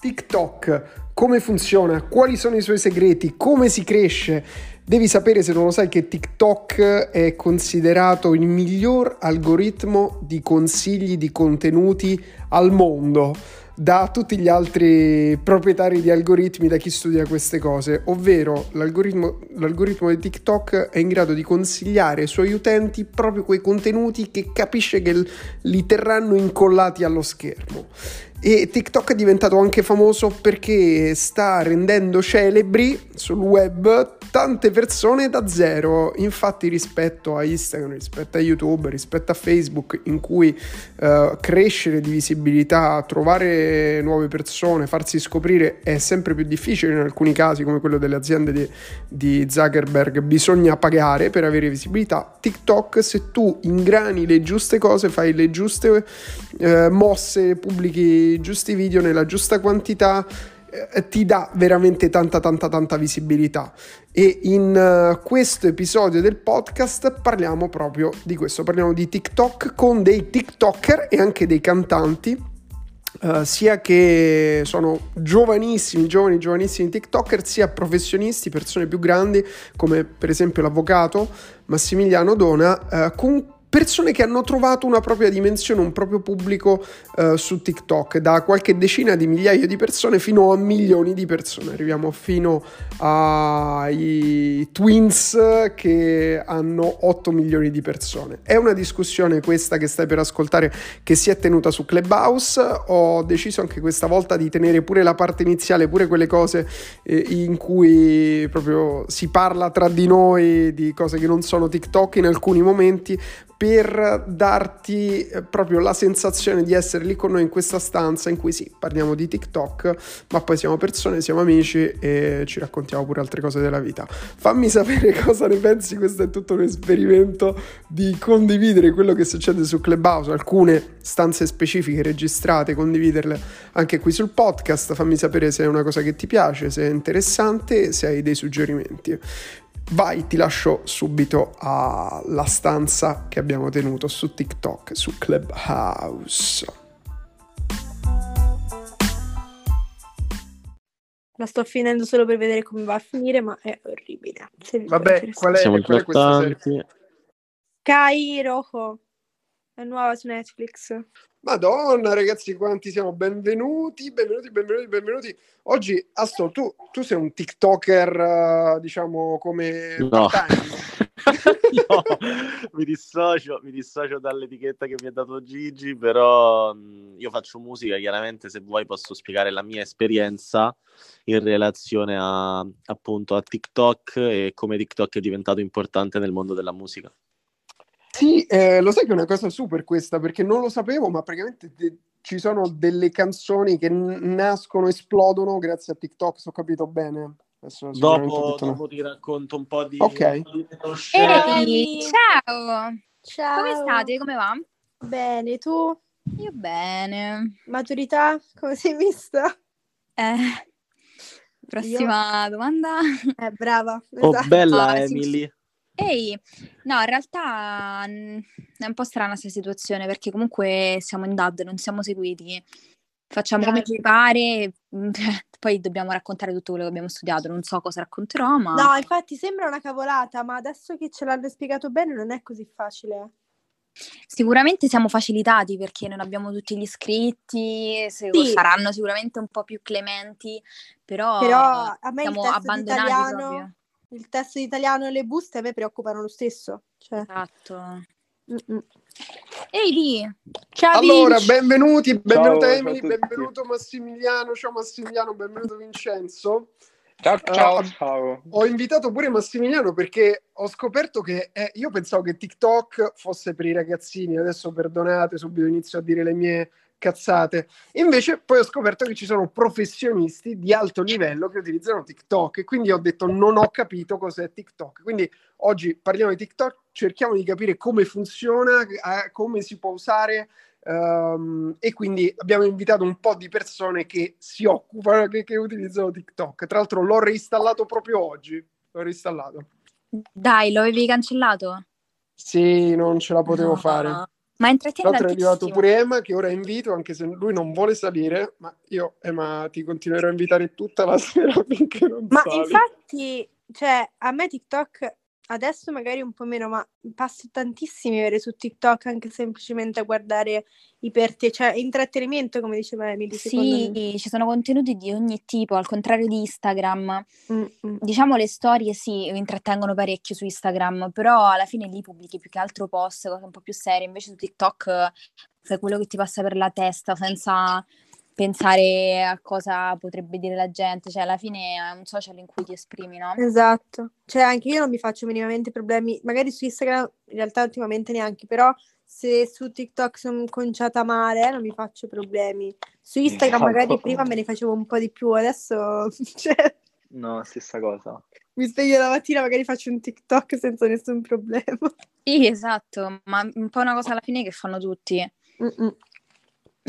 TikTok, come funziona, quali sono i suoi segreti, come si cresce. Devi sapere se non lo sai che TikTok è considerato il miglior algoritmo di consigli di contenuti al mondo da tutti gli altri proprietari di algoritmi, da chi studia queste cose, ovvero l'algoritmo, l'algoritmo di TikTok è in grado di consigliare ai suoi utenti proprio quei contenuti che capisce che li terranno incollati allo schermo. E TikTok è diventato anche famoso perché sta rendendo celebri sul web tante persone da zero. Infatti, rispetto a Instagram, rispetto a YouTube, rispetto a Facebook, in cui uh, crescere di visibilità, trovare nuove persone, farsi scoprire è sempre più difficile in alcuni casi, come quello delle aziende di, di Zuckerberg, bisogna pagare per avere visibilità. TikTok, se tu ingrani le giuste cose, fai le giuste uh, mosse, pubblichi giusti video nella giusta quantità eh, ti dà veramente tanta tanta tanta visibilità. E in uh, questo episodio del podcast parliamo proprio di questo. Parliamo di TikTok con dei TikToker e anche dei cantanti Uh, sia che sono giovanissimi, giovani, giovanissimi TikToker, sia professionisti, persone più grandi, come per esempio l'avvocato Massimiliano Dona, uh, con persone che hanno trovato una propria dimensione, un proprio pubblico uh, su TikTok, da qualche decina di migliaia di persone fino a milioni di persone. Arriviamo fino ai twins che hanno 8 milioni di persone. È una discussione questa che stai per ascoltare che si è tenuta su Clubhouse. Ho deciso anche questa volta di tenere pure la parte iniziale, pure quelle cose eh, in cui proprio si parla tra di noi di cose che non sono TikTok in alcuni momenti per darti eh, proprio la sensazione di essere lì con noi in questa stanza in cui sì, parliamo di TikTok, ma poi siamo persone, siamo amici e ci raccontiamo pure altre cose della vita. Fammi sapere cosa ne pensi, questo è tutto un esperimento di condividere quello che succede su Clubhouse, alcune stanze specifiche registrate, condividerle anche qui sul podcast, fammi sapere se è una cosa che ti piace, se è interessante, se hai dei suggerimenti. Vai, ti lascio subito alla stanza che abbiamo tenuto su TikTok, su Clubhouse. La sto finendo solo per vedere come va a finire, ma è orribile. Vabbè, qual è, Siamo qual è questa importanti. Kai Rojo, è nuova su Netflix. Madonna, ragazzi, quanti siamo? Benvenuti, benvenuti, benvenuti, benvenuti. Oggi, Astor, tu, tu sei un TikToker, uh, diciamo, come... No. no, mi dissocio, mi dissocio dall'etichetta che mi ha dato Gigi, però mh, io faccio musica, chiaramente se vuoi posso spiegare la mia esperienza in relazione a, appunto a TikTok e come TikTok è diventato importante nel mondo della musica. Sì, eh, lo sai che è una cosa super questa, perché non lo sapevo, ma praticamente de- ci sono delle canzoni che n- nascono, esplodono grazie a TikTok, se ho capito bene. Adesso Dopo, dopo ti racconto un po' di... Ok. di. Ehi, ciao! Ciao. Come state? Come va? Bene, tu? Io bene. Maturità? Come sei vista? Eh, prossima domanda. Eh, brava. Oh, esatto. bella Ah, Emily. Ehi, no, in realtà mm, è un po' strana questa situazione perché comunque siamo in DAD, non siamo seguiti. Facciamo come ci pare, mm, poi dobbiamo raccontare tutto quello che abbiamo studiato. Non so cosa racconterò, ma No, infatti sembra una cavolata, ma adesso che ce l'hanno spiegato bene non è così facile. sicuramente siamo facilitati perché non abbiamo tutti gli iscritti, se- Sì. saranno sicuramente un po' più clementi, però, Però a me siamo abbandonati italiano, proprio. Il test di italiano e le buste a me preoccupano lo stesso. Cioè, Esatto. mm-mm. Ehi lì, Ciao Allora, Vinci. benvenuti, benvenuta ciao Emily, tutti. benvenuto Massimiliano, ciao Massimiliano, benvenuto Vincenzo. Ciao, ciao, Eh, ciao. Ho invitato pure Massimiliano perché ho scoperto che eh, io pensavo che TikTok fosse per i ragazzini, adesso perdonate, subito inizio a dire le mie cazzate. Invece poi ho scoperto che ci sono professionisti di alto livello che utilizzano TikTok e quindi ho detto non ho capito cos'è TikTok. Quindi oggi parliamo di TikTok, cerchiamo di capire come funziona, eh, come si può usare ehm, e quindi abbiamo invitato un po' di persone che si occupano, che, che utilizzano TikTok. Tra l'altro l'ho reinstallato proprio oggi, l'ho reinstallato. dai, lo avevi cancellato? Sì, non ce la potevo No. fare. Ma intrattiene Tra l'altro è arrivato pure Emma che ora invito, anche se lui non vuole salire, ma io Emma ti continuerò a invitare tutta la sera finché non Ma sali. infatti, cioè, a me TikTok adesso magari un po' meno, ma passo tantissime ore su TikTok anche semplicemente a guardare i per te, cioè intrattenimento, come diceva Emily, secondo me. Sì, ci sono contenuti di ogni tipo, al contrario di Instagram. Mm, mm. Diciamo le storie sì, intrattengono parecchio su Instagram, però alla fine lì pubblichi più che altro post, cose un po' più serie, invece su TikTok eh, fai quello che ti passa per la testa senza pensare a cosa potrebbe dire la gente, cioè alla fine è un social in cui ti esprimi, no? Esatto, cioè anche io non mi faccio minimamente problemi, magari su Instagram in realtà ultimamente neanche, però se su TikTok sono conciata male non mi faccio problemi. Su Instagram magari Esatto. prima me ne facevo un po' di più, adesso cioè, No, stessa cosa. mi sveglio la mattina magari faccio un TikTok senza nessun problema. Sì, esatto, ma un po' una cosa alla fine che fanno tutti. Mm-mm.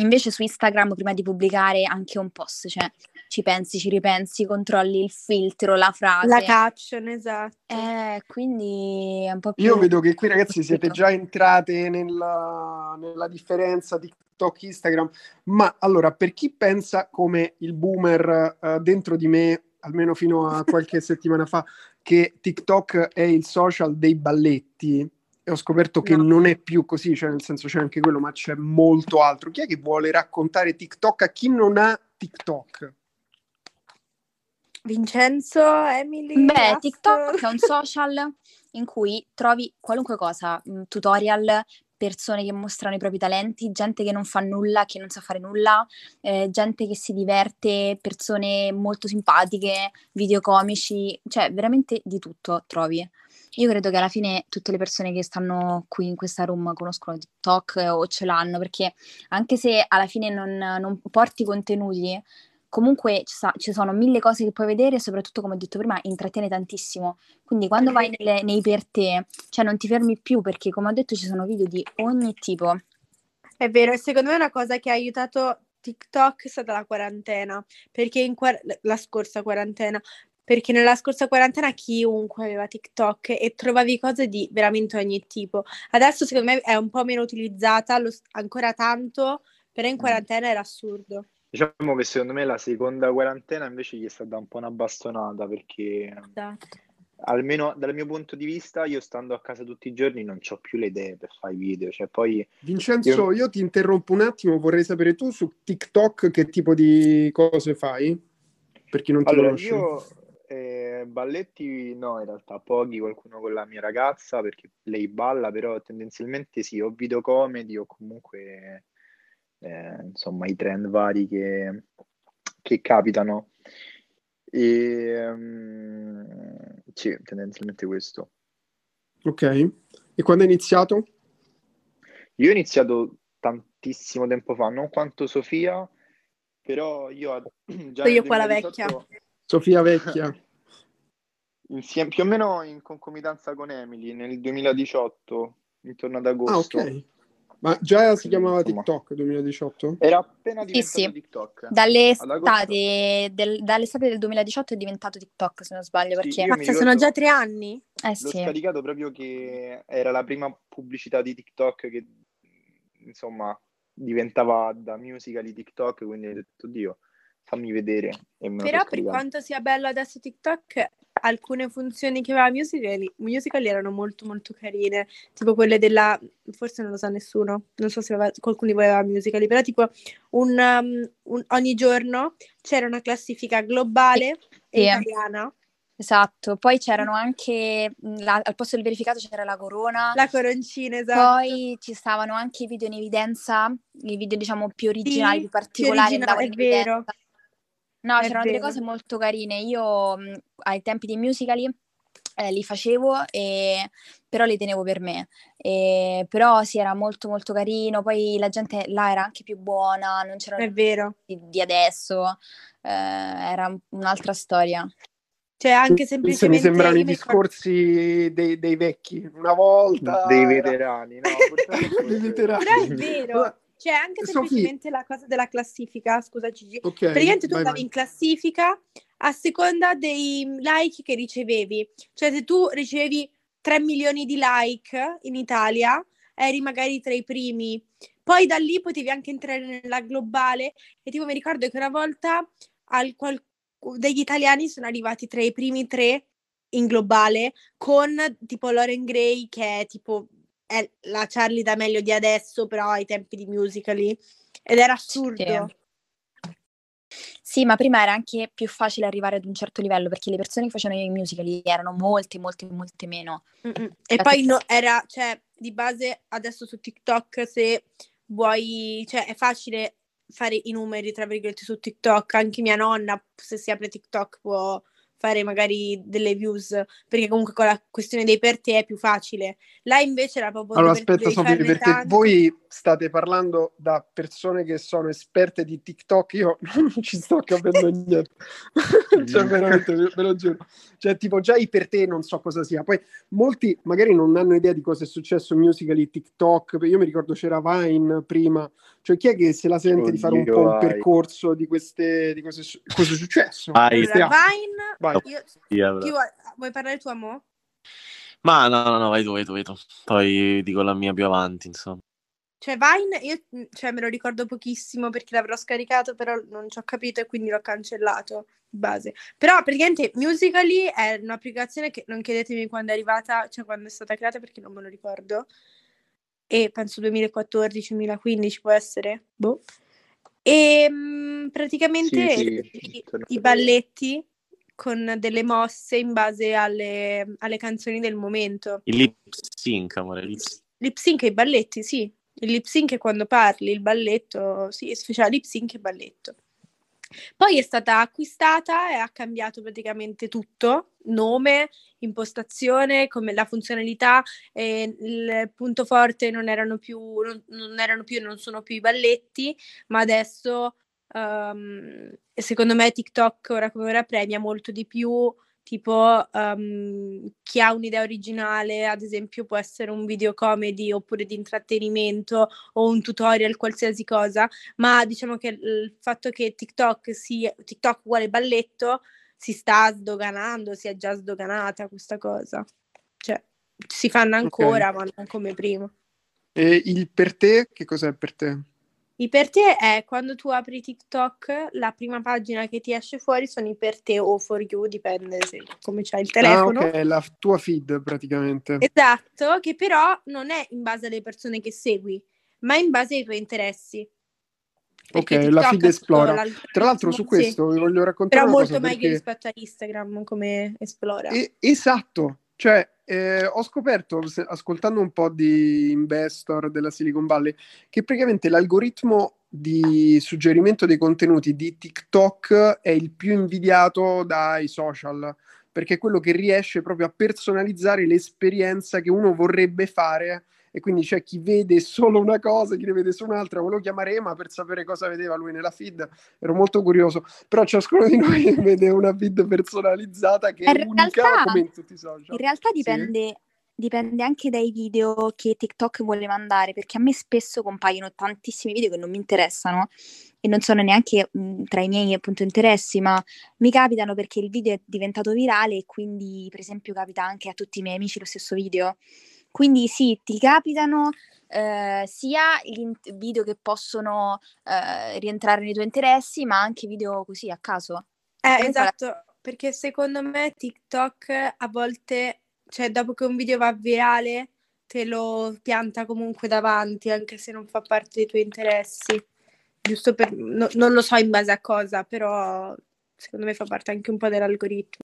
Invece su Instagram, prima di pubblicare anche un post, cioè ci pensi, ci ripensi, controlli il filtro, la frase. La caption, esatto. Eh, quindi è un po' più... Io vedo che qui ragazzi siete già entrate nella, nella differenza TikTok Instagram, ma allora per chi pensa come il boomer eh, dentro di me, almeno fino a qualche settimana fa, che TikTok è il social dei balletti, e ho scoperto che No. non è più così, cioè nel senso c'è anche quello, ma c'è molto altro. Chi è che vuole raccontare TikTok a chi non ha TikTok? Vincenzo, Emily, Beh, Astro? TikTok è un social in cui trovi qualunque cosa, mm, tutorial, persone che mostrano i propri talenti, gente che non fa nulla, che non sa fare nulla, eh, gente che si diverte, persone molto simpatiche, video comici, cioè veramente di tutto trovi. Io credo che alla fine tutte le persone che stanno qui in questa room conoscono TikTok o ce l'hanno, perché anche se alla fine non, non porti contenuti, comunque ci, sa- ci sono mille cose che puoi vedere e soprattutto, come ho detto prima, intrattiene tantissimo. Quindi quando vai nelle- nei per te, cioè non ti fermi più perché, come ho detto, ci sono video di ogni tipo. È vero, e secondo me una cosa che ha aiutato TikTok è stata la quarantena, perché in quar- la scorsa quarantena, perché nella scorsa quarantena chiunque aveva TikTok e trovavi cose di veramente ogni tipo. Adesso secondo me è un po' meno utilizzata, lo ancora tanto, però in quarantena era assurdo. Diciamo che secondo me la seconda quarantena invece gli è stata un po' una bastonata perché Esatto. almeno dal mio punto di vista io stando a casa tutti i giorni non ho più le idee per fare i video, cioè poi Vincenzo, Io- io ti interrompo un attimo, vorrei sapere tu su TikTok che tipo di cose fai? Per chi non ti Allora, conosce. io eh, balletti no, in realtà pochi, qualcuno con la mia ragazza perché lei balla, però tendenzialmente sì, o video comedy o comunque eh, insomma i trend vari che, che capitano. E, ehm, sì, tendenzialmente questo. Ok. E quando hai iniziato? Io ho iniziato tantissimo tempo fa, non quanto Sofia, però io a- già Io qua la 2018 Sofia Vecchia. Insieme, più o meno in concomitanza con Emily nel 2018, intorno ad Ah, agosto. ok. Ma già si chiamava insomma. TikTok 2018? Era appena Sì, diventato sì. TikTok. Dalle Ad agosto. estate del, dall'estate del 2018 è diventato TikTok, se non sbaglio, Sì, perché... Mazza, sono già tre anni? Eh L'ho sì. scaricato proprio che era la prima pubblicità di TikTok che insomma diventava da musical di TikTok, quindi ho detto Dio, fammi vedere e Però per quanto sia bello adesso TikTok, alcune funzioni che aveva Musical, musical erano molto molto carine, tipo quelle della, forse non lo sa nessuno, non so se aveva- qualcuno di voi aveva Musical, però tipo un, um, un- ogni giorno c'era una classifica globale e Sì. italiana, Esatto, poi c'erano anche, mh, la- al posto del verificato c'era la corona, la coroncina, esatto. poi ci stavano anche i video in evidenza, i video diciamo più originali, Sì, più più particolari originali, andavano è vero. evidenza. No, È c'erano delle vero. cose molto carine. Io mh, ai tempi dei musicali eh, li facevo, e... però li tenevo per me. E... Però sì, era molto molto carino. Poi la gente là era anche più buona, non c'erano È vero. di, di adesso, eh, era un'altra storia. Cioè anche Questi mi semplicemente sembrano i discorsi dei, dei vecchi. Una volta Dei era- veterani, no? Dei veterani. Però è vero. Allora, Cioè, anche Sofì- semplicemente la cosa della classifica, scusa Gigi, Ok, praticamente tu vai, andavi vai. in classifica a seconda dei like che ricevevi. Cioè, se tu ricevevi 3 milioni di like in Italia, eri magari tra i primi. Poi da lì potevi anche entrare nella globale e tipo mi ricordo che una volta al qual- degli italiani sono arrivati tra i primi tre in globale con tipo Lauren Gray che è tipo è la Charlie D'Amelio di adesso però ai tempi di musicali ed era assurdo. Sì. Sì, ma prima era anche più facile arrivare ad un certo livello perché le persone che facevano i musical erano molte, molte, molte meno. Mm-mm. E poi no, era, cioè, di base adesso su TikTok se vuoi, cioè è facile fare i numeri, tra virgolette, su TikTok. Anche mia nonna, se si apre TikTok, può fare magari delle views, perché comunque con la questione dei per te è più facile. Là invece era proprio... Allora aspetta Sofì, perché tanti. voi state parlando da persone che sono esperte di TikTok, io non ci sto capendo niente, cioè veramente, ve lo giuro. Cioè tipo già i per te non so cosa sia, poi molti magari non hanno idea di cosa è successo in Musical.ly, TikTok, io mi ricordo c'era Vine prima, cioè chi è che se la sente Oddio, di fare un po' un vai. percorso di queste, di cosa, cosa è successo? Vai. Allora, Vine Vai. Io, chi vuoi, vuoi parlare tu, Amo? Ma no, no, no, vai tu, vai tu, vai tu. Poi dico la mia più avanti, insomma. Cioè, Vine, io cioè, me lo ricordo pochissimo perché l'avrò scaricato, però non ci ho capito e quindi l'ho cancellato di base. Però praticamente Musically è un'applicazione che non chiedetemi quando è arrivata, cioè quando è stata creata perché non me lo ricordo. E penso 2014-2015 può essere. Boh. E mh, praticamente sì, sì, i, i balletti con delle mosse in base alle, alle canzoni del momento. Il lip sync, amore. Lip, lip sync e i balletti, sì. Il lip sync è quando parli, il balletto, sì, speciale lip sync e balletto. Poi è stata acquistata e ha cambiato praticamente tutto, nome, impostazione, come la funzionalità, eh, il punto forte non erano più, non, non erano più, non sono più i balletti, ma adesso Um, secondo me TikTok ora come ora premia molto di più tipo um, chi ha un'idea originale, ad esempio può essere un video comedy oppure di intrattenimento o un tutorial, qualsiasi cosa, ma diciamo che il fatto che TikTok sia TikTok uguale balletto si sta sdoganando, si è già sdoganata questa cosa. Cioè, si fanno ancora, okay. ma non come prima. E il per te, che cos'è per te? I per te è quando tu apri TikTok, la prima pagina che ti esce fuori sono i per te o for you, dipende se, come c'hai il telefono. Ah, ok, la tua feed praticamente. Esatto, che però non è in base alle persone che segui, ma in base ai tuoi interessi. Perché ok, TikTok la feed esplora. Tra l'altro su questo sì. vi voglio raccontare Però molto meglio perché... rispetto a Instagram come esplora. E- esatto, cioè, eh, ho scoperto, ascoltando un po' di investor della Silicon Valley, che praticamente l'algoritmo di suggerimento dei contenuti di TikTok è il più invidiato dai social, perché è quello che riesce proprio a personalizzare l'esperienza che uno vorrebbe fare e quindi c'è chi vede solo una cosa, chi ne vede solo un'altra. Volevo chiamare Ema per sapere cosa vedeva lui nella feed, ero molto curioso, però ciascuno di noi vede una feed personalizzata che in è unica come in tutti i social. In realtà dipende... Sì? dipende anche dai video che TikTok vuole mandare, perché a me spesso compaiono tantissimi video che non mi interessano e non sono neanche mh, tra i miei appunto interessi, ma mi capitano perché il video è diventato virale e quindi per esempio capita anche a tutti i miei amici lo stesso video. Quindi sì, ti capitano eh, sia gli video che possono eh, rientrare nei tuoi interessi, ma anche video così a caso. Eh, esatto, perché secondo me TikTok a volte, cioè dopo che un video va virale, te lo pianta comunque davanti, anche se non fa parte dei tuoi interessi. Giusto per, no, non lo so in base a cosa, però secondo me fa parte anche un po' dell'algoritmo.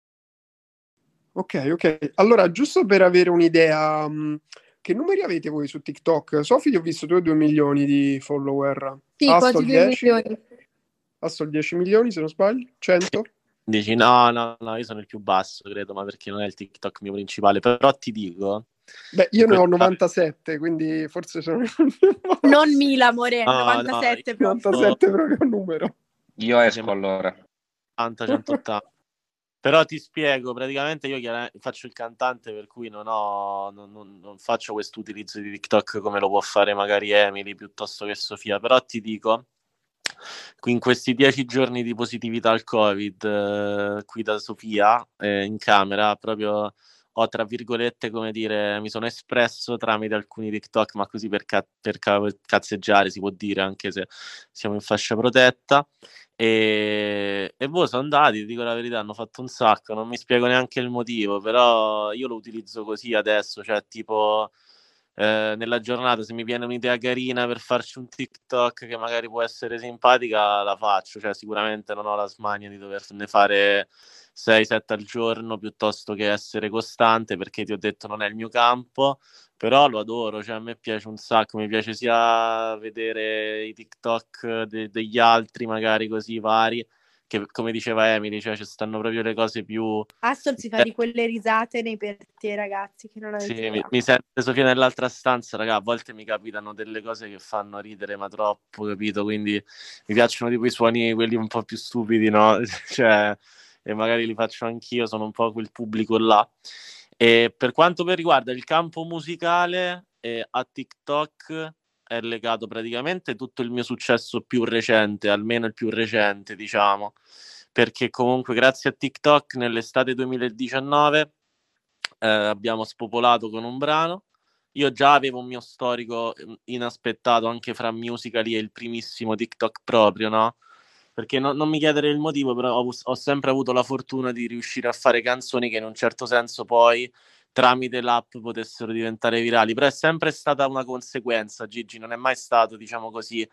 Ok, ok. Allora, giusto per avere un'idea, um, che numeri avete voi su TikTok? Sofì, ho visto 2 2 milioni di follower. Sì, Astol quasi 2 milioni. Astol 10 milioni, se non sbaglio? 100? Dici no, no, no, io sono il più basso, credo, ma perché non è il TikTok mio principale. Però ti dico... Beh, io ne ho 97, quindi forse sono... non 1000, amore, no, 97 no, proprio. 97 proprio un numero. Io esco allora. 80, 180. Però ti spiego, praticamente io faccio il cantante per cui non, ho, non, non, non faccio questo utilizzo di TikTok come lo può fare magari Emily piuttosto che Sofia, però ti dico, in questi dieci giorni di positività al Covid, eh, qui da Sofia, eh, in camera, proprio ho, tra virgolette, come dire, mi sono espresso tramite alcuni TikTok, ma così per, ca- per ca- cazzeggiare si può dire, anche se siamo in fascia protetta. E, e boh, sono andati, ti dico la verità, hanno fatto un sacco, non mi spiego neanche il motivo, però io lo utilizzo così adesso, cioè tipo eh, nella giornata se mi viene un'idea carina per farci un TikTok che magari può essere simpatica, la faccio, cioè sicuramente non ho la smania di doverne fare 6-7 al giorno piuttosto che essere costante perché ti ho detto non è il mio campo, però lo adoro, cioè a me piace un sacco, mi piace sia vedere i TikTok de- degli altri magari così vari che come diceva Emily, cioè ci stanno proprio le cose più... Astor si fa di quelle risate nei per te ragazzi che non avete Sì, mi, mi sente Sofia nell'altra stanza, raga, a volte mi capitano delle cose che fanno ridere, ma troppo, capito? Quindi mi piacciono tipo i suoni, quelli un po' più stupidi, no? cioè, e magari li faccio anch'io, sono un po' quel pubblico là. E per quanto riguarda il campo musicale, eh, a TikTok è legato praticamente tutto il mio successo più recente, almeno il più recente, diciamo, perché comunque grazie a TikTok nell'estate 2019 eh, abbiamo spopolato con un brano. Io già avevo un mio storico mm, inaspettato anche fra Musical.ly e il primissimo TikTok proprio, no? Perché no, non mi chiedere il motivo, però ho, ho sempre avuto la fortuna di riuscire a fare canzoni che in un certo senso poi tramite l'app potessero diventare virali, però è sempre stata una conseguenza, Gigi, non è mai stato, diciamo così,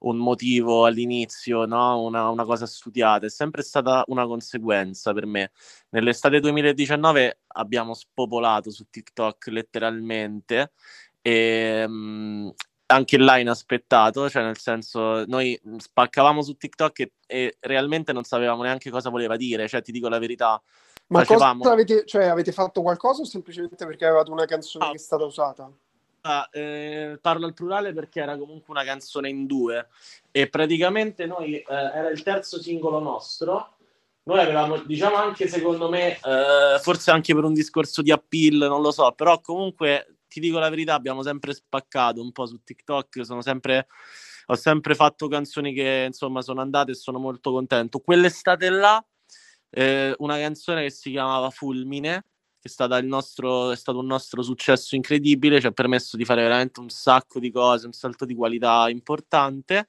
un motivo all'inizio, no? una, una cosa studiata, è sempre stata una conseguenza per me. Nell'estate 2019 abbiamo spopolato su TikTok letteralmente e um, anche là inaspettato, cioè nel senso noi spaccavamo su TikTok e, e realmente non sapevamo neanche cosa voleva dire, cioè ti dico la verità ma facevamo... avete, cioè, avete fatto qualcosa o semplicemente perché avevate una canzone ah. che è stata usata? Ah, eh, parlo al plurale perché era comunque una canzone in due e praticamente noi eh, era il terzo singolo nostro. Noi avevamo, diciamo anche secondo me, eh, forse anche per un discorso di appeal, non lo so, però comunque ti dico la verità, abbiamo sempre spaccato un po' su TikTok, sono sempre ho sempre fatto canzoni che insomma sono andate e sono molto contento. Quell'estate là eh, una canzone che si chiamava Fulmine, che è, stata il nostro, è stato un nostro successo incredibile, ci ha permesso di fare veramente un sacco di cose, un salto di qualità importante.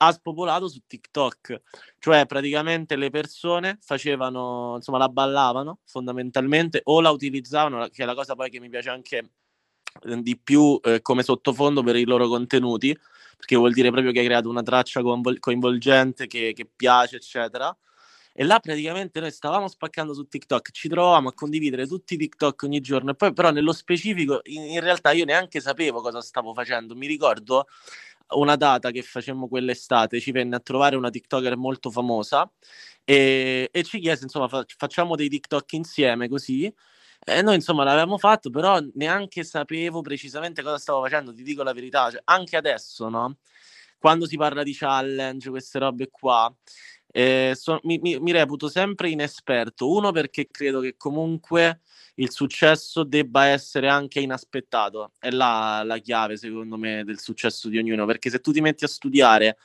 Ha spopolato su TikTok, cioè praticamente le persone facevano, insomma, la ballavano fondamentalmente o la utilizzavano, che è la cosa poi che mi piace anche eh, di più eh, come sottofondo per i loro contenuti, perché vuol dire proprio che hai creato una traccia coinvol- coinvolgente che, che piace, eccetera e là praticamente noi stavamo spaccando su TikTok, ci trovavamo a condividere tutti i TikTok ogni giorno e poi però nello specifico in, in realtà io neanche sapevo cosa stavo facendo. Mi ricordo una data che facemmo quell'estate, ci venne a trovare una TikToker molto famosa e, e ci chiese insomma fa, facciamo dei TikTok insieme così. E noi insomma l'avevamo fatto, però neanche sapevo precisamente cosa stavo facendo, ti dico la verità, cioè, anche adesso, no? Quando si parla di challenge, queste robe qua, eh, so, mi, mi, mi, reputo sempre inesperto. Uno perché credo che comunque il successo debba essere anche inaspettato. È là la chiave, secondo me, del successo di ognuno. Perché se tu ti metti a studiare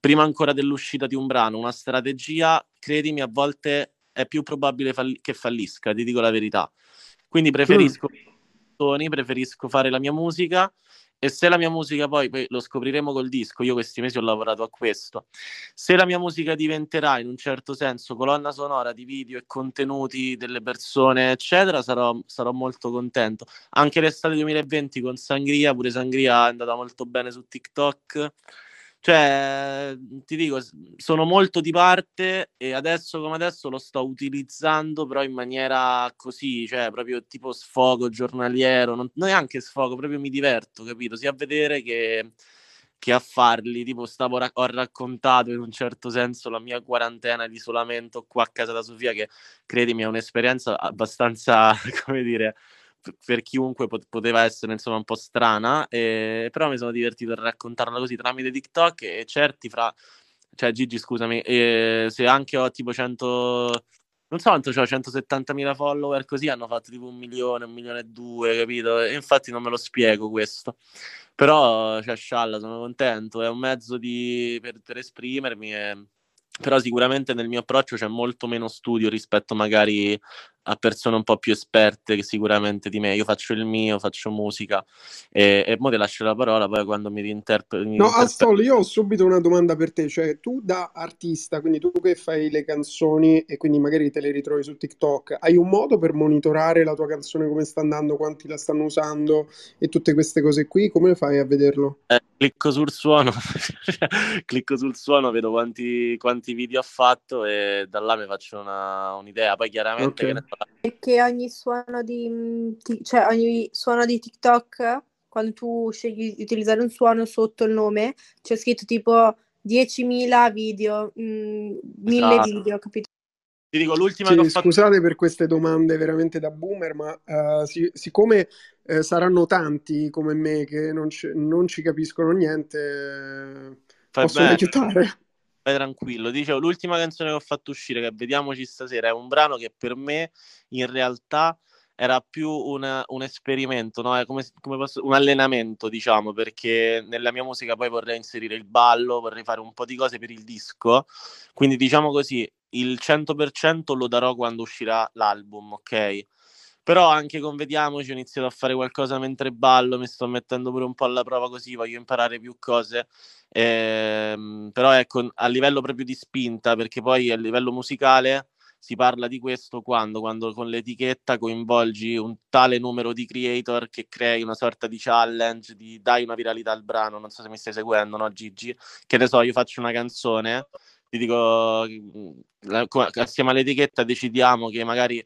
prima ancora dell'uscita di un brano una strategia, credimi, a volte è più probabile fall- che fallisca, ti dico la verità. Quindi preferisco, mm. preferisco fare la mia musica e se la mia musica poi, poi, lo scopriremo col disco, io questi mesi ho lavorato a questo, se la mia musica diventerà in un certo senso colonna sonora di video e contenuti delle persone, eccetera, sarò, sarò molto contento. Anche l'estate 2020 con Sangria, pure Sangria è andata molto bene su TikTok cioè, ti dico, sono molto di parte e adesso come adesso lo sto utilizzando però in maniera così, cioè proprio tipo sfogo giornaliero, non, neanche sfogo, proprio mi diverto, capito? Sia a vedere che, che a farli, tipo stavo, ho raccontato in un certo senso la mia quarantena di isolamento qua a casa da Sofia che credimi è un'esperienza abbastanza, come dire per chiunque pot- poteva essere insomma un po' strana, eh, però mi sono divertito a raccontarla così tramite TikTok e certi fra, cioè Gigi scusami, eh, se anche ho tipo 100, non so quanto ho, 170.000 follower così hanno fatto tipo un milione, un milione e due, capito? E infatti non me lo spiego questo. Però, cioè, scialla, sono contento, è un mezzo di, per, per esprimermi e però sicuramente nel mio approccio c'è molto meno studio rispetto magari a persone un po' più esperte sicuramente di me. Io faccio il mio, faccio musica e, e mo ti lascio la parola poi quando mi rinterpreti. No, Astol, io ho subito una domanda per te, cioè tu da artista, quindi tu che fai le canzoni e quindi magari te le ritrovi su TikTok, hai un modo per monitorare la tua canzone come sta andando, quanti la stanno usando e tutte queste cose qui? Come fai a vederlo? Eh, clicco sul suono, clicco sul suono, vedo quanti, quanti, video ha fatto e da là mi faccio una, un'idea. Poi chiaramente okay. Perché ogni suono di cioè ogni suono di TikTok, quando tu scegli di utilizzare un suono sotto il nome, c'è scritto tipo 10.000 video, mh, 1000 esatto. video, capito? Ti dico l'ultima sì, che ho fatto... Scusate per queste domande veramente da boomer, ma uh, si, siccome uh, saranno tanti come me che non, c- non ci capiscono niente, uh, possono aiutare. Vai tranquillo. Dicevo, l'ultima canzone che ho fatto uscire, che vediamoci stasera, è un brano che per me in realtà era più una, un esperimento, no? come, come posso, un allenamento, diciamo, perché nella mia musica poi vorrei inserire il ballo, vorrei fare un po' di cose per il disco. Quindi diciamo così, il 100% lo darò quando uscirà l'album, ok? Però anche con Vediamoci ho iniziato a fare qualcosa mentre ballo, mi sto mettendo pure un po' alla prova così, voglio imparare più cose. Ehm, però ecco, a livello proprio di spinta, perché poi a livello musicale si parla di questo quando, quando con l'etichetta coinvolgi un tale numero di creator che crei una sorta di challenge, di dai una viralità al brano, non so se mi stai seguendo, no Gigi? Che ne so, io faccio una canzone ti dico, assieme all'etichetta decidiamo che magari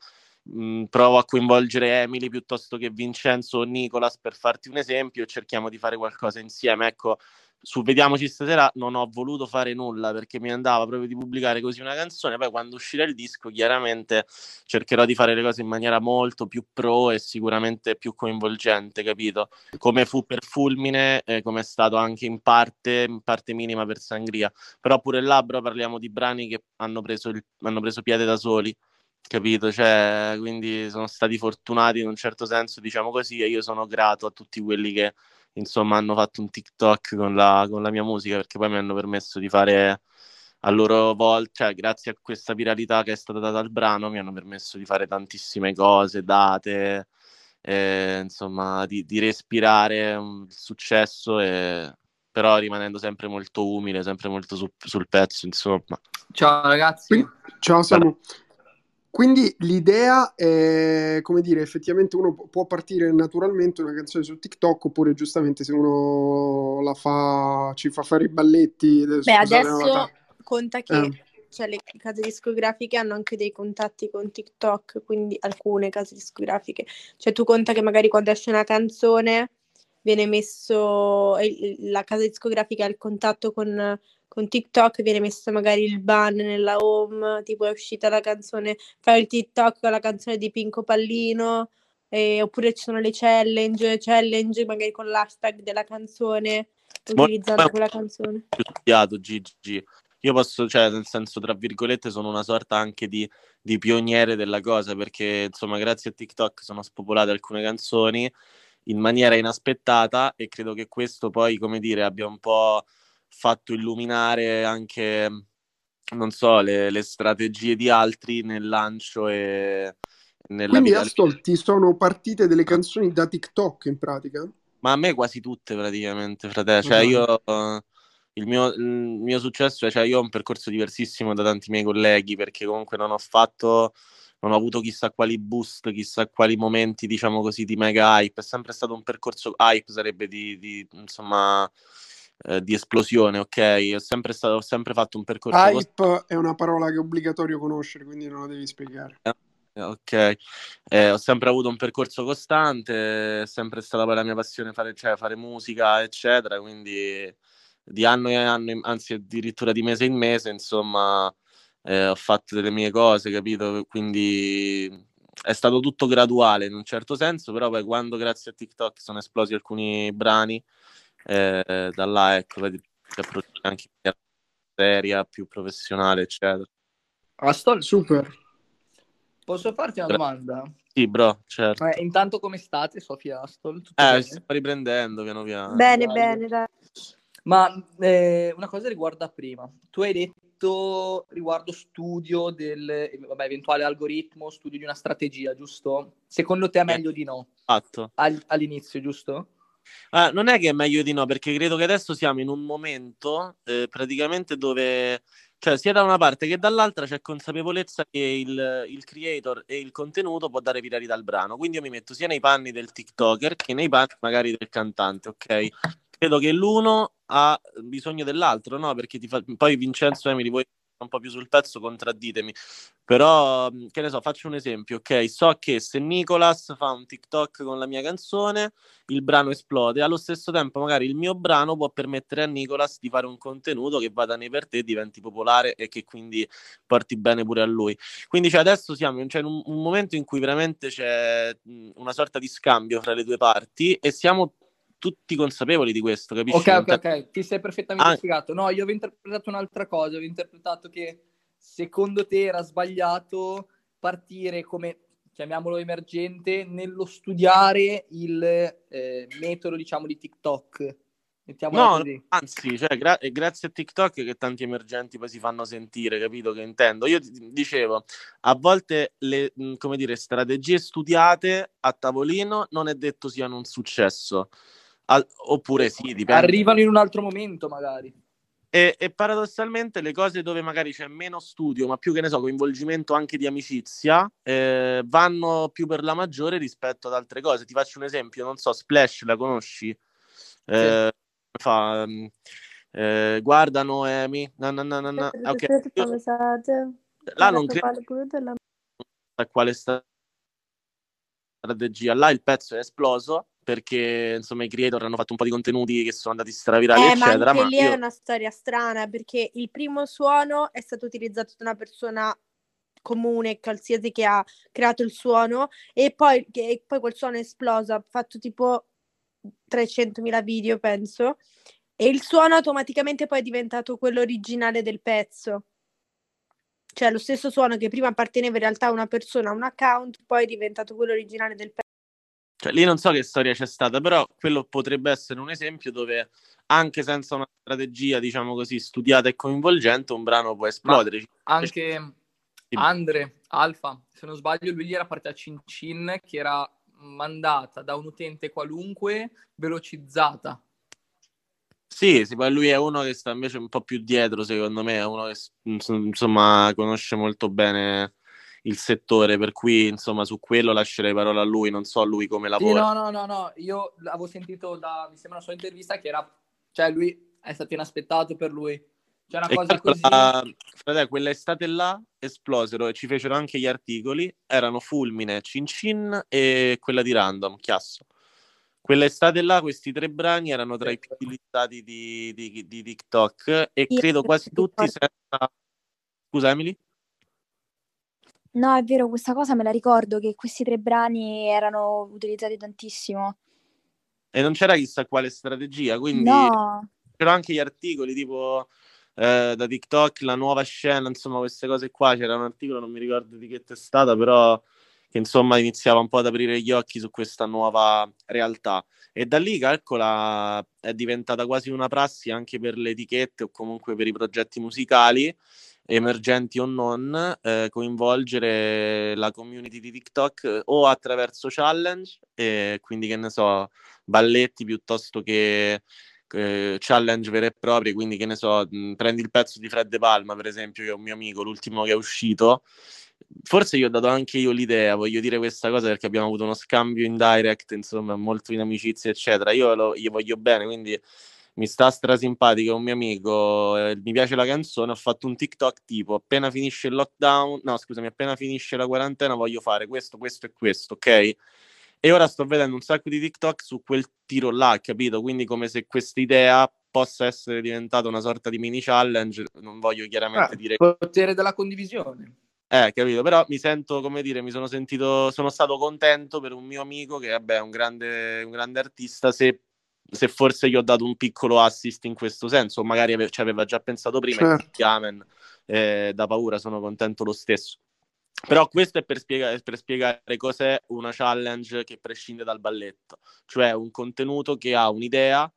mh, provo a coinvolgere Emily piuttosto che Vincenzo o Nicolas per farti un esempio e cerchiamo di fare qualcosa insieme. Ecco, su Vediamoci stasera non ho voluto fare nulla perché mi andava proprio di pubblicare così una canzone, poi quando uscirà il disco chiaramente cercherò di fare le cose in maniera molto più pro e sicuramente più coinvolgente, capito? Come fu per Fulmine, eh, come è stato anche in parte, in parte minima per Sangria, però pure là bro, parliamo di brani che hanno preso, il, hanno preso piede da soli capito? Cioè, quindi sono stati fortunati in un certo senso, diciamo così, e io sono grato a tutti quelli che insomma hanno fatto un TikTok con la, con la mia musica perché poi mi hanno permesso di fare a loro volta, cioè grazie a questa viralità che è stata data al brano, mi hanno permesso di fare tantissime cose, date, eh, insomma, di, di respirare il successo, e, però rimanendo sempre molto umile, sempre molto su, sul pezzo, insomma. Ciao ragazzi. Ciao Samu. Quindi l'idea è, come dire, effettivamente uno può partire naturalmente una canzone su TikTok oppure giustamente se uno la fa, ci fa fare i balletti. Beh, adesso conta che eh. cioè, le case discografiche hanno anche dei contatti con TikTok, quindi alcune case discografiche. Cioè tu conta che magari quando esce una canzone viene messo, la casa discografica ha il contatto con con TikTok viene messo magari il ban nella home, tipo è uscita la canzone, fai il TikTok con la canzone di Pinco Pallino, eh, oppure ci sono le challenge, challenge magari con l'hashtag della canzone, utilizzando ma, quella canzone. Studiato Gigi. Io posso, cioè, nel senso, tra virgolette, sono una sorta anche di, di pioniere della cosa, perché insomma, grazie a TikTok sono spopolate alcune canzoni in maniera inaspettata e credo che questo poi, come dire, abbia un po' fatto illuminare anche, non so, le, le strategie di altri nel lancio e nella Quindi Astol, ti sono partite delle canzoni da TikTok in pratica? Ma a me quasi tutte praticamente, fratello. Cioè uh-huh. io... Il mio, il mio, successo è, cioè io ho un percorso diversissimo da tanti miei colleghi perché comunque non ho fatto, non ho avuto chissà quali boost, chissà quali momenti, diciamo così, di mega hype. È sempre stato un percorso hype, sarebbe di, di insomma, eh, di esplosione, ok? Ho sempre, stato, ho sempre fatto un percorso. Hype cost- è una parola che è obbligatorio conoscere, quindi non la devi spiegare. Eh, ok, eh, ho sempre avuto un percorso costante, è sempre stata poi la mia passione fare, cioè, fare musica, eccetera, quindi di anno in anno, anzi addirittura di mese in mese, insomma, eh, ho fatto delle mie cose, capito? Quindi è stato tutto graduale in un certo senso, però poi quando grazie a TikTok sono esplosi alcuni brani, eh, da là ecco, vedi, ti approcci anche in seria, più professionale, eccetera. Astol, super. Posso farti una bro. domanda? Sì, bro, certo. Eh, intanto come state, Sofia Astol? Tutto eh, si sta riprendendo piano piano. Bene, dai. bene, dai. Ma eh, una cosa riguarda prima. Tu hai detto detto riguardo studio del vabbè, eventuale algoritmo, studio di una strategia, giusto? Secondo te è meglio di no? Fatto. All- all'inizio, giusto? Ah, non è che è meglio di no, perché credo che adesso siamo in un momento eh, praticamente dove, cioè, sia da una parte che dall'altra c'è consapevolezza che il, il, creator e il contenuto può dare viralità al brano. Quindi io mi metto sia nei panni del TikToker che nei panni magari del cantante, ok? Credo che l'uno ha bisogno dell'altro, no? Perché ti fa... poi Vincenzo Emily, voi un po' più sul pezzo, contradditemi. Però, che ne so, faccio un esempio, ok? So che se Nicolas fa un TikTok con la mia canzone, il brano esplode. Allo stesso tempo, magari il mio brano può permettere a Nicolas di fare un contenuto che vada nei per te, diventi popolare e che quindi porti bene pure a lui. Quindi cioè, adesso siamo cioè, in un, un momento in cui veramente c'è una sorta di scambio fra le due parti e siamo tutti consapevoli di questo, capisci? Ok, ok, ok, ti sei perfettamente ah. spiegato. No, io avevo interpretato un'altra cosa, avevo interpretato che secondo te era sbagliato partire come, chiamiamolo emergente, nello studiare il eh, metodo, diciamo, di TikTok. no, così. anzi, cioè, gra- è grazie a TikTok che tanti emergenti poi si fanno sentire, capito che intendo? Io dicevo, a volte le, come dire, strategie studiate a tavolino non è detto siano un successo. Al- oppure sì, dipende. Arrivano in un altro momento, magari. E, e, paradossalmente le cose dove magari c'è meno studio, ma più che ne so, coinvolgimento anche di amicizia, eh, vanno più per la maggiore rispetto ad altre cose. Ti faccio un esempio, non so, Splash la conosci? Eh, sì. fa, eh, guarda Noemi, na, na, na, na. Okay. Io, là non credo a quale strategia, là il pezzo è esploso perché insomma i creator hanno fatto un po' di contenuti che sono andati stravirali, eh, eccetera. Ma anche ma lì io... è una storia strana perché il primo suono è stato utilizzato da una persona comune, qualsiasi che ha creato il suono, e poi, che, poi quel suono è esploso, ha fatto tipo 300.000 video, penso, e il suono automaticamente poi è diventato quello originale del pezzo. Cioè lo stesso suono che prima apparteneva in realtà a una persona, a un account, poi è diventato quello originale del pezzo. Cioè, lì non so che storia c'è stata, però quello potrebbe essere un esempio dove anche senza una strategia, diciamo così, studiata e coinvolgente, un brano può esplodere. Ma anche Andre Alfa, se non sbaglio, lui gli era partita Cin Cin che era mandata da un utente qualunque velocizzata. Sì, sì, poi lui è uno che sta invece un po' più dietro, secondo me, è uno che insomma conosce molto bene il settore, per cui insomma su quello lascerei parola a lui, non so lui come lavora. Sì, no, no, no, no, io avevo sentito da, mi sembra una sua intervista che era, cioè lui è stato inaspettato per lui. C'è una cosa così. Fratello, quell'estate là esplosero e ci fecero anche gli articoli, erano Fulmine, Cin Cin e quella di Random, Chiasso. Quell'estate là questi tre brani erano tra i più utilizzati di, di, di TikTok e credo quasi tutti senza... Scusa Emily? No, è vero, questa cosa me la ricordo che questi tre brani erano utilizzati tantissimo. E non c'era chissà quale strategia, quindi No. c'erano anche gli articoli tipo eh, da TikTok, la nuova scena, insomma, queste cose qua. C'era un articolo, non mi ricordo di che testata, però che insomma iniziava un po' ad aprire gli occhi su questa nuova realtà. E da lì, calcola, è diventata quasi una prassi anche per le etichette o comunque per i progetti musicali emergenti o non, eh, coinvolgere la community di TikTok eh, o attraverso challenge, eh, quindi che ne so, balletti piuttosto che eh, challenge veri e propri, quindi che ne so, mh, prendi il pezzo di Fred De Palma, per esempio, che è un mio amico, l'ultimo che è uscito. Forse gli ho dato anche io l'idea, voglio dire questa cosa perché abbiamo avuto uno scambio in direct, insomma, molto in amicizia, eccetera. Io lo, gli voglio bene, quindi mi sta strasimpatico, è un mio amico, eh, mi piace la canzone, ho fatto un TikTok tipo appena finisce il lockdown, no scusami, appena finisce la quarantena voglio fare questo, questo e questo, ok? E ora sto vedendo un sacco di TikTok su quel tiro là, capito? Quindi come se questa idea possa essere diventata una sorta di mini challenge, non voglio chiaramente eh, dire... Il potere della condivisione. Eh, capito, però mi sento, come dire, mi sono sentito, sono stato contento per un mio amico che, vabbè, è un grande, un grande artista, se se forse gli ho dato un piccolo assist in questo senso, magari ave- ci aveva già pensato prima, certo. Chiamen, eh, da paura sono contento lo stesso. Però questo è per, spiega- per spiegare cos'è una challenge che prescinde dal balletto, cioè un contenuto che ha un'idea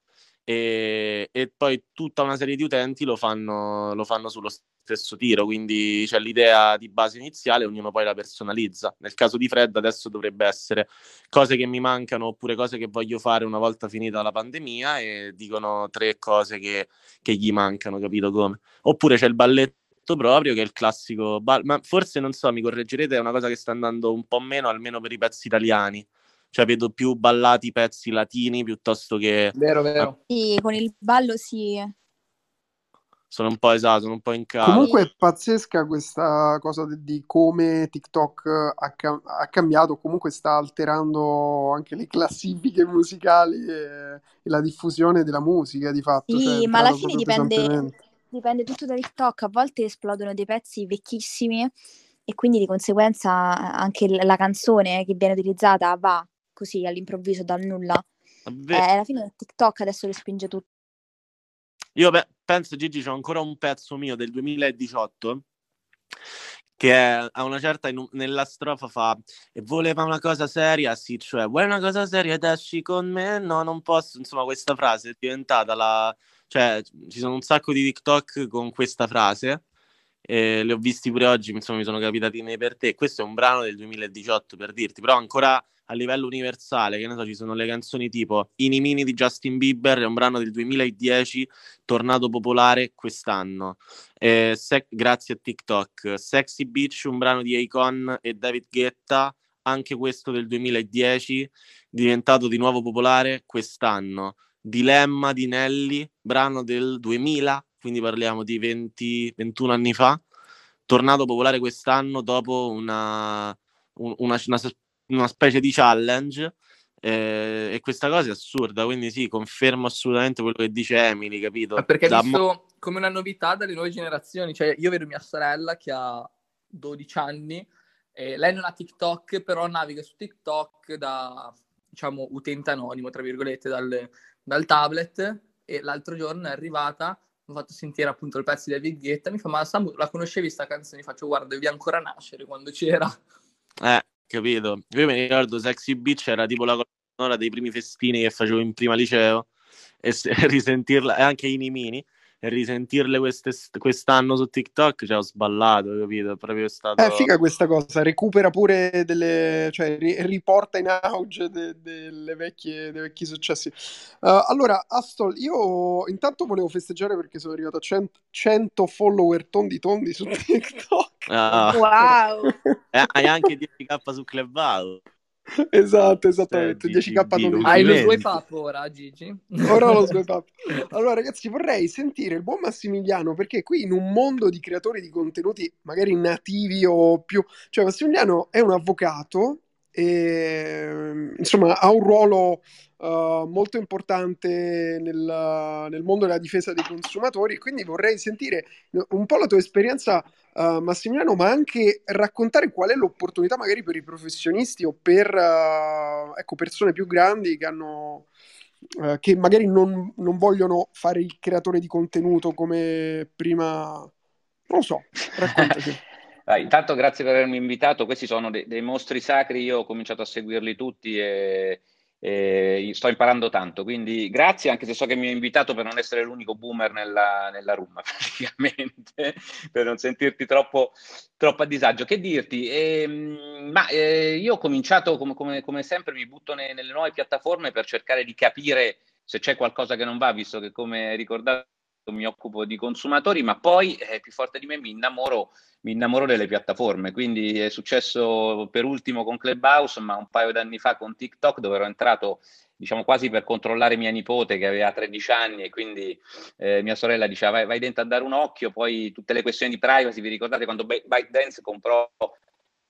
e, e, poi tutta una serie di utenti lo fanno, lo fanno sullo stesso tiro, quindi c'è l'idea di base iniziale, ognuno poi la personalizza. Nel caso di Fred adesso dovrebbe essere cose che mi mancano oppure cose che voglio fare una volta finita la pandemia e dicono tre cose che, che gli mancano, capito come? Oppure c'è il balletto proprio che è il classico ball- ma forse non so, mi correggerete, è una cosa che sta andando un po' meno almeno per i pezzi italiani cioè vedo più ballati i pezzi latini piuttosto che... Vero, vero. Sì, con il ballo sì. Sono un po' esatto, sono un po' in casa. Comunque è pazzesca questa cosa di, di come TikTok ha, ha, cambiato, comunque sta alterando anche le classifiche musicali e, e la diffusione della musica di fatto. Sì, cioè, ma alla fine dipende, dipende tutto da TikTok, a volte esplodono dei pezzi vecchissimi e quindi di conseguenza anche la canzone che viene utilizzata va così all'improvviso dal nulla. Eh, alla fine TikTok adesso le spinge tutto. Io beh, penso, Gigi, c'è ancora un pezzo mio del 2018 che è, a una certa in, nella strofa fa e voleva una cosa seria, sì, cioè vuoi una cosa seria ed esci con me? No, non posso, insomma questa frase è diventata la... cioè ci sono un sacco di TikTok con questa frase eh, li ho visti pure oggi, insomma mi sono capitati nei per te. Questo è un brano del 2018 per dirti, però ancora a livello universale, che ne so, ci sono le canzoni tipo Inimini di Justin Bieber, è un brano del 2010, tornato popolare quest'anno. Eh, sec- grazie a TikTok. Sexy Beach, un brano di Akon e David Guetta, anche questo del 2010, diventato di nuovo popolare quest'anno. Dilemma di Nelly, brano del 2000, quindi parliamo di 20, 21 anni fa, tornato popolare quest'anno dopo una, una, una, una specie di challenge. Eh, e questa cosa è assurda, quindi sì, confermo assolutamente quello che dice Emily, capito? Ma perché è visto mo- come una novità dalle nuove generazioni, cioè io vedo mia sorella che ha 12 anni, e lei non ha TikTok, però naviga su TikTok da, diciamo, utente anonimo, tra virgolette, dal, dal tablet, e l'altro giorno è arrivata ho fatto sentire appunto il pezzo di David Guetta, mi fa ma Samu la conoscevi sta canzone? Mi faccio guarda devi ancora nascere quando c'era. Eh, capito. Io mi ricordo Sexy Beach era tipo la colonna dei primi festini che facevo in prima liceo e se, risentirla, e anche i Nimini e risentirle queste, quest'anno su TikTok, cioè ho sballato, capito? Proprio stato... Eh, figa questa cosa, recupera pure delle... cioè ri- riporta in auge de- delle vecchie, dei vecchi successi. Uh, allora, Astol, io intanto volevo festeggiare perché sono arrivato a 100, 100 follower tondi tondi su TikTok. Ah. Wow! eh, hai anche 10k su Clubhouse. esatto, esattamente. 10k Hai lo swipe up ora, Gigi? Ora lo swipe up. Allora, ragazzi, vorrei sentire il buon Massimiliano perché qui in un mondo di creatori di contenuti magari nativi o più, cioè Massimiliano è un avvocato e insomma ha un ruolo uh, molto importante nel, nel, mondo della difesa dei consumatori. Quindi vorrei sentire un po' la tua esperienza uh, Massimiliano ma anche raccontare qual è l'opportunità magari per i professionisti o per uh, ecco, persone più grandi che hanno che magari non, non vogliono fare il creatore di contenuto come prima. Non lo so raccontaci. Intanto grazie per avermi invitato, questi sono de- dei mostri sacri, io ho cominciato a seguirli tutti e, e, sto imparando tanto, quindi grazie anche se so che mi hai invitato per non essere l'unico boomer nella, nella room praticamente, per non sentirti troppo, troppo a disagio. Che dirti? Eh, ma eh, io ho cominciato come, come, come sempre, mi butto ne, nelle nuove piattaforme per cercare di capire se c'è qualcosa che non va, visto che come ricordato mi occupo di consumatori, ma poi eh, più forte di me mi innamoro, mi innamoro delle piattaforme. Quindi è successo per ultimo con Clubhouse, ma un paio d'anni fa con TikTok, dove ero entrato diciamo quasi per controllare mia nipote che aveva 13 anni e quindi eh, mia sorella diceva vai, vai, dentro a dare un occhio, poi tutte le questioni di privacy, vi ricordate quando ByteDance comprò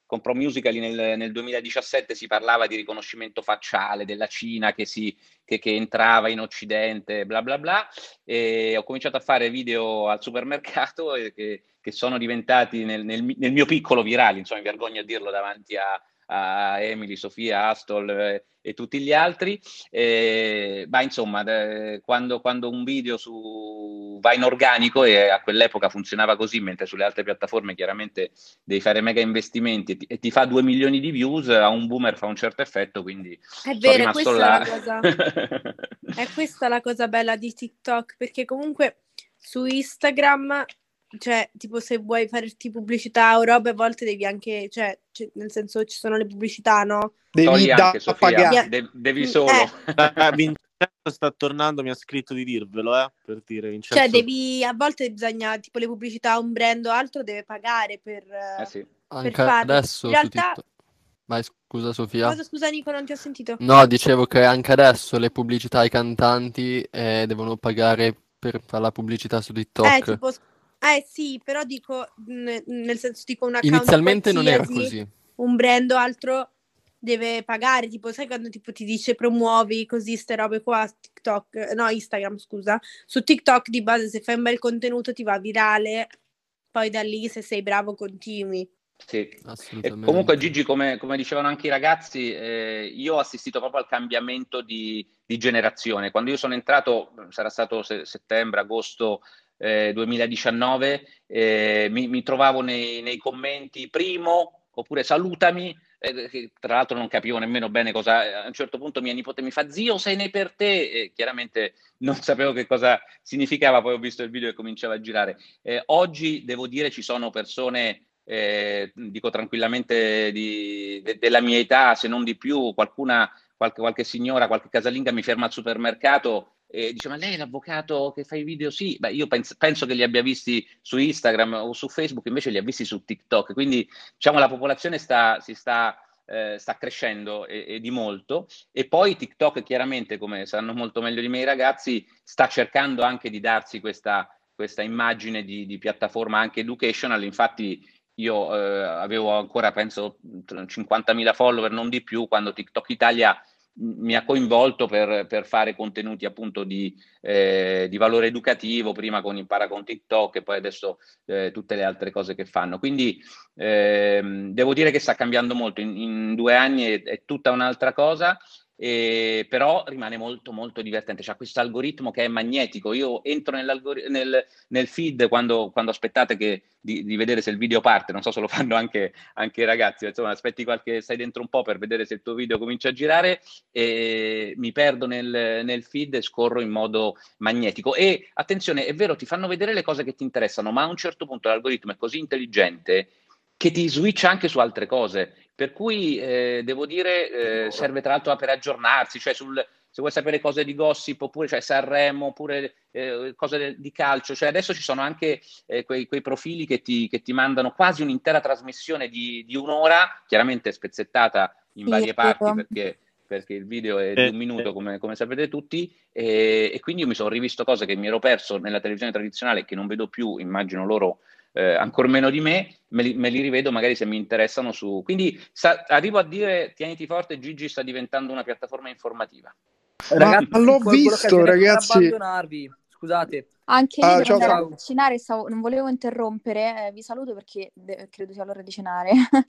comprò Musical.ly nel, nel, 2017 si parlava di riconoscimento facciale della Cina che, si, che, che, entrava in Occidente, bla bla bla, e ho cominciato a fare video al supermercato che, che sono diventati nel, nel, nel, mio piccolo virale, insomma mi vergogno a dirlo davanti a, a Emily, Sofia, Astol eh, e tutti gli altri. Eh, ma insomma, eh, quando, quando, un video su, va in organico e a quell'epoca funzionava così, mentre sulle altre piattaforme chiaramente devi fare mega investimenti e ti, e ti fa 2 milioni di views, a un boomer fa un certo effetto, quindi è vero, questa là. è, la cosa, è questa la cosa bella di TikTok, perché comunque su Instagram cioè, tipo se vuoi farti pubblicità o robe, a volte devi anche, cioè, cioè nel senso ci sono le pubblicità, no? Devi da anche, Sofia, pagare. De- devi solo. Eh. Vincenzo sta tornando, mi ha scritto di dirvelo, eh, per dire Vincenzo. Cioè, devi, a volte bisogna, tipo le pubblicità, un brand o altro deve pagare per, eh sì. per farle. adesso In realtà... Vai, scusa Sofia. Cosa, scusa Nico, non ti ho sentito. No, dicevo che anche adesso le pubblicità ai cantanti eh, devono pagare per fare la pubblicità su TikTok. Eh, tipo eh sì, però dico, nel senso dico un account Inizialmente non era così. Un brand o altro deve pagare, tipo sai quando tipo, ti dice promuovi così ste robe qua, TikTok, no Instagram scusa, su TikTok di base se fai un bel contenuto ti va virale, poi da lì se sei bravo continui. Sì, assolutamente. E comunque Gigi, come, come, dicevano anche i ragazzi, eh, io ho assistito proprio al cambiamento di, di, generazione. Quando io sono entrato, sarà stato se, settembre, agosto eh, 2019, eh, mi, mi, trovavo nei, nei, commenti primo oppure salutami, eh, tra l'altro non capivo nemmeno bene cosa, a un certo punto mia nipote mi fa zio sei ne per te, e chiaramente non sapevo che cosa significava, poi ho visto il video e cominciava a girare. Eh, oggi devo dire ci sono persone... Eh, dico tranquillamente di, de, della mia età, se non di più, qualcuna, qualche, qualche signora, qualche casalinga mi ferma al supermercato e dice ma lei è l'avvocato che fa i video? Sì, beh io penso, penso, che li abbia visti su Instagram o su Facebook, invece li ha visti su TikTok, quindi diciamo la popolazione sta, si sta, eh, sta crescendo e, e, di molto e poi TikTok chiaramente, come sanno molto meglio di me i ragazzi, sta cercando anche di darsi questa, questa immagine di, di piattaforma anche educational, infatti io eh, avevo ancora penso 50.000 follower, non di più, quando TikTok Italia mi ha coinvolto per, per, fare contenuti appunto di, eh, di, valore educativo, prima con Impara con TikTok e poi adesso eh, tutte le altre cose che fanno. Quindi ehm, devo dire che sta cambiando molto, in, in due anni è, è, tutta un'altra cosa e, però rimane molto molto divertente. C'è questo algoritmo che è magnetico. Io entro nel, nel feed quando, quando aspettate che, di, di, vedere se il video parte, non so se lo fanno anche, anche i ragazzi, insomma aspetti qualche, stai dentro un po' per vedere se il tuo video comincia a girare e mi perdo nel, nel feed e scorro in modo magnetico. E attenzione, è vero, ti fanno vedere le cose che ti interessano, ma a un certo punto l'algoritmo è così intelligente che ti switcha anche su altre cose. Per cui eh, devo dire, eh, serve tra l'altro per aggiornarsi, cioè sul, se vuoi sapere cose di gossip oppure cioè Sanremo oppure eh, cose di calcio, cioè adesso ci sono anche eh, quei, quei, profili che ti, che ti, mandano quasi un'intera trasmissione di, di un'ora, chiaramente spezzettata in sì, varie parti perché, perché, il video è di un minuto come, come sapete tutti e, e, quindi io mi sono rivisto cose che mi ero perso nella televisione tradizionale che non vedo più, immagino loro eh, ancora meno di me, me li, me li, rivedo magari se mi interessano su... Quindi sa, arrivo a dire, tieniti forte, Gigi sta diventando una piattaforma informativa. Ragazzi, Ma l'ho visto, ragazzi. Scusate. Anche ah, io ciao, ciao. a cenare, stavo, non volevo interrompere, eh, vi saluto perché de- credo sia l'ora di cenare.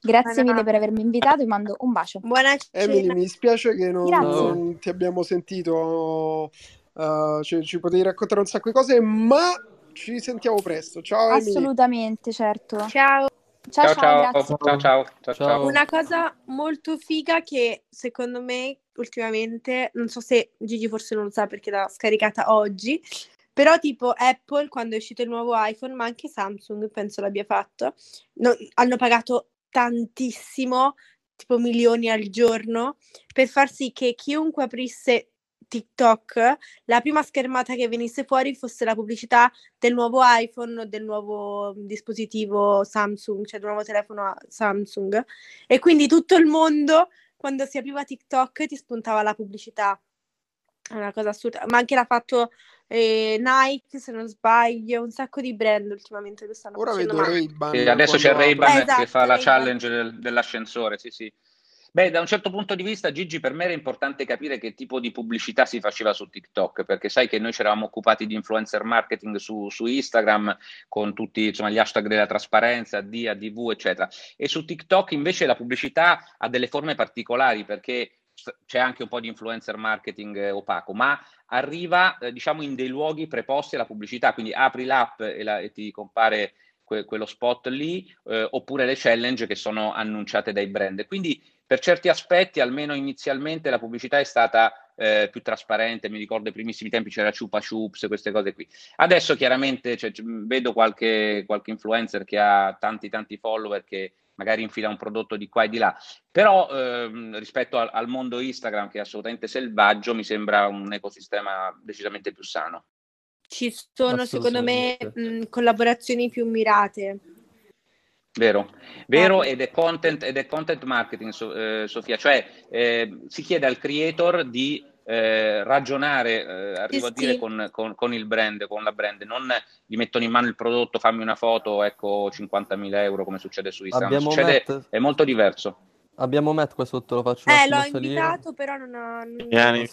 Grazie mille per avermi invitato, vi mando un bacio. Buona cena. Emily, mi spiace che non, non ti abbiamo sentito, uh, ci, ci potevi raccontare un sacco di cose, ma ci sentiamo presto. Ciao. Assolutamente, certo. Ciao. Ciao, ciao, ciao, ciao, ciao, ciao, ciao. Una cosa molto figa che secondo me ultimamente, non so se Gigi forse non lo sa perché l'ha scaricata oggi, però tipo Apple quando è uscito il nuovo iPhone, ma anche Samsung penso l'abbia fatto, no, hanno pagato tantissimo, tipo milioni al giorno, per far sì che chiunque aprisse TikTok, la prima schermata che venisse fuori fosse la pubblicità del nuovo iPhone o del nuovo dispositivo Samsung, cioè del nuovo telefono Samsung. E quindi tutto il mondo, quando si apriva TikTok, ti spuntava la pubblicità. È una cosa assurda. Ma anche l'ha fatto eh, Nike, se non sbaglio, un sacco di brand ultimamente lo stanno Ora facendo. vedo Ray-Ban. Sì, adesso c'è Ray-Ban esatto, che fa la Ray-Ban. challenge del, dell'ascensore, sì sì. Beh, da un certo punto di vista, Gigi, per me era importante capire che tipo di pubblicità si faceva su TikTok, perché sai che noi ci eravamo occupati di influencer marketing su, su Instagram con tutti insomma, gli hashtag della trasparenza, D, ADV, eccetera. E su TikTok invece la pubblicità ha delle forme particolari perché c'è anche un po' di influencer marketing eh, opaco, ma arriva eh, diciamo in dei luoghi preposti alla pubblicità, quindi apri l'app e, la, e ti compare que- quello spot lì, eh, oppure le challenge che sono annunciate dai brand. Quindi per certi aspetti, almeno inizialmente, la pubblicità è stata eh, più trasparente. Mi ricordo ai primissimi tempi c'era Chupa Chups, queste cose qui. Adesso chiaramente cioè, vedo qualche, qualche influencer che ha tanti tanti follower che magari infila un prodotto di qua e di là, però ehm, rispetto al, al, mondo Instagram che è assolutamente selvaggio mi sembra un ecosistema decisamente più sano. Ci sono secondo me mh, collaborazioni più mirate. Vero, vero ed è content, ed è content marketing, so, eh, Sofia, cioè eh, si chiede al creator di eh, ragionare, eh, arrivo sì, a dire, sì. con, con, con, il brand, con la brand, non gli mettono in mano il prodotto, fammi una foto, ecco 50.000 euro come succede su Instagram, succede, Matt, è molto diverso. Abbiamo Matt qua sotto, lo faccio Eh, l'ho invitato, però non ha... Non... Okay.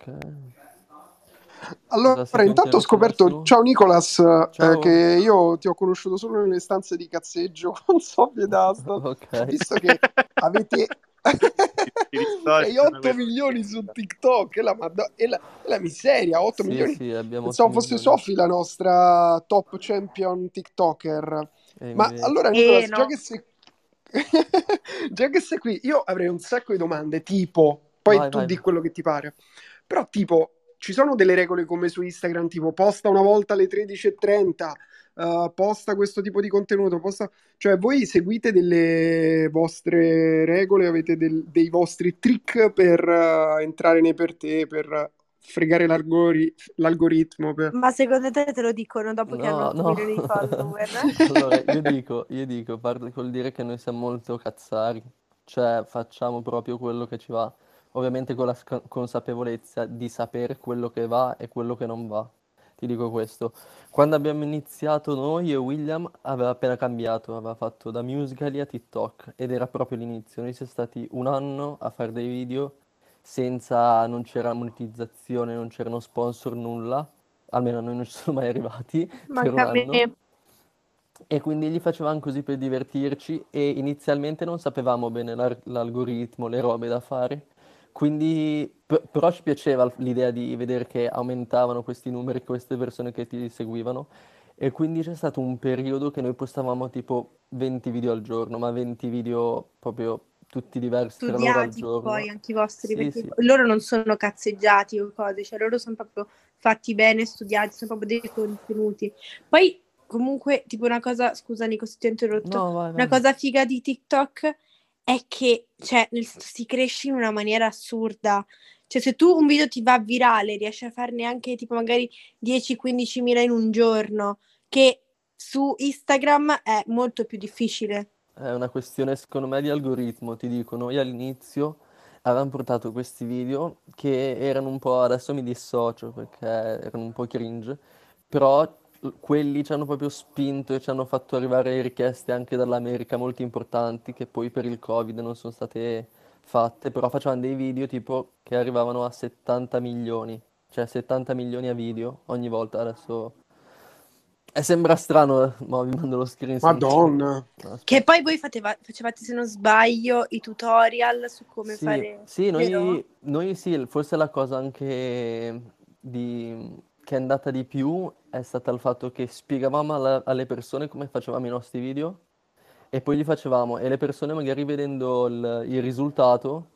Allora, intanto ho scoperto, ciao Nicolas, eh. Eh, che io ti ho conosciuto solo nelle stanze di cazzeggio con Sofia Dasta, okay. visto che avete hai 8 milioni su TikTok, è la, è la, è la miseria, 8 sì, milioni. Sì, Pensavo fosse Sofia la nostra top champion TikToker. Ma invece... allora Nicolas, eh, no. già, che sei... già che sei qui, io avrei un sacco di domande, tipo, poi vai, tu vai. di quello che ti pare. Però tipo, ci sono delle regole come su Instagram, tipo posta una volta alle 13.30, uh, eh, posta questo tipo di contenuto, posta... cioè voi seguite delle vostre regole, avete del, dei vostri trick per uh, entrare nei per te, per fregare l'algori- l'algoritmo. Per... Ma secondo te te lo dicono dopo no, che hanno no. milioni di follower? allora, io dico, io dico, parlo col dire che noi siamo molto cazzari, cioè facciamo proprio quello che ci va ovviamente con la consapevolezza di sapere quello che va e quello che non va. Ti dico questo. Quando abbiamo iniziato noi e William aveva appena cambiato, aveva fatto da Musical.ly a TikTok ed era proprio l'inizio. Noi siamo stati un anno a fare dei video senza, non c'era monetizzazione, non c'erano sponsor, nulla. Almeno noi non ci sono mai arrivati per un anno. E quindi li facevamo così per divertirci e inizialmente non sapevamo bene l'ar- l'algoritmo, le robe da fare quindi, p- però ci piaceva l'idea di vedere che aumentavano questi numeri, queste persone che ti seguivano. E quindi c'è stato un periodo che noi postavamo tipo 20 video al giorno, ma 20 video proprio tutti diversi tra loro al giorno. poi anche i vostri, sì, perché sì. loro non sono cazzeggiati o cose, cioè loro sono proprio fatti bene, studiati, sono proprio dei contenuti. Poi comunque, tipo una cosa, scusa Nico se ti ho interrotto, no, vai, vai. una cosa figa di TikTok è che cioè, si cresce in una maniera assurda. Cioè, se tu un video ti va virale, riesci a farne anche tipo magari 10-15 mila in un giorno, che su Instagram è molto più difficile. È una questione, secondo me, di algoritmo. Ti dico, noi all'inizio avevamo portato questi video che erano un po', adesso mi dissocio perché erano un po' cringe, però quelli ci hanno proprio spinto e ci hanno fatto arrivare richieste anche dall'America molto importanti che poi per il Covid non sono state fatte, però facevano dei video tipo che arrivavano a 70 milioni, cioè 70 milioni a video ogni volta, adesso... E sembra strano, ma vi mando lo screen. Madonna! No, che poi voi fateva, facevate, se non sbaglio, i tutorial su come sì, fare... Sì, noi, noi sì, forse la cosa anche di che è andata di più è stata il fatto che spiegavamo alla- alle persone come facevamo i nostri video e poi li facevamo e le persone magari vedendo il, il risultato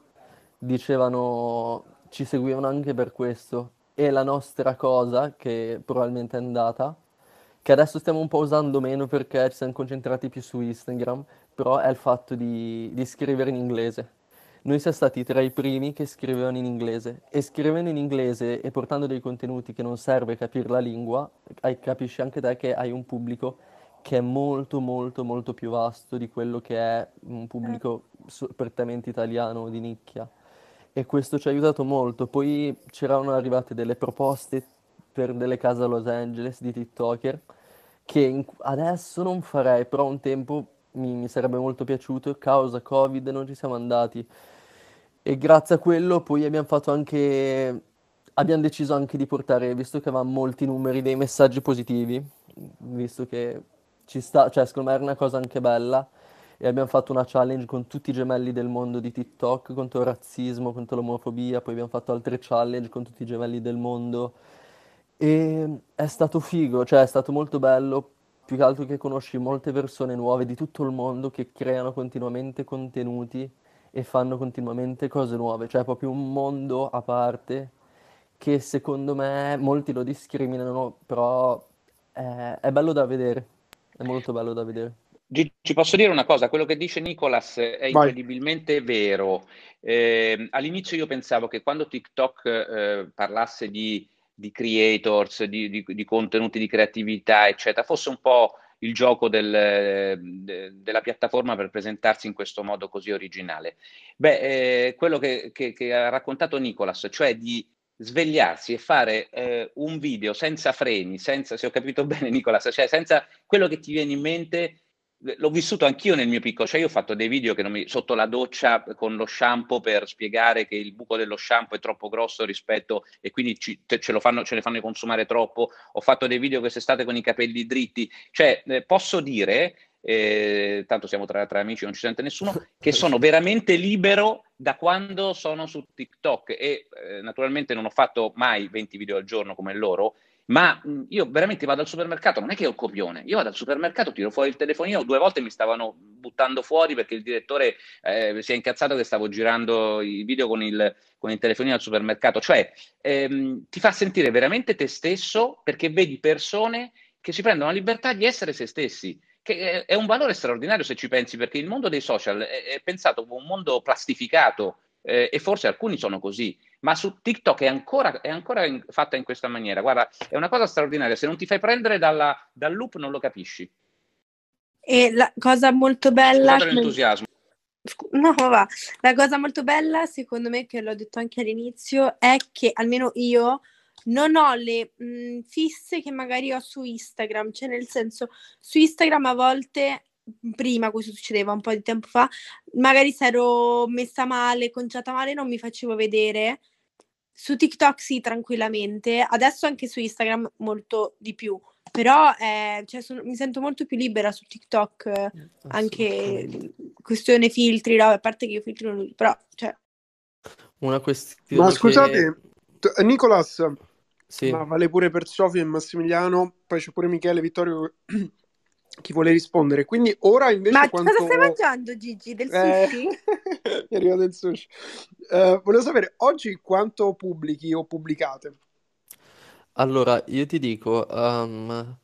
dicevano ci seguivano anche per questo. E la nostra cosa che probabilmente è andata che adesso stiamo un po' usando meno perché ci siamo concentrati più su Instagram però è il fatto di, di scrivere in inglese noi siamo stati tra i primi che scrivevano in inglese e scrivendo in inglese e portando dei contenuti che non serve capire la lingua, hai, capisci anche te che hai un pubblico che è molto molto molto più vasto di quello che è un pubblico prettamente italiano di nicchia e questo ci ha aiutato molto. Poi c'erano arrivate delle proposte per delle case a Los Angeles di TikToker che in, adesso non farei, però un tempo mi, mi sarebbe molto piaciuto, causa Covid non ci siamo andati. E grazie a quello poi abbiamo fatto anche, abbiamo deciso anche di portare, visto che avevamo molti numeri, dei messaggi positivi, visto che ci sta, cioè secondo me era una cosa anche bella e abbiamo fatto una challenge con tutti i gemelli del mondo di TikTok contro il razzismo, contro l'omofobia, poi abbiamo fatto altre challenge con tutti i gemelli del mondo. E è stato figo, cioè è stato molto bello, più che altro che conosci molte persone nuove di tutto il mondo che creano continuamente contenuti e fanno continuamente cose nuove, cioè è proprio un mondo a parte che secondo me molti lo discriminano, però è, è bello da vedere, è molto bello da vedere. Ci posso dire una cosa, quello che dice Nicolas è incredibilmente vero. Eh, all'inizio io pensavo che quando TikTok eh, parlasse di, di creators, di, di, di, contenuti di creatività, eccetera, fosse un po' il gioco del, de, della piattaforma per presentarsi in questo modo così originale. Beh, eh, quello che, che, che, ha raccontato Nicolas, cioè di svegliarsi e fare eh, un video senza freni, senza, se ho capito bene Nicolas, cioè senza quello che ti viene in mente l'ho vissuto anch'io nel mio piccolo, cioè io ho fatto dei video mi, sotto la doccia con lo shampoo per spiegare che il buco dello shampoo è troppo grosso rispetto e quindi ci, ce, fanno, ce, ne fanno consumare troppo, ho fatto dei video quest'estate con i capelli dritti, cioè eh, posso dire, eh, tanto siamo tra, tra, amici non ci sente nessuno, che sono veramente libero da quando sono su TikTok. E eh, naturalmente non ho fatto mai 20 video al giorno come loro, ma io veramente vado al supermercato, non è che ho copione, io vado al supermercato, tiro fuori il telefonino, due volte mi stavano buttando fuori perché il direttore eh, si è incazzato che stavo girando i video con il, con il telefonino al supermercato, cioè ehm, ti fa sentire veramente te stesso perché vedi persone che si prendono la libertà di essere se stessi, che è un valore straordinario se ci pensi, perché il mondo dei social è pensato come un mondo plastificato eh, e forse alcuni sono così ma su TikTok è ancora, è ancora in, fatta in questa maniera. Guarda, è una cosa straordinaria. Se non ti fai prendere dalla, dal loop, non lo capisci. E la cosa molto bella. Scusate l'entusiasmo. No, va. La cosa molto bella, secondo me, che l'ho detto anche all'inizio, è che almeno io non ho le mh, fisse che magari ho su Instagram. Cioè, nel senso, su Instagram a volte prima questo succedeva un po' di tempo fa, magari se ero messa male, conciata male, non mi facevo vedere. Su TikTok sì, tranquillamente, adesso anche su Instagram molto di più, però eh, cioè, sono, mi sento molto più libera su TikTok, eh, anche questione filtri, no? a parte che io filtro non però cioè... Una questione Ma scusate, che... Nicolas, sì. ma vale pure per Sofia e Massimiliano, poi c'è pure Michele Vittorio chi vuole rispondere. Quindi ora invece. Ma quanto... cosa stai mangiando, Gigi? Del eh, sushi? Mi è arrivato il sushi. Uh, volevo sapere oggi quanto pubblichi o pubblicate. Allora, io ti dico, um,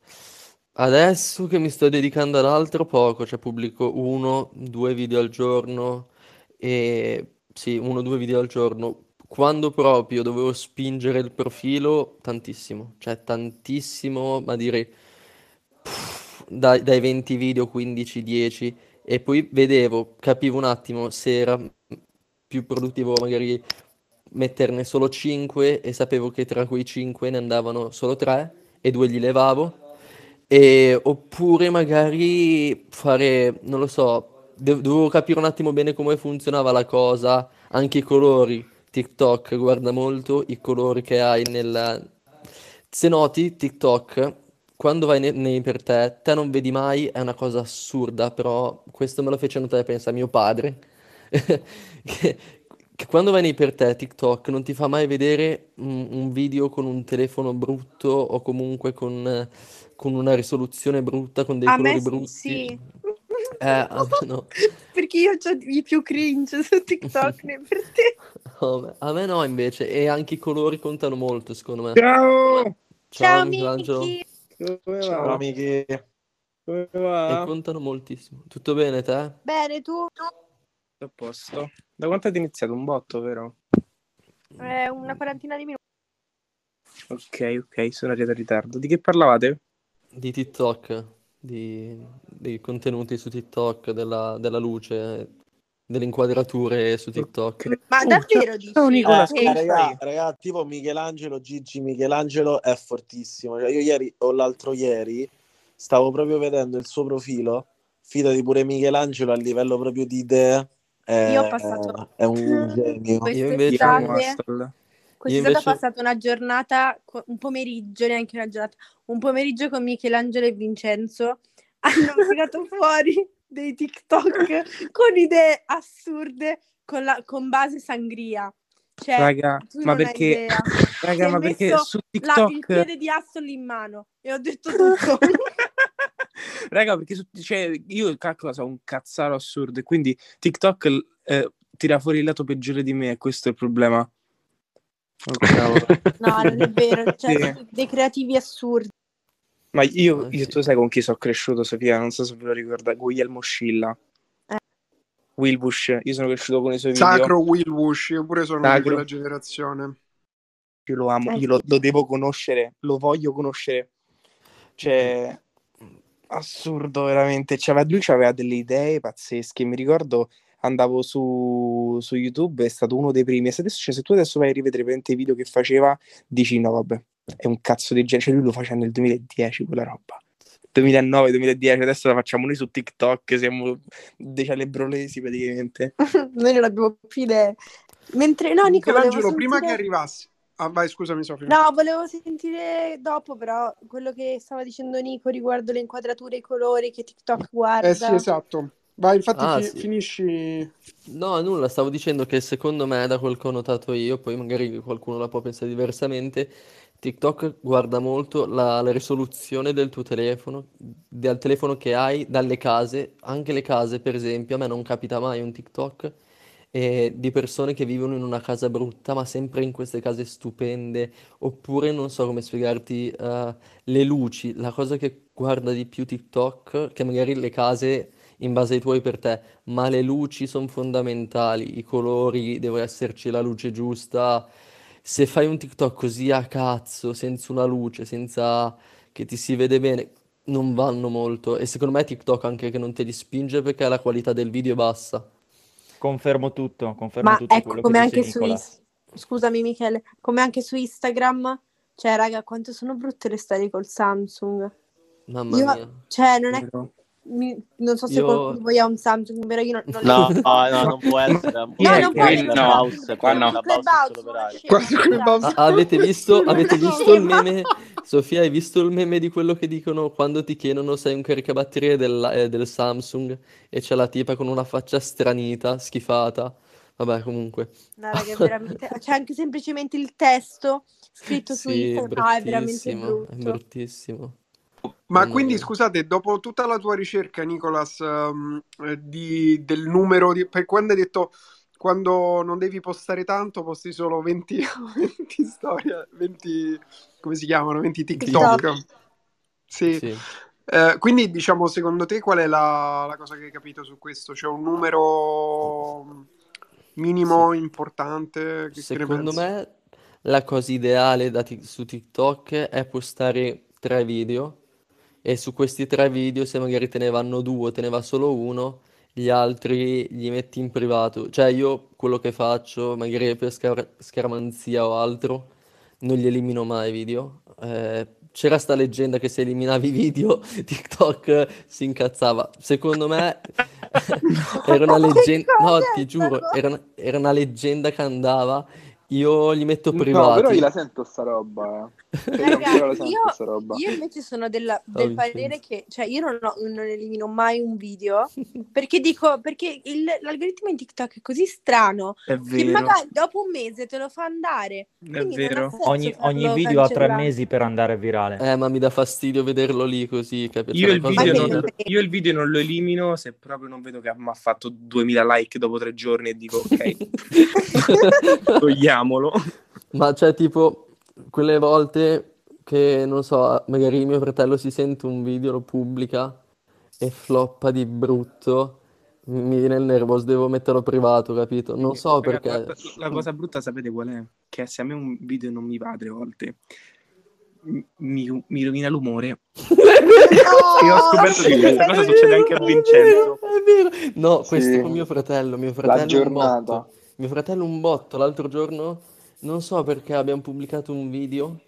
adesso che mi sto dedicando ad altro poco, cioè pubblico uno, due video al giorno e sì, uno o due video al giorno. Quando proprio dovevo spingere il profilo, tantissimo, cioè tantissimo, ma direi dai, dai 20 video 15, 10 e poi vedevo, capivo un attimo se era più produttivo magari metterne solo 5 e sapevo che tra quei 5 ne andavano solo 3 e 2 li levavo e, oppure magari fare, non lo so, dovevo capire un attimo bene come funzionava la cosa, anche i colori. TikTok guarda molto i colori che hai nella... Se noti, TikTok quando vai nei, nei per te, te non vedi mai, è una cosa assurda, però questo me lo fece notare, pensa, mio padre, che, che, quando vai nei per te TikTok non ti fa mai vedere un, un video con un telefono brutto o comunque con, con una risoluzione brutta, con dei a colori me brutti. Sì. Eh, no. Perché io ho i più cringe su TikTok ne per te. Oh, a me no, invece, e anche i colori contano molto, secondo me. Ciao! Ciao, Ciao Michelangelo. Come Ciao va? amici. Come E va? contano moltissimo. Tutto bene, te? Bene, tu? Tutto a posto. Da quanto avete iniziato? Un botto, vero? Eh, una quarantina di minuti. Ok, ok, sono arrivato in ritardo. Di che parlavate? Di TikTok, di, dei contenuti su TikTok, della, della luce, delle inquadrature su TikTok. Ok. Ma Oh, davvero dici? ciao Nicola, Eh, raga, tipo Michelangelo, Gigi Michelangelo è fortissimo. Cioè, io ieri o l'altro ieri stavo proprio vedendo il suo profilo. Fidati pure Michelangelo a livello proprio di idee È, Io ho passato- è un genio. Io invece- amo Quest'estate, invece- ho passato una giornata, un pomeriggio, neanche una giornata, un pomeriggio con Michelangelo e Vincenzo. Hanno tirato fuori dei TikTok con idee assurde con, la- con base sangria. Cioè, Raga, ma perché, raga, ma perché su la- il TikTok, piede di Astol in mano e ho detto tutto. raga, perché su- cioè, io calcolo, so un cazzaro assurdo e quindi TikTok eh, tira fuori il lato peggiore di me e questo è il problema. Oh. No, non è vero, cioè, Sì. sono dei creativi assurdi. Ma io, io sì. tu sai con chi sono cresciuto, Sofia? Non so se ve lo ricordate, Guglielmo Scilla. Eh. Will Bush, io sono cresciuto con i suoi video. Sacro Will Bush, io pure sono di Sacro. quella generazione. Io lo amo, Eh, io lo, sì. lo devo conoscere, lo voglio conoscere. Cioè, assurdo veramente. Cioè, lui aveva delle idee pazzesche. Mi ricordo, andavo su, su YouTube, è stato uno dei primi. Se, adesso, cioè, se tu adesso vai a rivedere i video che faceva, dici no, vabbè, è un cazzo di genere. Cioè, lui lo faceva nel 2010, quella roba. 2009-2010, adesso la facciamo noi su TikTok, siamo dei celebrolesi praticamente. Noi non abbiamo più idee. Mentre no, Nico, volevo Michelangelo, prima che sentire... arrivassi... Ah, vai, scusami Sofia. No, volevo sentire dopo, però, quello che stava dicendo Nico riguardo le inquadrature e i colori che TikTok guarda. Eh sì, esatto. Vai, infatti Ah, fi- sì. finisci... No, nulla, stavo dicendo che secondo me, da quel che ho notato io, poi magari qualcuno la può pensare diversamente, TikTok guarda molto la, la risoluzione del tuo telefono, del telefono che hai, dalle case, anche le case, per esempio, a me non capita mai un TikTok eh, di persone che vivono in una casa brutta, ma sempre in queste case stupende, oppure non so come spiegarti, eh, le luci, la cosa che guarda di più TikTok, che magari le case in base ai tuoi per te, ma le luci sono fondamentali, i colori, deve esserci la luce giusta. Se fai un TikTok così a cazzo, senza una luce, senza che ti si vede bene, non vanno molto. E secondo me TikTok anche che non te li spinge perché la qualità del video è bassa. Confermo tutto, confermo Ma tutto ecco, quello come che anche dice su. Is- scusami Michele, come anche su Instagram, cioè raga, quanto sono brutte le storie col Samsung. Mamma Io- mia. Cioè, non è Vero? Mi- non so se Io- qualcuno ha un Samsung, però io non, non No, li- no, no, non può essere. Non può No, non può essere. No, qua no. Clubhouse. Ah, avete visto, avete visto il meme? Sofia, hai visto il meme di quello che dicono quando ti chiedono se hai un caricabatterie del, eh, del Samsung e c'è la tipa con una faccia stranita, schifata. Vabbè, comunque. No, raga, veramente... C'è anche semplicemente il testo scritto su Sì, è Instagram. No, è veramente bruttissimo, è brutto. bruttissimo. Ma Mamma quindi scusate, dopo tutta la tua ricerca, Nicolas, eh, di- del numero di... Per quando hai detto quando non devi postare tanto, posti solo 20, 20 storie, 20... come si chiamano? 20 TikTok. Sì. Sì. Eh, quindi diciamo, secondo te qual è la, la cosa che hai capito su questo? C'è un numero minimo importante? Che, Secondo me la cosa ideale da ti- su TikTok è postare tre video e su questi tre video se magari te ne vanno due o te ne va solo uno, gli altri li metti in privato. Cioè io quello che faccio, magari per scar- scaramanzia o altro, non li elimino mai i video. Eh, c'era sta leggenda che se eliminavi i video TikTok si incazzava. Secondo me era una leggenda, no, ti giuro, era una, era una leggenda che andava. Io li metto No, privati. però io la sento sta roba. eh. Cioè, io Raga, ancora la sento io, io invece sono della- del Vincenzo. parere che, cioè, io non, ho- non elimino mai un video perché dico, perché il- l'algoritmo in TikTok è così strano È che magari dopo un mese te lo fa andare. è Quindi vero. Ogni, ogni video ha tre mesi per andare virale. Eh, ma mi dà fastidio vederlo lì così, capito? Io Cioè, il, non, io il video non lo elimino se proprio non vedo che mi ha fatto 2000 like dopo tre giorni e dico ok, togliamolo. Ma c'è tipo quelle volte che, non so, magari mio fratello si sente un video, lo pubblica e floppa di brutto, mi viene il nervoso, devo metterlo privato, capito? Non so Raga, perché. la, la cosa brutta sapete qual è? Che se a me un video non mi va tre volte mi, mi- rovina l'umore. Io ho scoperto che questa cosa succede anche a Vincenzo. È vero, è vero. No, questo Sì. con mio fratello, mio La fratello un giornata. botto. Mio fratello un botto, l'altro giorno, non so perché abbiamo pubblicato un video,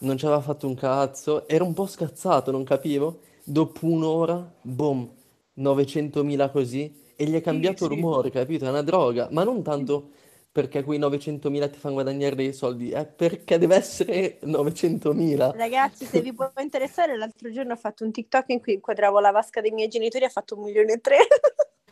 non ci aveva fatto un cazzo, era un po' scazzato, non capivo. Dopo un'ora, boom, 900.000 così, e gli è cambiato sì. rumore, capito? È una droga, ma non tanto perché quei 900.000 ti fanno guadagnare dei soldi, è perché deve essere 900.000. Ragazzi, se vi può interessare, l'altro giorno ho fatto un TikTok in cui inquadravo la vasca dei miei genitori e ha fatto un milione e tre.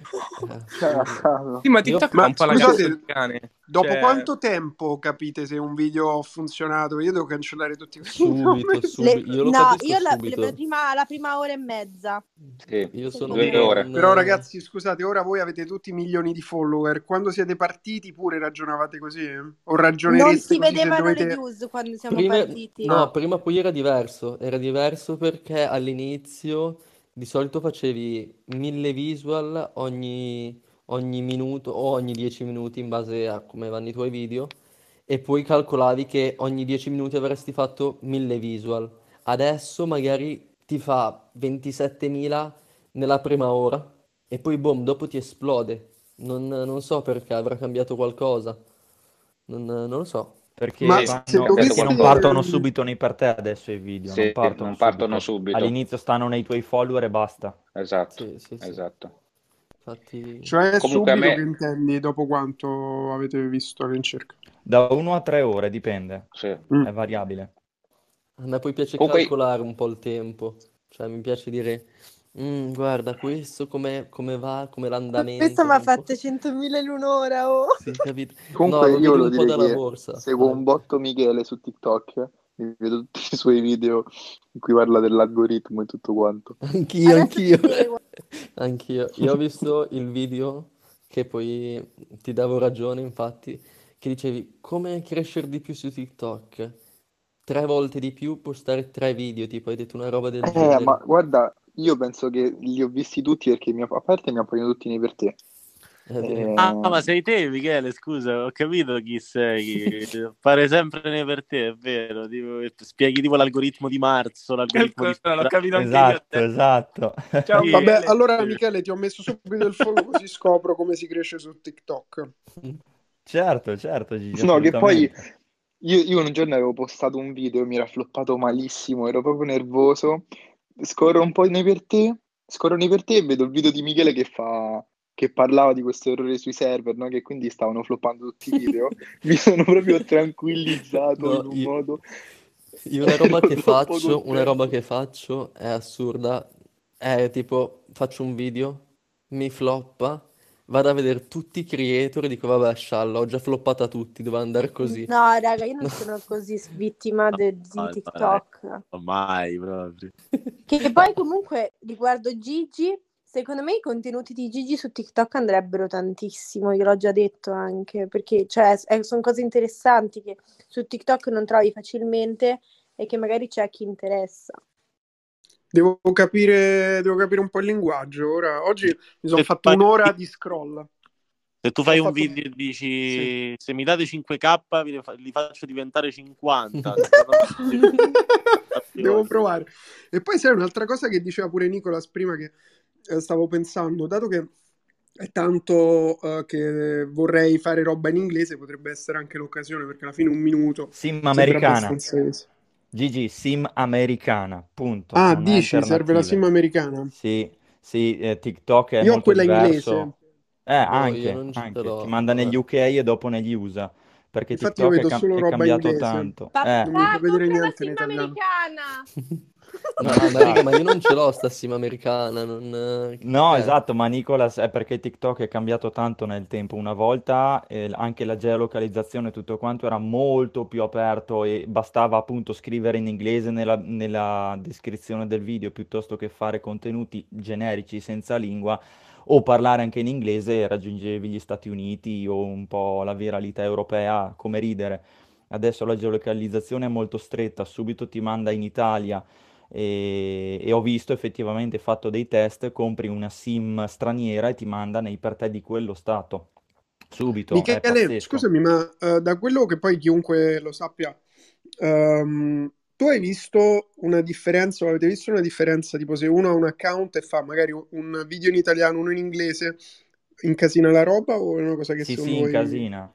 Eh, Sì, ma TikTok ma è un po' la scusate, cane. Dopo Cioè, quanto tempo capite se un video ha funzionato? Io devo cancellare tutti questi Subito, subito, Le- io lo no, io la, subito. la prima, la prima ora e mezza. Sì, Io sono due un- ore. Però ragazzi, scusate, ora voi avete tutti milioni di follower. Quando siete partiti pure ragionavate così? eh? O Non ragionereste si così se vedevano le dovete... views quando siamo Prima, partiti. no, prima poi era diverso, era diverso perché all'inizio di solito facevi mille visual ogni, ogni minuto o ogni 10 minuti in base a come vanno i tuoi video e poi calcolavi che ogni 10 minuti avresti fatto mille visual. Adesso magari ti fa 27.000 nella prima ora e poi boom, dopo ti esplode. Non, non so perché avrà cambiato qualcosa, non, non lo so. Perché, Ma vanno- se perché doveste- non partono subito nei per te adesso i video, Sì, non partono, non partono subito. All'inizio stanno nei tuoi follower e basta. Esatto, Sì, sì, sì. esatto. Infatti... Cioè Comunque subito me- che intendi, dopo quanto avete visto all'incirca? Da uno a tre ore, dipende, Sì. Mm. è variabile. A me poi piace Comunque- calcolare un po' il tempo, cioè mi piace dire, "Mm, guarda questo come, come va, come l'andamento. Questa mi ha un po'". fatto 100.000 in un'ora. Oh. Sì, capito? Comunque No, lo io vedi volevo un po' dire dalla che borsa. seguo Eh. un botto Michele su TikTok, mi vedo tutti i suoi video in cui parla dell'algoritmo e tutto quanto. Anch'io, Adesso anch'io. seguo. Anch'io. Io ho visto il video che poi ti davo ragione, infatti, che dicevi come crescere di più su TikTok. Tre volte di più, postare tre video, tipo, hai detto una roba del Eh, genere. ma guarda, io penso che li ho visti tutti perché mi, a parte mi appaiono tutti nei per te. Eh, Ah, ma sei te, Michele, scusa, ho capito chi sei. Pare sempre ne per te, è vero. Tipo, spieghi tipo l'algoritmo di marzo, l'algoritmo di l'ho capito anche Esatto, io. esatto. Ciao, Sì. Vabbè, allora Michele ti ho messo subito il follow così scopro come si cresce su TikTok. Certo, certo, Gigi, No, che poi io, io un giorno avevo postato un video, mi era floppato malissimo, ero proprio nervoso. Scorro un po' nei per te, scorro nei per te e vedo il video di Michele che fa, che parlava di questo errore sui server, no? Che quindi stavano floppando tutti i video. Mi sono proprio tranquillizzato No, in un io- modo. Io una roba che faccio, una roba che faccio è assurda, è tipo, faccio un video, mi floppa, vado a vedere tutti i creator e dico, vabbè, scialla, ho già floppata tutti, doveva andare così. No, raga, io non sono così vittima de- di TikTok. Mai proprio. Che poi comunque riguardo Gigi, secondo me i contenuti di Gigi su TikTok andrebbero tantissimo, io l'ho già detto anche, perché cioè, sono cose interessanti che su TikTok non trovi facilmente e che magari c'è a chi interessa. Devo capire, devo capire un po' il linguaggio. Ora, oggi mi sono Se fatto fai- un'ora di scroll. Se tu fai Ho un fatto- video e dici se mi date 5k vi li fa- li faccio diventare 50. Devo provare. E poi sai un'altra cosa che diceva pure Nicolas prima che eh, stavo pensando, dato che è tanto eh, che vorrei fare roba in inglese, potrebbe essere anche l'occasione perché alla fine un minuto Sim americana. abbastanza. Gigi, sim americana, punto. Ah, non dici, serve la sim americana? Sì, sì, eh, TikTok è Io ho quella diverso. inglese. Eh, io anche, anche. Ti manda negli vabbè. UK e dopo negli USA. Perché Infatti io TikTok è, cam- è cambiato inglese. tanto. Papà, Eh, Non mi fa vedere niente in sim italiano. americana! No, ma raga, ma io non ce l'ho sta sim americana, non... No, eh. esatto, ma Nicolas è perché TikTok è cambiato tanto nel tempo. Una volta eh, anche la geolocalizzazione e tutto quanto era molto più aperto e bastava appunto scrivere in inglese nella, nella descrizione del video piuttosto che fare contenuti generici senza lingua o parlare anche in inglese e raggiungevi gli Stati Uniti o un po' la viralità europea come ridere. Adesso la geolocalizzazione è molto stretta, subito ti manda in Italia e, e ho visto effettivamente, fatto dei test, compri una SIM straniera e ti manda nei per te di quello stato. Subito, Michele, scusami, ma eh, da quello che poi chiunque lo sappia, ehm, tu hai visto una differenza, o avete visto una differenza, tipo se uno ha un account e fa magari un video in italiano, uno in inglese, incasina la roba o è una cosa che Sì, sì, voi... incasina.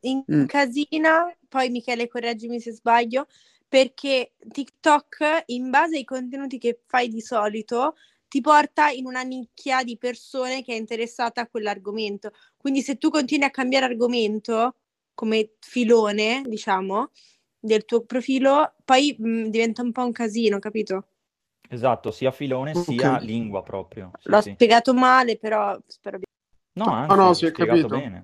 in Mm. casina, poi Michele correggimi se sbaglio, perché TikTok in base ai contenuti che fai di solito ti porta in una nicchia di persone che è interessata a quell'argomento. Quindi se tu continui a cambiare argomento come filone, diciamo, del tuo profilo, poi mh, diventa un po' un casino, capito? Esatto, sia filone Ok. sia lingua proprio. Sì, L'ho sì. spiegato male, però spero No, No, anzi, no, si è spiegato capito. bene.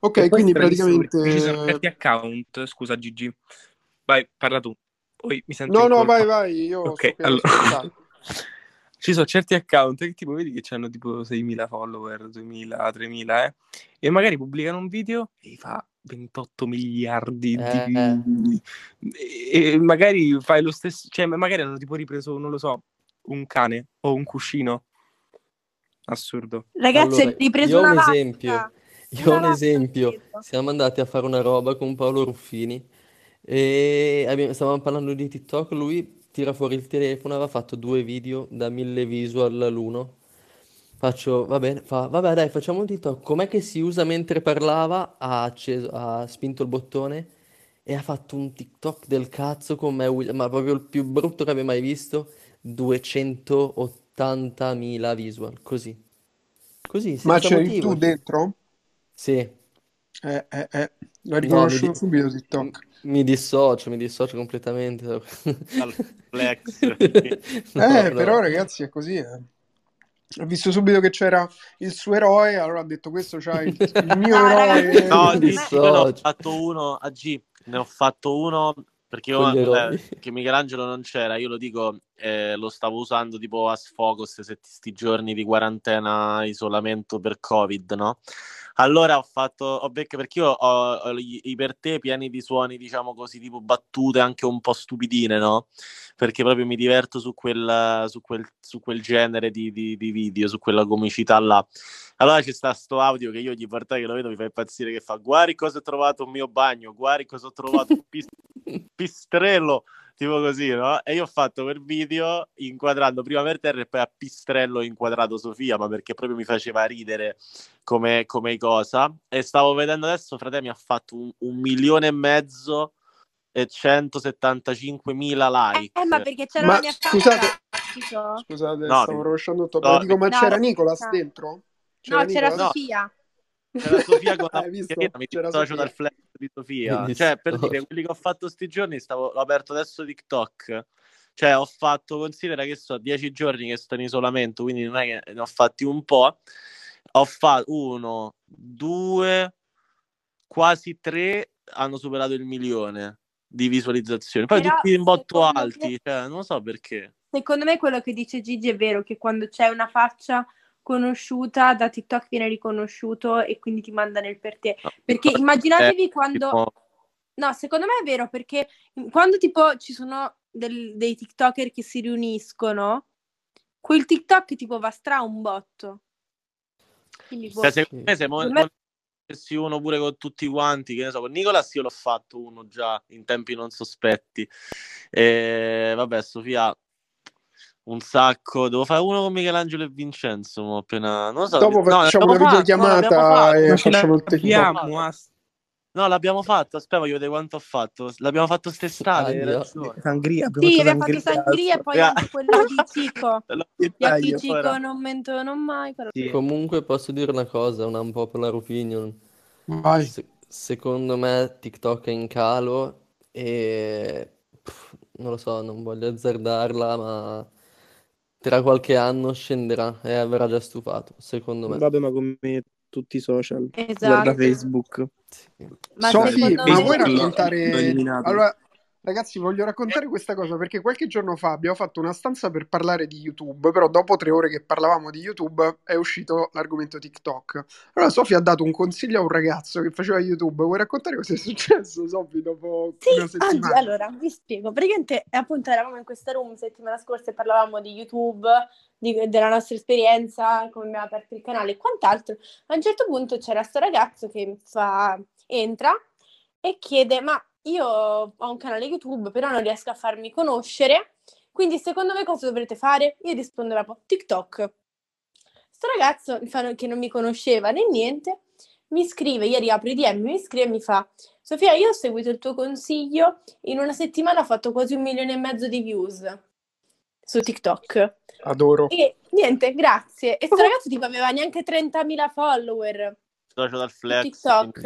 Ok, quindi praticamente... Ci sono certi account, scusa Gigi. Vai, parla tu. Poi mi sento No, no, colpa. vai, vai, io Ok, sto qui ad allora. Ci sono certi account che tipo vedi che hanno tipo 6.000 follower, 2.000, 3.000, eh, e magari pubblicano un video e gli fa 28 miliardi Eh. di... E, e magari fai lo stesso, cioè magari hanno tipo ripreso, non lo so, un cane o un cuscino. Assurdo. Ragazzi, Allora, hai ripreso io ho una un esempio. Io ho un esempio. Siamo andati a fare una roba con Paolo Ruffini e abbiamo- stavamo parlando di TikTok. Lui tira fuori il telefono, aveva fatto due video da mille visual l'uno. Faccio, va bene, fa, vabbè dai, facciamo un TikTok. Com'è che si usa mentre parlava? Ha acceso, ha spinto il bottone e ha fatto un TikTok del cazzo con me, Will- ma proprio il più brutto che abbia mai visto. 280.000 visual, così. Così, Ma senza c'eri motivo. tu dentro? Sì. Eh, eh, eh. L'ho No, mi, riconosciuto di- subito TikTok. Mi dissocio, mi dissocio completamente. Dal flex. No, Eh, no. però ragazzi è così. eh. Ho visto subito che c'era il suo eroe, allora ho detto questo c'ha il, il mio No, eroe. No, Eh, di, ma- io ne ho dissocio. fatto uno a G, ne ho fatto uno perché io, eroi. che Michelangelo non c'era, io lo dico, eh, lo stavo usando tipo a sfogo questi giorni di quarantena, isolamento per Covid, no? Allora ho fatto, ho becca perché io ho, ho i per te pieni di suoni, diciamo così, tipo battute anche un po' stupidine, no? Perché proprio mi diverto su quel, su quel, su quel genere di, di- di video, su quella comicità là. Allora c'è sta sto audio che io gli portai, che lo vedo, mi fa impazzire, che fa guardi cosa ho trovato un mio bagno, guardi cosa ho trovato un pis- pistrello, tipo così, no? E io ho fatto per video inquadrando prima per terra e poi a pistrello ho inquadrato Sofia, ma perché proprio mi faceva ridere come, come cosa. E stavo vedendo adesso, fratello, mi ha fatto un, un milione e mezzo e 175 mila like. Eh, ma perché c'era Ma la mia scusate, faccia, scusate, No, stavo rovesciando tutto. no, Ma dico, ma no, c'era no. Nicolas dentro? No, c'era Nicolas? No. Sofia. C'era Sofia con la mascherina, mi C'era dissocio Sofia. dal flash di Sofia. Mi Cioè, per dire, quelli che ho fatto sti giorni, stavo, l'ho aperto adesso TikTok. Cioè, ho fatto, considera che so, dieci giorni che sto in isolamento, quindi non è che ne ho fatti un po'. Ho fatto uno, due, quasi tre hanno superato il milione di visualizzazioni. Poi Però, tutti in botto alti, me- cioè, non so perché. Secondo me quello che dice Gigi è vero, che quando c'è una faccia conosciuta da TikTok viene riconosciuto e quindi ti manda nel per te. No. Perché immaginatevi Eh, quando... tipo- No, secondo me è vero perché quando tipo ci sono del- dei TikToker che si riuniscono, quel TikTok tipo va stra un botto. Quindi boh. Cioè, secondo me se mo- me- uno pure con tutti quanti, che ne so, con Nicolas io l'ho fatto uno già in tempi non sospetti. E vabbè, Sofia un sacco. Devo fare uno con Michelangelo e Vincenzo, mo appena non so. Dopo no, facciamo una fatto, no, videochiamata fatto. e Ma facciamo il Ast- No, l'abbiamo fatto. Aspetta, voglio vedere quanto ho fatto. L'abbiamo fatto st'estate, hai Sangria. Sì, fatto abbiamo fatto sangria e poi Raga. anche quello di Cico. Gli occhi io, Cico non mentono mai. quello- Sì. Comunque posso dire una cosa, una unpopular opinion. Vai. Se- secondo me TikTok è in calo e pff, non lo so, non voglio azzardarla, ma tra qualche anno scenderà e avrà già stufato, secondo me. Vabbè, ma come tutti i social. Esatto. Guarda Facebook. Sì. Ma secondo ma vuoi raccontare... Allora, ragazzi, voglio raccontare questa cosa perché qualche giorno fa abbiamo fatto una stanza per parlare di YouTube, però dopo tre ore che parlavamo di YouTube è uscito l'argomento TikTok. Allora Sofia ha dato un consiglio a un ragazzo che faceva YouTube. Vuoi raccontare cosa è successo, Sofì, dopo Sì, una oggi, settimana? allora vi spiego. Praticamente, appunto, eravamo in questa room settimana scorsa e parlavamo di YouTube, di- della nostra esperienza, come abbiamo aperto il canale e quant'altro. A un certo punto c'era sto ragazzo che fa, entra e chiede: Ma io ho un canale YouTube, però non riesco a farmi conoscere. Quindi, secondo me, cosa dovrete fare? Io rispondevo TikTok. Sto ragazzo che non mi conosceva né niente mi scrive, ieri apre i DM, mi scrive e mi fa Sofia, io ho seguito il tuo consiglio, in una settimana ho fatto quasi un milione e mezzo di views. su TikTok. Adoro. E niente, grazie. E sto ragazzo tipo aveva neanche 30.000 follower Socio dal su flex. TikTok.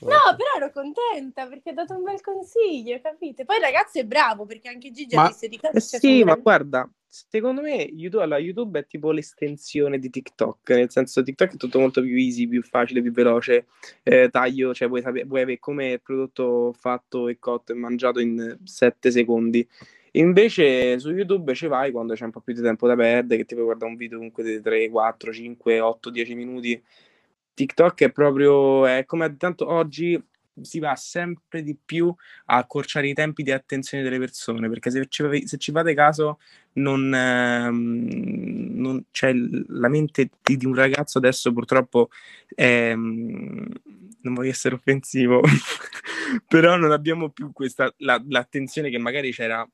No, però ero contenta perché ha dato un bel consiglio, capite? Poi il ragazzo è bravo perché anche Gigi ha Ma- visto di casa. Eh sì, ma grandi- guarda, secondo me YouTube, allora, YouTube è tipo l'estensione di TikTok, nel senso TikTok è tutto molto più easy, più facile, più veloce, eh, taglio, cioè vuoi, sapere, vuoi avere come il prodotto fatto e cotto e mangiato in 7 secondi. Invece su YouTube ci vai quando c'è un po' più di tempo da perdere, che ti puoi guardare un video comunque di 3, 4, 5, 8, 10 minuti. TikTok è proprio, è come tanto oggi si va sempre di più a accorciare i tempi di attenzione delle persone, perché se ci, se ci fate caso, non, ehm, non c'è l- la mente di, di un ragazzo adesso purtroppo, ehm, non voglio essere offensivo, però non abbiamo più questa, la- l'attenzione che magari c'era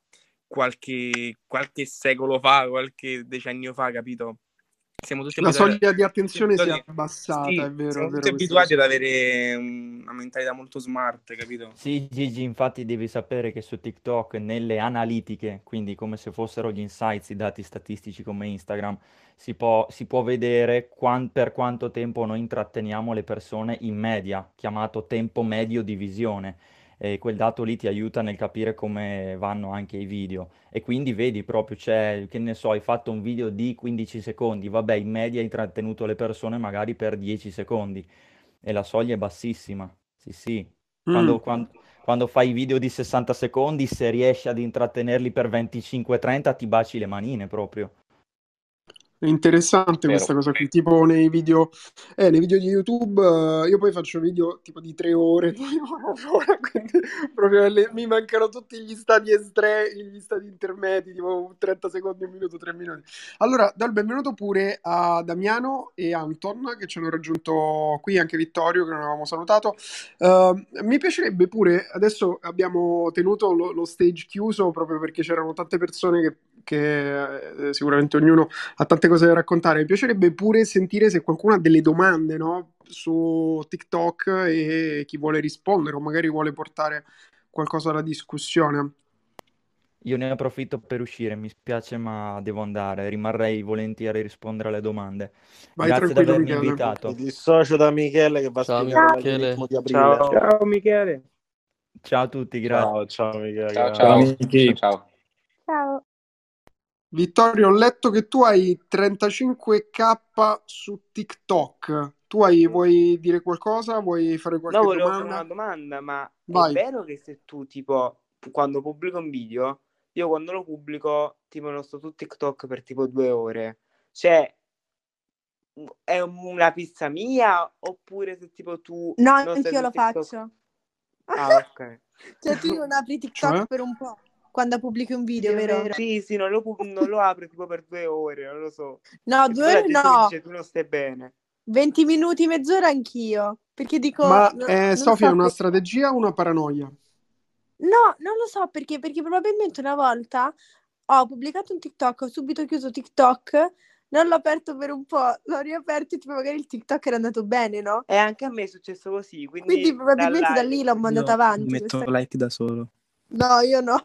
qualche, qualche secolo fa, qualche decennio fa, capito? Siamo tutti La abituati- soglia di attenzione si è abbassata, sì, è vero. siamo è vero tutti abituati ad avere una mentalità molto smart, capito? Sì, Gigi, infatti devi sapere che su TikTok, nelle analitiche, quindi come se fossero gli insights, i dati statistici come Instagram, si può, si può vedere quan- per quanto tempo noi intratteniamo le persone in media, chiamato tempo medio di visione. E quel dato lì ti aiuta nel capire come vanno anche i video. E quindi vedi proprio, c'è, che ne so, hai fatto un video di 15 secondi, vabbè, in media hai intrattenuto le persone magari per 10 secondi. E la soglia è bassissima. Sì, sì. Quando, Mm. quan- quando fai video di 60 secondi, se riesci ad intrattenerli per 25-30, ti baci le manine proprio. È interessante Vero. questa cosa qui, tipo nei video, eh, nei video di YouTube, eh, io poi faccio video tipo di tre ore, due ore, un'ora, quindi proprio le- mi mancano tutti gli stati estremi, gli stati intermedi, tipo 30 secondi, un minuto, tre minuti. Allora, do il benvenuto pure a Damiano e Anton che ci hanno raggiunto qui, anche Vittorio che non avevamo salutato. Eh, mi piacerebbe pure, adesso abbiamo tenuto lo, lo stage chiuso proprio perché c'erano tante persone che, che, eh, sicuramente ognuno ha tante cose da raccontare. Mi piacerebbe pure sentire se qualcuno ha delle domande, no? Su TikTok e chi vuole rispondere o magari vuole portare qualcosa alla discussione. Io ne approfitto per uscire, mi spiace ma devo andare, rimarrei volentieri a rispondere alle domande. Vai Grazie di tranquillo, avermi Michele. invitato. Mi dissocio da Michele che va a Ciao, spiegare Michele. di aprile. Ciao, ciao Michele. Ciao a tutti, grazie. Ciao, ciao Michele. Ciao, ciao. Ciao, ciao. Vittorio, ho letto che tu hai 35k su TikTok. Tu hai, vuoi dire qualcosa? Vuoi fare qualche No, volevo fare domanda? una domanda, ma Vai. è vero che se tu, tipo, quando pubblico un video, io quando lo pubblico, tipo, lo sto su TikTok per tipo due ore, cioè, è una pizza mia oppure se tipo tu No, non anch'io lo TikTok? faccio. Ah, ok. Cioè, tu non apri TikTok Cioè? per un po' quando pubblichi un video, vero? Sì, sì, non lo, non lo apro tipo per due ore, non lo so. No, E due ore no. dice tu non stai bene. 20 minuti, mezz'ora anch'io. Perché dico... Ma no- eh, Sofia, è so una per- strategia o una paranoia? No, non lo so perché, perché probabilmente una volta ho pubblicato un TikTok, ho subito chiuso TikTok, non l'ho aperto per un po', l'ho riaperto e tipo magari il TikTok era andato bene, no? E anche a me è successo così, quindi, Quindi probabilmente da là lì l'ho mandata Io avanti. metto questa- like da solo. No, io no.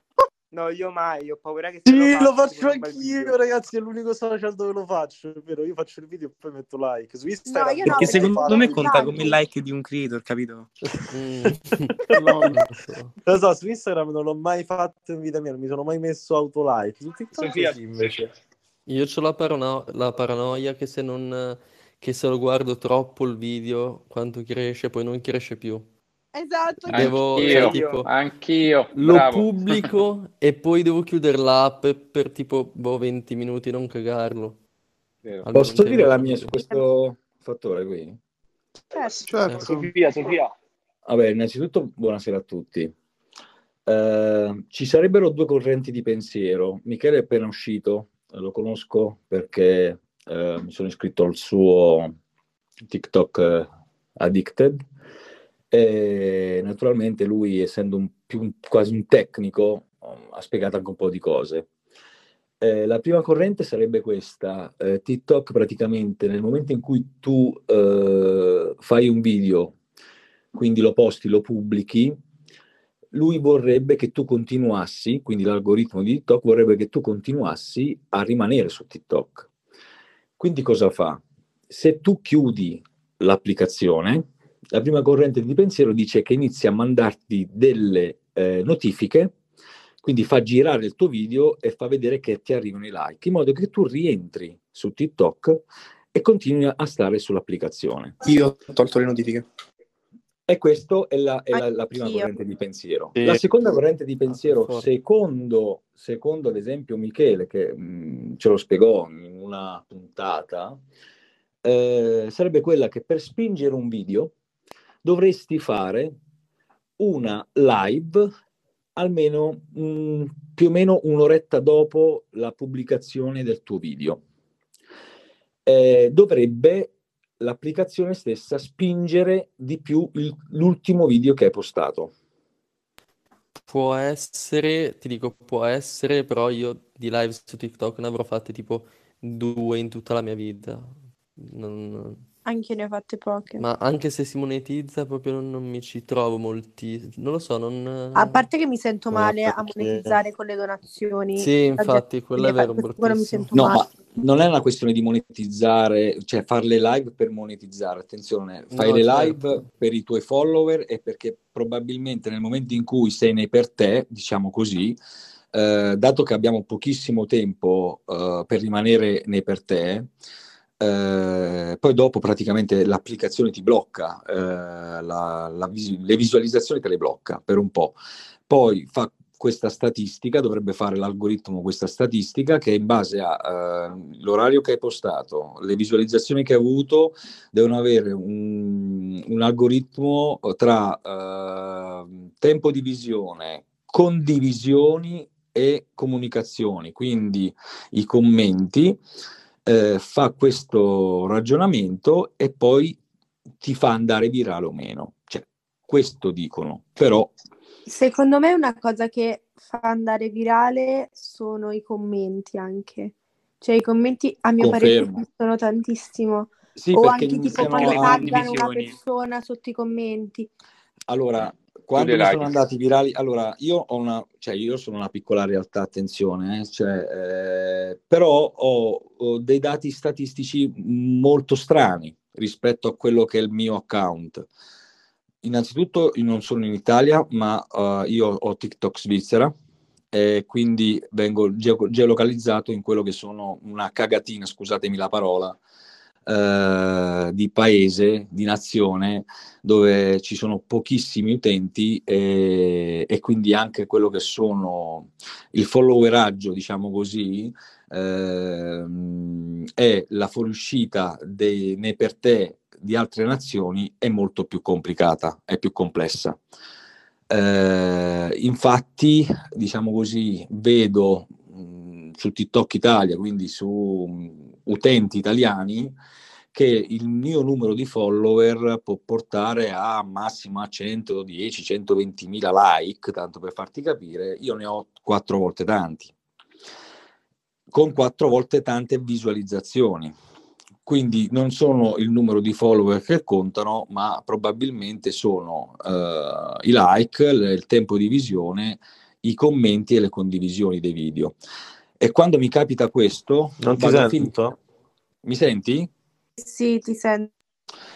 No, io mai, ho paura che Sì, lo faccio, tipo, faccio anch'io, ragazzi. È l'unico social dove lo faccio. È vero, io faccio il video e poi metto like. Su Instagram. No, io no, Perché perché secondo sono me conta like. come il like di un creator, capito? Mm. No. Non so. Lo so, su Instagram non l'ho mai fatto in vita mia, non mi sono mai messo autolike. Su TikTok Sofia. sì, invece. Io ho la, parano- la paranoia che se non, che se lo guardo troppo il video, quanto cresce, poi non cresce più. Esatto. Devo, Anch'io, cioè, tipo, anch'io, lo bravo. pubblico e poi devo chiudere l'app per tipo boh, 20 minuti, non cagarlo. Vero. Almeno Posso dire la mia su questo fattore qui? Certo. Certo. Sofia, Sofia. Vabbè, innanzitutto buonasera a tutti. Eh, ci sarebbero due correnti di pensiero. Michele è appena uscito, lo conosco perché eh, mi sono iscritto al suo TikTok eh, Addicted e naturalmente lui, essendo un, più quasi un tecnico, um, ha spiegato anche un po' di cose. Eh, la prima corrente sarebbe questa, eh, TikTok praticamente nel momento in cui tu eh, fai un video, quindi lo posti, lo pubblichi, lui vorrebbe che tu continuassi, quindi l'algoritmo di TikTok vorrebbe che tu continuassi a rimanere su TikTok. Quindi cosa fa? Se tu chiudi l'applicazione, la prima corrente di pensiero dice che inizia a mandarti delle eh, notifiche, quindi fa girare il tuo video e fa vedere che ti arrivano i like, in modo che tu rientri su TikTok e continui a stare sull'applicazione. Io ho tolto le notifiche. E questa è, la, è la, la, prima corrente di pensiero. Sì. La seconda corrente di pensiero, secondo, secondo ad esempio Michele, che mh, ce lo spiegò in una puntata, eh, sarebbe quella che per spingere un video dovresti fare una live almeno mh, più o meno un'oretta dopo la pubblicazione del tuo video. Eh, dovrebbe l'applicazione stessa spingere di più il- l'ultimo video che hai postato. Può essere, ti dico, può essere, però io di live su TikTok ne avrò fatte tipo due in tutta la mia vita. Non- Anche io ne ho fatte poche. Ma anche se si monetizza, proprio non, non mi ci trovo molti. Non lo so, non... A parte che mi sento Ma male a perché- monetizzare con le donazioni. Sì, infatti, quello è vero, quello mi sento No, male. ma non è una questione di monetizzare, cioè farle live per monetizzare, attenzione, fai No, le certo. live per i tuoi follower e perché probabilmente nel momento in cui sei nei per te, diciamo così, eh, dato che abbiamo pochissimo tempo eh, per rimanere nei per te, eh, poi dopo praticamente l'applicazione ti blocca, eh, la- la vis- le visualizzazioni te le blocca per un po'. Poi fa questa statistica, dovrebbe fare l'algoritmo questa statistica che in base all'orario che hai postato, le visualizzazioni che hai avuto, devono avere un, un algoritmo tra eh, tempo di visione, condivisioni e comunicazioni, quindi i commenti, eh, fa questo ragionamento e poi ti fa andare virale o meno. Cioè, questo dicono, però Secondo me una cosa che fa andare virale sono i commenti anche. Cioè i commenti a mio parere Confermo. esistono tantissimo. sì, o anche tipo quando taggano una persona sotto i commenti. Allora, quando mi sono like. andati virali, allora io ho una, cioè io sono una piccola realtà, attenzione, eh, cioè, eh, però ho, ho dei dati statistici molto strani rispetto a quello che è il mio account. Innanzitutto io non sono in Italia, ma eh, io ho TikTok Svizzera e quindi vengo geo- geolocalizzato in quello che sono una cagatina, scusatemi la parola, eh, di paese, di nazione, dove ci sono pochissimi utenti e, e quindi anche quello che sono il followeraggio, diciamo così, ehm, e la fuoriuscita dei, nei per te di altre nazioni è molto più complicata, è più complessa. Eh, infatti, diciamo così, vedo mh, su TikTok Italia, quindi su utenti italiani, che il mio numero di follower può portare a massimo a 110-120 mila like, tanto per farti capire, io ne ho quattro volte tanti, con quattro volte tante visualizzazioni. Quindi non sono il numero di follower che contano, ma probabilmente sono eh, i like, il il tempo di visione, i commenti e le condivisioni dei video. E quando mi capita questo, Non ti sento? Mi senti? Sì, ti sento.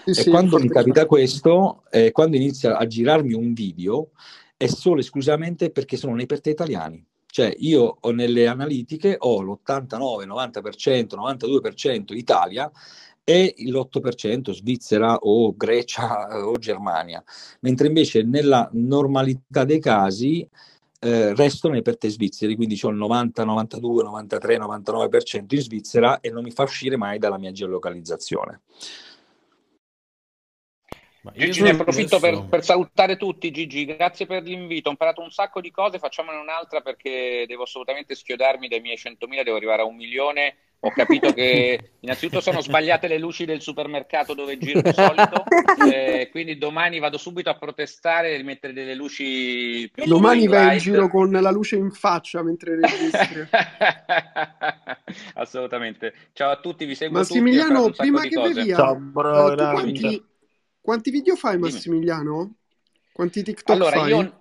E sì, quando mi capita questo, eh, quando inizia a girarmi un video, è solo e esclusivamente perché sono nei per te italiani. Cioè io ho nelle analitiche ho l'89, 90%, 92% Italia e l'8% Svizzera o Grecia o Germania, mentre invece nella normalità dei casi eh, restano nei per te svizzeri, quindi ho il 90, 92, 93, 99% in Svizzera e non mi fa uscire mai dalla mia geolocalizzazione. Gigi, ne approfitto per, per salutare tutti. Gigi, grazie per l'invito. Ho imparato un sacco di cose. Facciamone un'altra perché devo assolutamente schiodarmi dai miei 100.000, devo arrivare a un milione. Ho capito che innanzitutto sono sbagliate le luci del supermercato dove giro di solito, eh, quindi domani vado subito a protestare e rimettere delle luci più Domani vai in giro con la luce in faccia mentre registri. Assolutamente. Ciao a tutti, vi seguo tutti. Massimiliano, sacco prima che via, Ciao, eh, bro, grande. quanti, quanti video fai, Dimmi. Massimiliano? Quanti TikTok Allora, fai? io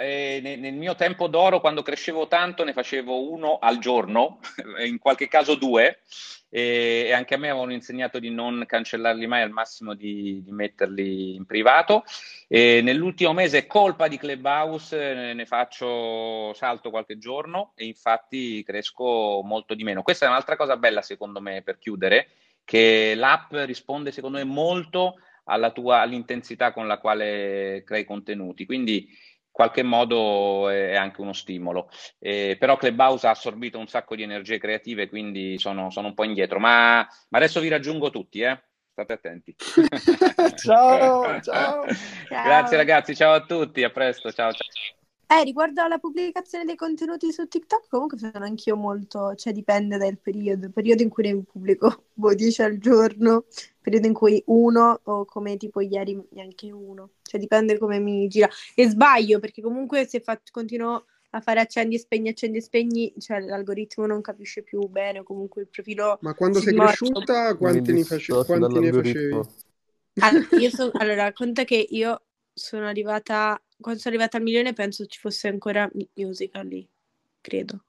eh, nel, nel, mio tempo d'oro, quando crescevo tanto, ne facevo uno al giorno, in qualche caso due, e, e, anche a me avevano insegnato di non cancellarli mai, al massimo di, di metterli in privato. E nell'ultimo mese, colpa di Clubhouse, ne, ne faccio salto qualche giorno e infatti cresco molto di meno. Questa è un'altra cosa bella, secondo me, per chiudere, che l'app risponde, secondo me, molto tua, all'intensità con la quale crei contenuti. Quindi qualche modo è anche uno stimolo. Eh, però Clubhouse ha assorbito un sacco di energie creative, quindi sono, sono un po' indietro. Ma, ma, adesso vi raggiungo tutti, eh? State attenti. ciao, ciao. Grazie ragazzi, ciao a tutti, a presto, ciao ciao. Eh, riguardo alla pubblicazione dei contenuti su TikTok, comunque sono anch'io molto, cioè dipende dal periodo, periodo in cui ne pubblico boh, 10 al giorno, periodo in cui uno o come tipo ieri neanche uno, cioè dipende come mi gira. E sbaglio perché comunque se fa, continuo a fare accendi e spegni, accendi e spegni, cioè l'algoritmo non capisce più bene, comunque il profilo... Ma quando sei morto. cresciuta quanti, ne, face- quanti ne facevi? Allora, io so, allora, conta che io sono arrivata quando sono arrivata al milione penso ci fosse ancora musical lì, credo.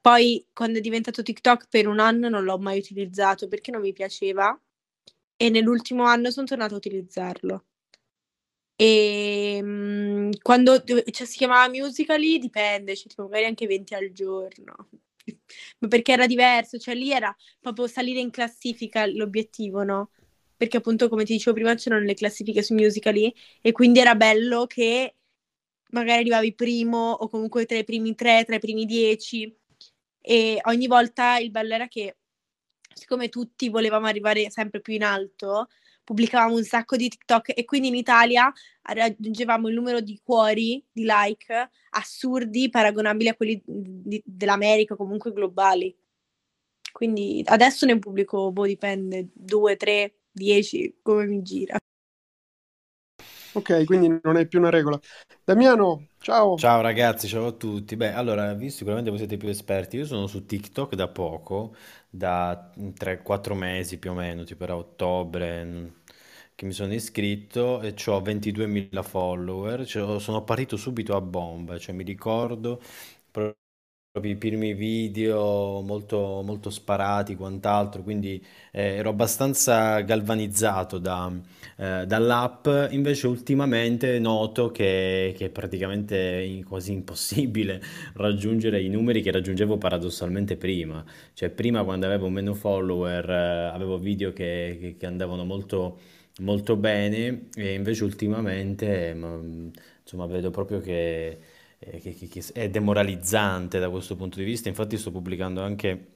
Poi quando è diventato TikTok per un anno non l'ho mai utilizzato perché non mi piaceva e nell'ultimo anno sono tornata a utilizzarlo. E um, quando cioè, si chiamava Musical.ly dipende, cioè, tipo, magari anche 20 al giorno. Ma perché era diverso, cioè lì era proprio salire in classifica l'obiettivo, no? perché appunto come ti dicevo prima c'erano le classifiche su Musical.ly e quindi era bello che magari arrivavi primo o comunque tra i primi tre, tra i primi dieci e ogni volta il bello era che siccome tutti volevamo arrivare sempre più in alto pubblicavamo un sacco di TikTok e quindi in Italia raggiungevamo il numero di cuori, di like assurdi paragonabili a quelli di, dell'America comunque globali quindi adesso ne pubblico, boh, dipende, due, tre 10 come mi gira. Ok, quindi non è più una regola. Damiano, ciao. Ciao ragazzi, ciao a tutti. Beh, allora, vi sicuramente voi siete più esperti. Io sono su TikTok da poco, da 3-4 mesi più o meno, tipo era ottobre mm, che mi sono iscritto e ho 22.000 follower. Cioè, sono partito subito a bomba, cioè mi ricordo proprio i primi video molto, molto sparati, quant'altro, quindi eh, ero abbastanza galvanizzato da, eh, dall'app, invece ultimamente noto che, che è praticamente quasi impossibile raggiungere i numeri che raggiungevo paradossalmente prima, cioè prima quando avevo meno follower eh, avevo video che, che, che andavano molto molto bene e invece ultimamente ma, insomma vedo proprio che eh, che, che, che è demoralizzante da questo punto di vista, infatti sto pubblicando anche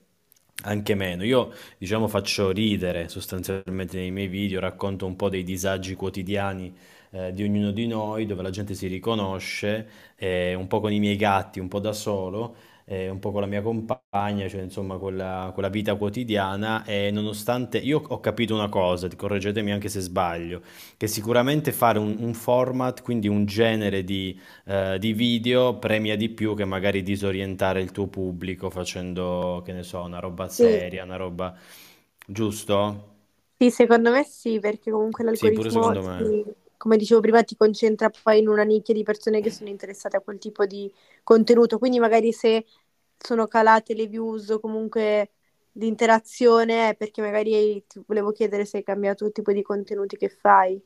anche meno. Io, diciamo, faccio ridere sostanzialmente nei miei video, racconto un po' dei disagi quotidiani eh, di ognuno di noi, dove la gente si riconosce, eh, un po' con i miei gatti, un po' da solo, eh, un po' con la mia compagna, cioè insomma quella, quella vita quotidiana e nonostante io ho capito una cosa, correggetemi anche se sbaglio, che sicuramente fare un, un format, quindi un genere di, eh, di, video premia di più che magari disorientare il tuo pubblico facendo, che ne so, una roba seria, sì. una roba... giusto? Sì, secondo me sì, perché comunque l'algoritmo... Sì, come dicevo prima, ti concentra poi in una nicchia di persone che sono interessate a quel tipo di contenuto. Quindi magari se sono calate le views o comunque l'interazione è perché magari ti volevo chiedere se hai cambiato il tipo di contenuti che fai.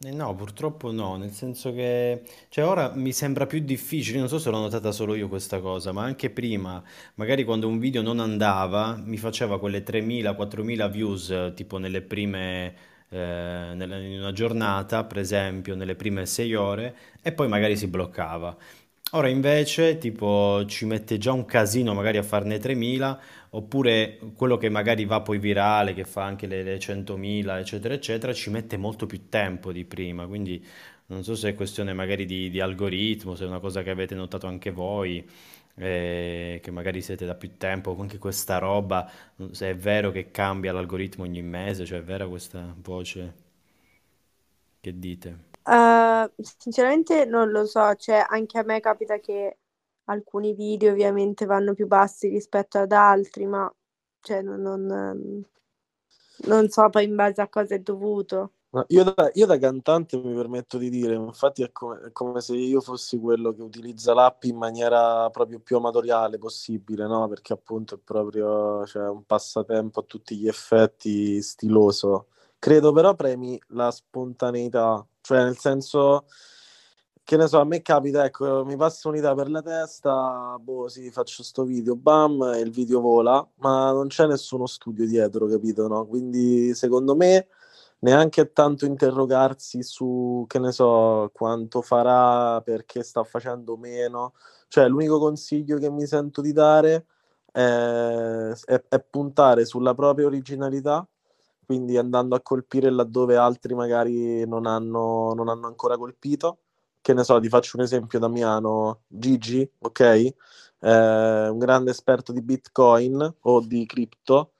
Eh no, purtroppo no, nel senso che, cioè ora mi sembra più difficile, non so se l'ho notata solo io questa cosa, ma anche prima, magari quando un video non andava, mi faceva quelle 3.000-4.000 views, tipo nelle prime, eh, in una giornata, per esempio, nelle prime 6 ore, e poi magari si bloccava. Ora invece, tipo, ci mette già un casino magari a farne 3.000, oppure quello che magari va poi virale, che fa anche le, le 100.000, eccetera, eccetera, ci mette molto più tempo di prima. Quindi non so se è questione magari di, di algoritmo, se è una cosa che avete notato anche voi, eh, che magari siete da più tempo, anche questa roba, se è vero che cambia l'algoritmo ogni mese, cioè è vera questa voce? Che dite? Uh, sinceramente non lo so, cioè anche a me capita che alcuni video ovviamente vanno più bassi rispetto ad altri, ma cioè, non, non, non so poi in base a cosa è dovuto. Io, da, io, da, cantante mi permetto di dire, infatti è come, è come, se io fossi quello che utilizza l'app in maniera proprio più amatoriale possibile, no? Perché appunto è proprio cioè, un passatempo a tutti gli effetti stiloso. Credo però premi la spontaneità, cioè nel senso che ne so, a me capita, ecco, mi passa un'idea per la testa, boh, sì, faccio sto video, bam, e il video vola, ma non c'è nessuno studio dietro, capito, no? Quindi secondo me neanche tanto interrogarsi su, che ne so, quanto farà, perché sta facendo meno. Cioè, l'unico consiglio che mi sento di dare è, è, è puntare sulla propria originalità, quindi andando a colpire laddove altri magari non hanno, non hanno ancora colpito. Che ne so, ti faccio un esempio, Damiano, Gigi, ok? Eh, un grande esperto di Bitcoin o di cripto,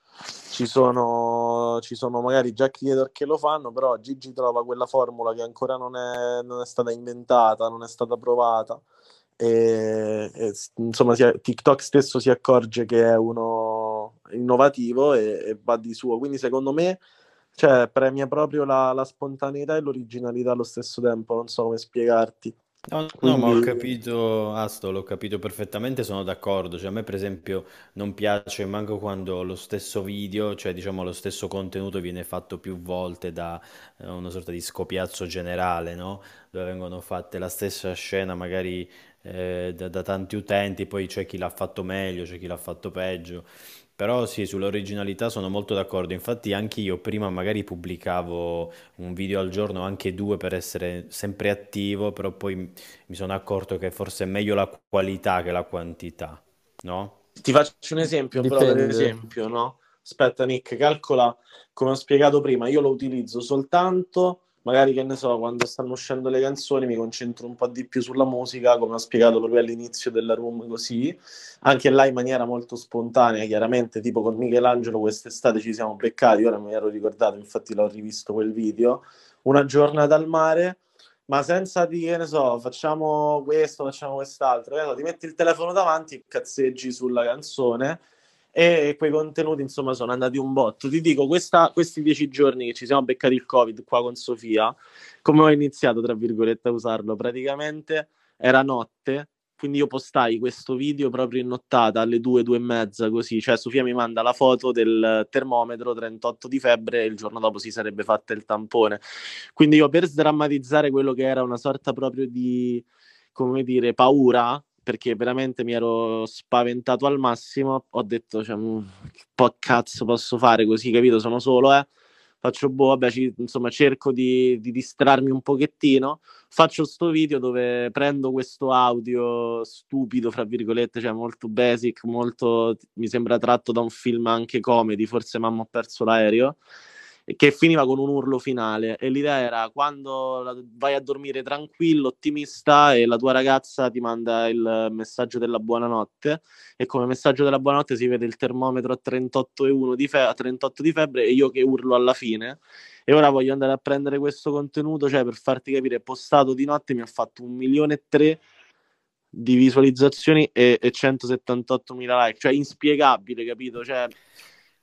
ci sono, ci sono magari già creator che lo fanno, però Gigi trova quella formula che ancora non è, non è stata inventata, non è stata provata. E, e insomma si, TikTok stesso si accorge che è uno innovativo e, e va di suo. Quindi secondo me cioè, premia proprio la, la spontaneità e l'originalità allo stesso tempo, non so come spiegarti. No, no, ma ho capito, Asto, l'ho capito perfettamente, sono d'accordo. Cioè, a me, per esempio, non piace manco quando lo stesso video, cioè diciamo lo stesso contenuto viene fatto più volte da eh, una sorta di scopiazzo generale, no? Dove vengono fatte la stessa scena, magari eh, da, da tanti utenti, poi c'è chi l'ha fatto meglio, c'è chi l'ha fatto peggio. Però sì, sull'originalità sono molto d'accordo. Infatti anche io prima magari pubblicavo un video al giorno, anche due per essere sempre attivo, però poi mi sono accorto che forse è meglio la qualità che la quantità, no? Ti faccio un esempio, però per Dipende. esempio, no? Aspetta Nick, calcola, come ho spiegato prima, io lo utilizzo soltanto magari che ne so, quando stanno uscendo le canzoni mi concentro un po' di più sulla musica, come ho spiegato proprio all'inizio della room, così, anche là in maniera molto spontanea, chiaramente, tipo con Michelangelo quest'estate ci siamo beccati, ora mi ero ricordato, infatti l'ho rivisto quel video, una giornata al mare, ma senza di, che ne so, facciamo questo, facciamo quest'altro, so, ti metti il telefono davanti cazzeggi sulla canzone e quei contenuti insomma sono andati un botto. Ti dico, questa, questi dieci giorni che ci siamo beccati il Covid qua con Sofia, come ho iniziato tra virgolette a usarlo? Praticamente era notte, quindi io postai questo video proprio in nottata alle due, due e mezza così, cioè Sofia mi manda la foto del termometro 38 di febbre e il giorno dopo si sarebbe fatta il tampone. Quindi io per sdrammatizzare quello che era una sorta proprio di, come dire, paura, perché veramente mi ero spaventato al massimo. Ho detto, cioè, mm, che po' cazzo posso fare così, capito? Sono solo, eh. Faccio, boh, vabbè, ci, insomma, cerco di, di, distrarmi un pochettino. Faccio sto video dove prendo questo audio stupido, fra virgolette, cioè molto basic, molto, mi sembra tratto da un film anche comedy, forse mamma ho perso l'aereo che finiva con un urlo finale e l'idea era quando vai a dormire tranquillo, ottimista e la tua ragazza ti manda il messaggio della buonanotte e come messaggio della buonanotte si vede il termometro a 38,1 di, fe- a 38 di febbre e io che urlo alla fine e ora voglio andare a prendere questo contenuto, cioè per farti capire, postato di notte mi ha fatto un milione e tre di visualizzazioni e, e 178 mila like, cioè inspiegabile, capito? Cioè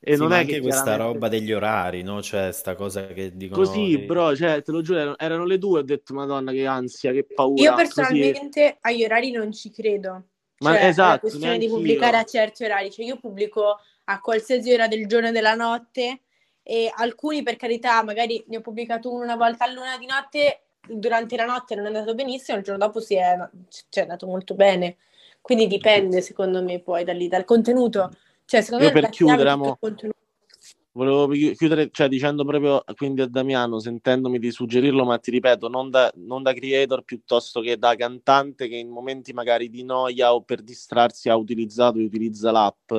e sì, non è anche questa chiaramente... roba degli orari, no? Cioè, sta cosa che dicono... Così, bro, cioè, te lo giuro, erano le due, ho detto, madonna, che ansia, che paura. Io personalmente così... agli orari non ci credo. Ma cioè, esatto, la questione di pubblicare io. a certi orari. Cioè, io pubblico a qualsiasi ora del giorno e della notte e alcuni, per carità, magari ne ho pubblicato uno una volta all'una di notte, durante la notte non è andato benissimo, il giorno dopo si è, cioè, è andato molto bene. Quindi dipende, secondo me, poi da lì, dal contenuto. Cioè, secondo Io me per chiudere, amo, volevo chiudere cioè, dicendo proprio quindi a Damiano, sentendomi di suggerirlo, ma ti ripeto, non da, non da creator piuttosto che da cantante che in momenti magari di noia o per distrarsi ha utilizzato e utilizza l'app.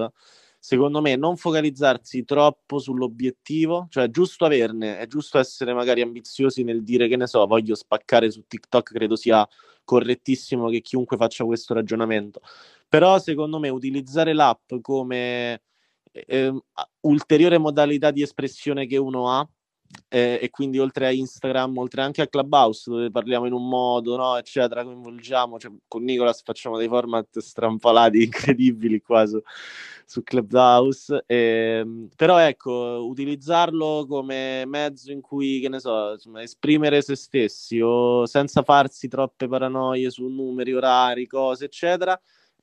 Secondo me non focalizzarsi troppo sull'obiettivo, cioè è giusto averne, è giusto essere magari ambiziosi nel dire che ne so, voglio spaccare su TikTok, credo sia correttissimo che chiunque faccia questo ragionamento però secondo me utilizzare l'app come eh, ulteriore modalità di espressione che uno ha, e, e, quindi oltre a Instagram, oltre anche a Clubhouse dove parliamo in un modo, no, eccetera, coinvolgiamo, cioè, con Nicolas facciamo dei format strampalati incredibili qua su, su Clubhouse, e, ehm, però ecco, utilizzarlo come mezzo in cui, che ne so, insomma, esprimere se stessi o senza farsi troppe paranoie su numeri, orari, cose, eccetera,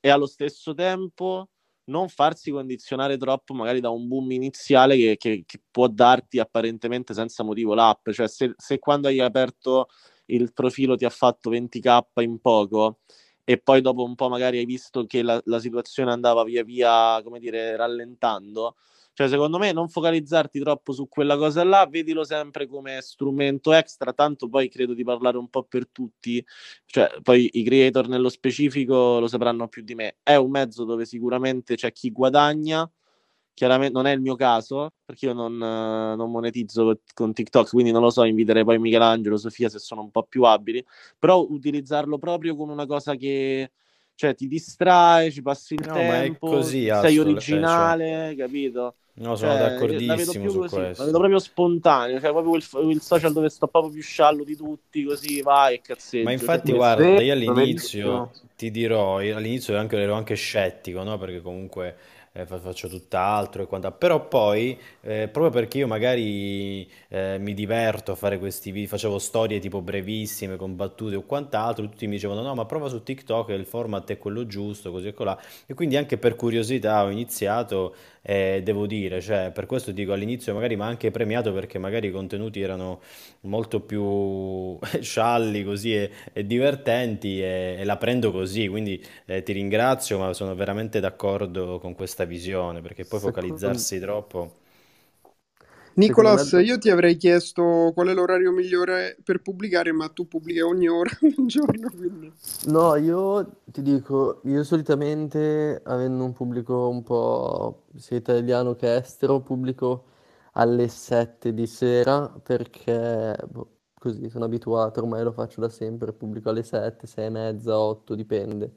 e allo stesso tempo non farsi condizionare troppo magari da un boom iniziale che, che, che può darti apparentemente senza motivo l'app, cioè se, se, quando hai aperto il profilo ti ha fatto 20k in poco e poi dopo un po' magari hai visto che la, la situazione andava via via, come dire, rallentando, cioè, secondo me, non focalizzarti troppo su quella cosa là, vedilo sempre come strumento extra, tanto poi credo di parlare un po' per tutti, cioè, poi i creator nello specifico lo sapranno più di me. È un mezzo dove sicuramente c'è chi guadagna, chiaramente non è il mio caso, perché io non, non monetizzo con TikTok, quindi non lo so, inviterei poi Michelangelo, Sofia se sono un po' più abili, però utilizzarlo proprio come una cosa che cioè ti distrae, ci passi il no, tempo, così, sei originale, cioè. capito? No, sono cioè, d'accordissimo su così, questo. La vedo proprio spontaneo, cioè proprio il, il, social dove sto proprio più sciallo di tutti, così vai e cazzeggio. Ma infatti, cioè, guarda, io all'inizio ti dirò, all'inizio anche, ero anche scettico, no? Perché comunque eh, faccio tutt'altro e quant'altro. Però poi, eh, proprio perché io magari eh, mi diverto a fare questi video, facevo storie tipo brevissime con battute o quant'altro, tutti mi dicevano no, ma prova su TikTok, il format è quello giusto, così e colà. E quindi anche per curiosità ho iniziato e devo dire, cioè, per questo dico all'inizio magari ma anche premiato perché magari i contenuti erano molto più scialli così e, e divertenti e, e la prendo così, quindi eh, ti ringrazio, ma sono veramente d'accordo con questa visione perché poi Secondo... focalizzarsi troppo... Nicolas, io ti avrei chiesto qual è l'orario migliore per pubblicare, ma tu pubblichi ogni ora del giorno, quindi... No, io ti dico, io solitamente, avendo un pubblico un po' sia italiano che estero, pubblico alle 7 di sera perché boh, così sono abituato, ormai lo faccio da sempre, pubblico alle 7, 6 e mezza, 8, dipende.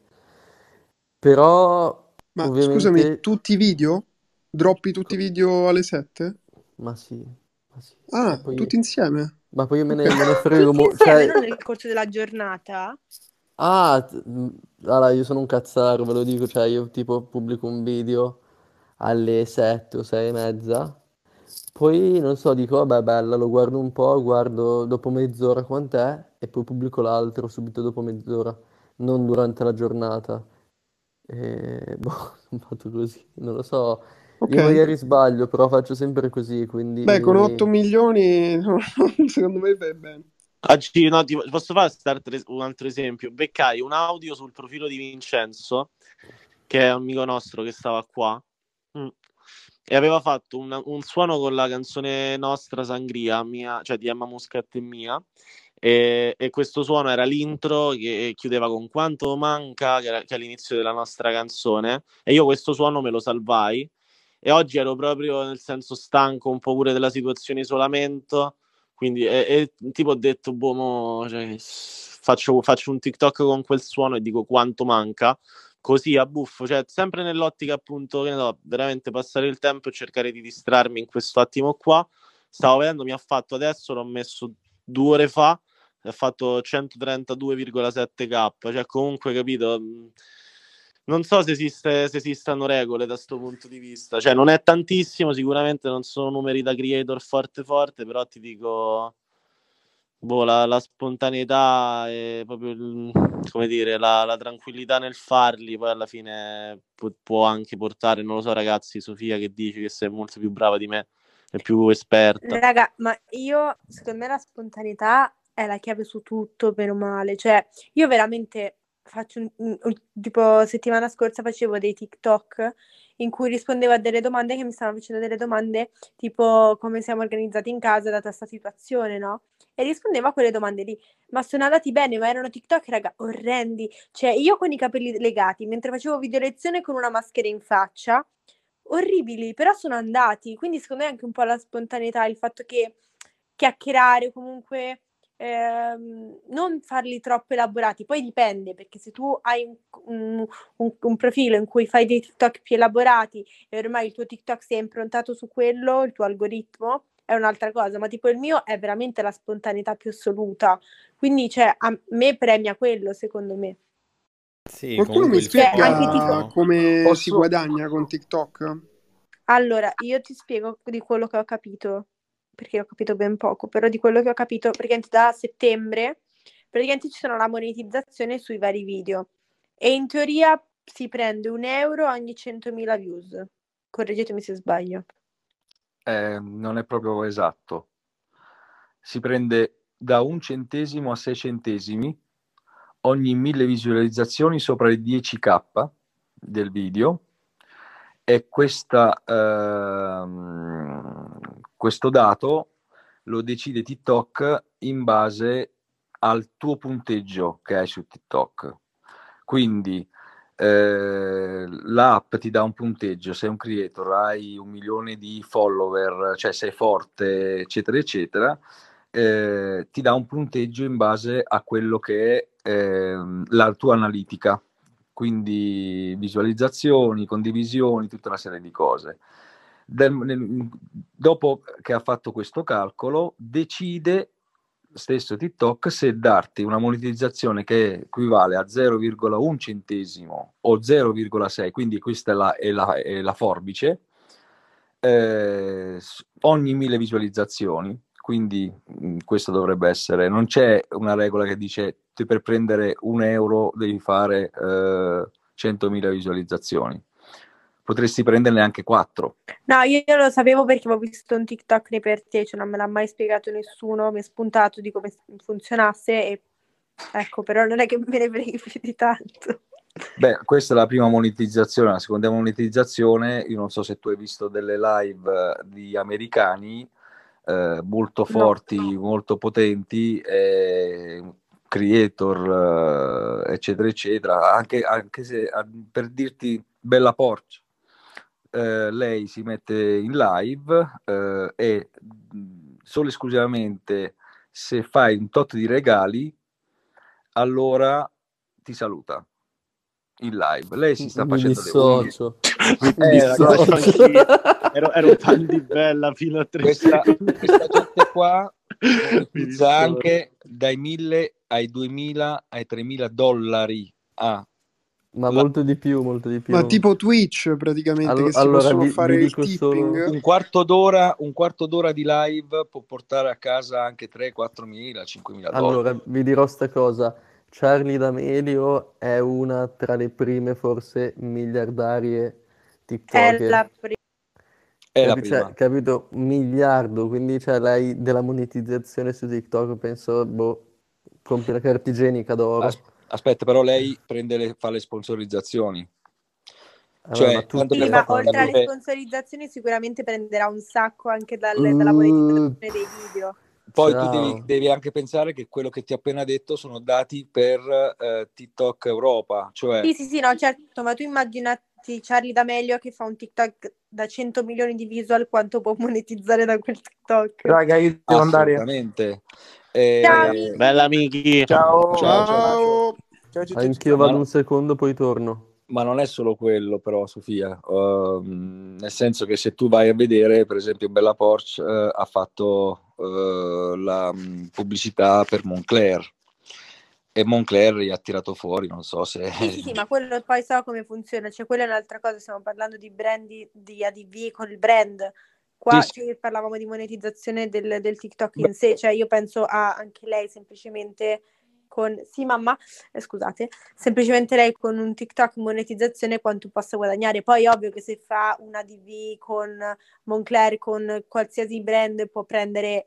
Però, Ma ovviamente... scusami, tutti i video? Droppi tutti i video alle 7? Ma sì, ma sì. Ah, Poi- tutti insieme? Ma poi io me ne, me ne frego Tutti mo- insieme, cioè- non nel corso della giornata? Ah, t- allora io sono un cazzaro, ve lo dico, cioè io tipo pubblico un video alle 7 o 6 e mezza, poi non so, dico vabbè bella, lo guardo un po', guardo dopo mezz'ora quant'è e poi pubblico l'altro subito dopo mezz'ora, non durante la giornata. E boh, sono fatto così, non lo so, Ok. io magari sbaglio, però faccio sempre così, quindi... Beh, con 8 milioni, secondo me vai bene. Oggi, no, ti- posso fare un altro esempio? Beccai un audio sul profilo di Vincenzo, che è un amico nostro che stava qua, mm, e aveva fatto un, un suono con la canzone nostra Sangria, mia, cioè di Emma Muscat e mia, e, e questo suono era l'intro che chiudeva con Quanto manca, che, era, che è l'inizio della nostra canzone, e io questo suono me lo salvai, e oggi ero proprio nel senso stanco un po' pure della situazione isolamento, quindi e, e tipo ho detto, boh, mo, cioè, faccio, faccio un TikTok con quel suono e dico quanto manca, così a buffo, cioè sempre nell'ottica appunto, che ne so, veramente passare il tempo e cercare di distrarmi in questo attimo qua. Stavo vedendo, mi ha fatto adesso, l'ho messo due ore fa, ha fatto 132,7k, cioè comunque capito... mh, non so se, esiste, se esistano regole da questo punto di vista, cioè non è tantissimo, sicuramente non sono numeri da creator forte forte, però ti dico, boh, la, la spontaneità e proprio, come dire, la, la tranquillità nel farli, poi alla fine pu- può anche portare, non lo so ragazzi, Sofia che dici che sei molto più brava di me, è più esperta. Raga, ma io, secondo me la spontaneità è la chiave su tutto, bene o male. Cioè, io veramente faccio un, un- tipo settimana scorsa facevo dei TikTok in cui rispondevo a delle domande che mi stavano facendo delle domande tipo come siamo organizzati in casa data questa situazione, no? E rispondevo a quelle domande lì, ma sono andati bene, ma erano TikTok, raga, orrendi. Cioè, io con i capelli legati, mentre facevo video lezione con una maschera in faccia, orribili, però sono andati. Quindi secondo me anche un po' la spontaneità, il fatto che chiacchierare, comunque ehm, non farli troppo elaborati. Poi dipende, perché se tu hai un, un- un- un profilo in cui fai dei TikTok più elaborati e ormai il tuo TikTok si è improntato su quello, il tuo algoritmo, è un'altra cosa, ma tipo il mio è veramente la spontaneità più assoluta, quindi cioè, a me premia quello secondo me. Sì, Qualcuno comunque mi spiega Cioè, anche tipo- come Posso- si guadagna con TikTok? Allora, io ti spiego di quello che ho capito, perché ho capito ben poco, però di quello che ho capito, praticamente da settembre, praticamente ci sono la monetizzazione sui vari video e in teoria si prende un euro ogni 100.000 views. Correggetemi se sbaglio. Eh, non è proprio esatto. Si prende da un centesimo a sei centesimi ogni mille visualizzazioni sopra i 10k del video e questa, ehm, questo dato lo decide TikTok in base al tuo punteggio che hai su TikTok. Quindi eh, l'app ti dà un punteggio, sei un creator, hai un milione di follower, cioè sei forte, eccetera, eccetera, eh, ti dà un punteggio in base a quello che è ehm, la tua analitica, quindi visualizzazioni, condivisioni, tutta una serie di cose. Del- nel- dopo che ha fatto questo calcolo, decide stesso TikTok se darti una monetizzazione che equivale a 0,1 centesimo o 0,6, quindi questa è la, è la- è la forbice, eh, ogni mille visualizzazioni. Quindi mh, questo dovrebbe essere, non c'è una regola che dice per prendere un euro devi fare eh, 100.000 visualizzazioni. Potresti prenderne anche 4. No, io lo sapevo perché avevo visto un TikTok nei per te, cioè non me l'ha mai spiegato nessuno, mi è spuntato di come funzionasse e ecco, però non è che me ne freghi più di tanto. Beh, questa è la prima monetizzazione, la seconda monetizzazione, io non so se tu hai visto delle live eh, di americani eh, molto forti, molto potenti, eh, creator, eh, eccetera, eccetera, anche, anche se per dirti Bella Porcia, eh, lei si mette in live eh, e solo e esclusivamente se fai un tot di regali, allora ti saluta in live. Lei si sta facendo le dissocio. Mi Eh, ragazzi, ero, ero un fan di Bella fino a tre questa, questa gente qua monetizza anche dai 1000 ai 2000 ai 3000 dollari a Ma molto di più, molto di più. Ma tipo Twitch praticamente, Allo- che si allora, possono vi- fare vi il dico solo- tipping. un quarto d'ora, un quarto d'ora di live può portare a casa anche 3 4 mila 5 mila dollari. Allora, vi dirò sta cosa. Charlie D'Amelio è una tra le prime, forse, miliardarie È TikToker. la prima. È la cioè, prima. capito? Un miliardo, quindi cioè, lei della monetizzazione su TikTok penso, boh, compri la carta igienica d'oro. As- aspetta, però lei prende le, fa le sponsorizzazioni. Vabbè, Cioè, ma Sì, ma oltre alle sponsorizzazioni sicuramente prenderà un sacco anche dalle- dalla monetizzazione dei video. poi tu devi, Ciao. devi anche pensare che quello che ti ho appena detto sono dati per eh, TikTok Europa, cioè Sì, sì, sì, no, certo, ma tu immaginati Charlie D'Amelio che fa un TikTok da 100 milioni di visual, quanto può monetizzare da quel TikTok? Raga, io devo andare. Eh, Ciao, amici. Bella amici. Ciao. ciao, ciao. Ciao! Ciao, Anch'io. Ma, vado un secondo, poi torno. ma non è solo quello, però, Sofia. Ehm, nel senso che se tu vai a vedere, per esempio, Bella Porsche eh, ha fatto eh, la mh, pubblicità per Moncler e Moncler gli ha tirato fuori, non so se... Sì, sì, sì, ma quello poi so come funziona, cioè quella è un'altra cosa, stiamo parlando di brand di, di ADV con il brand. Qua Sì, cioè, parlavamo di monetizzazione del, del TikTok in sé, cioè io penso a anche lei semplicemente con, sì mamma, eh, scusate, semplicemente lei con un TikTok monetizzazione quanto possa guadagnare. Poi ovvio che se fa un ADV con Moncler, con qualsiasi brand può prendere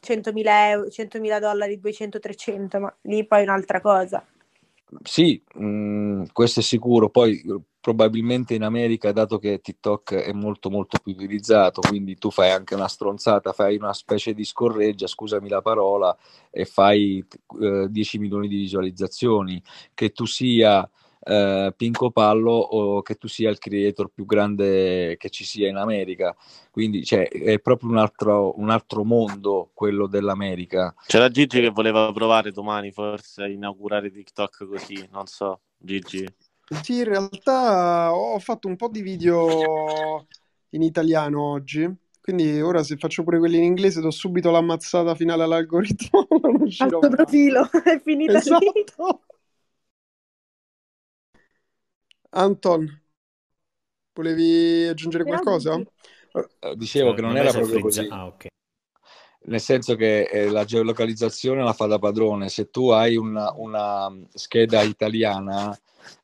100.000 euro, 100.000 dollari, 200, 300, ma lì poi è un'altra cosa. Sì, mh, questo è sicuro. Poi probabilmente in America, dato che TikTok è molto molto più utilizzato, quindi tu fai anche una stronzata, fai una specie di scorreggia, scusami la parola, e fai eh, 10 milioni di visualizzazioni, che tu sia eh, Pinco Pallo o che tu sia il creator più grande che ci sia in America. Quindi cioè, è proprio un altro, un altro mondo quello dell'America. C'era Gigi che voleva provare domani forse a inaugurare TikTok così, non so, Gigi. Sì, in realtà ho fatto un po' di video in italiano oggi, Quindi ora se faccio pure quelli in inglese do subito l'ammazzata finale all'algoritmo, non Alto mai. profilo, è finita lì. Esatto. Anton, volevi aggiungere Però qualcosa? Eh, Dicevo che non era si è proprio frizza- così. Ah, ok. Nel senso che eh, la geolocalizzazione la fa da padrone. Se tu hai una, una scheda italiana,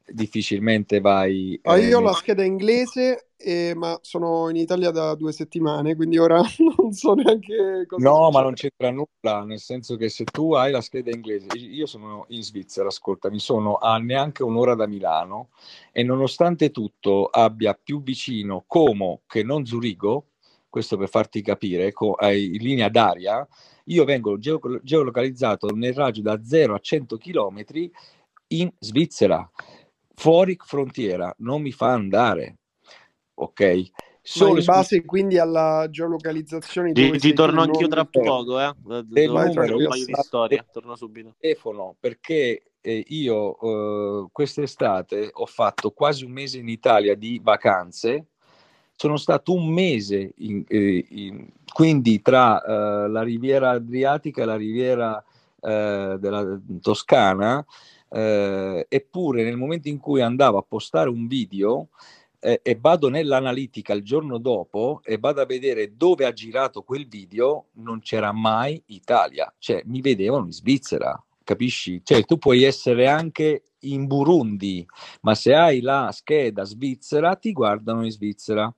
difficilmente vai. Ah, io ho nel- la scheda inglese, eh, ma sono in Italia da due settimane, quindi ora non so neanche cosa No, ma non c'entra nulla, nel senso che se tu hai la scheda inglese, io sono in Svizzera, ascolta, mi sono a neanche un'ora da Milano e nonostante tutto abbia più vicino Como che non Zurigo, questo per farti capire, co- in linea d'aria, io vengo geo- geolocalizzato nel raggio da 0 a 100 km in Svizzera, fuori frontiera, non mi fa andare, ok? Solo in base quindi alla geolocalizzazione Ti, dove ti torno anch'io tra poco, eh. Devo un paio di tranquillo. storie, torno subito. telefono perché eh, io eh, quest'estate ho fatto quasi un mese in Italia di vacanze. Sono stato un mese, in- eh, in- quindi tra eh, la riviera adriatica e la riviera eh, della Toscana, eh, eppure nel momento in cui andavo a postare un video eh, e vado nell'analitica il giorno dopo e vado a vedere dove ha girato quel video, non c'era mai Italia, cioè mi vedevano in Svizzera, capisci? Cioè tu puoi essere anche in Burundi, ma se hai la scheda svizzera ti guardano in Svizzera.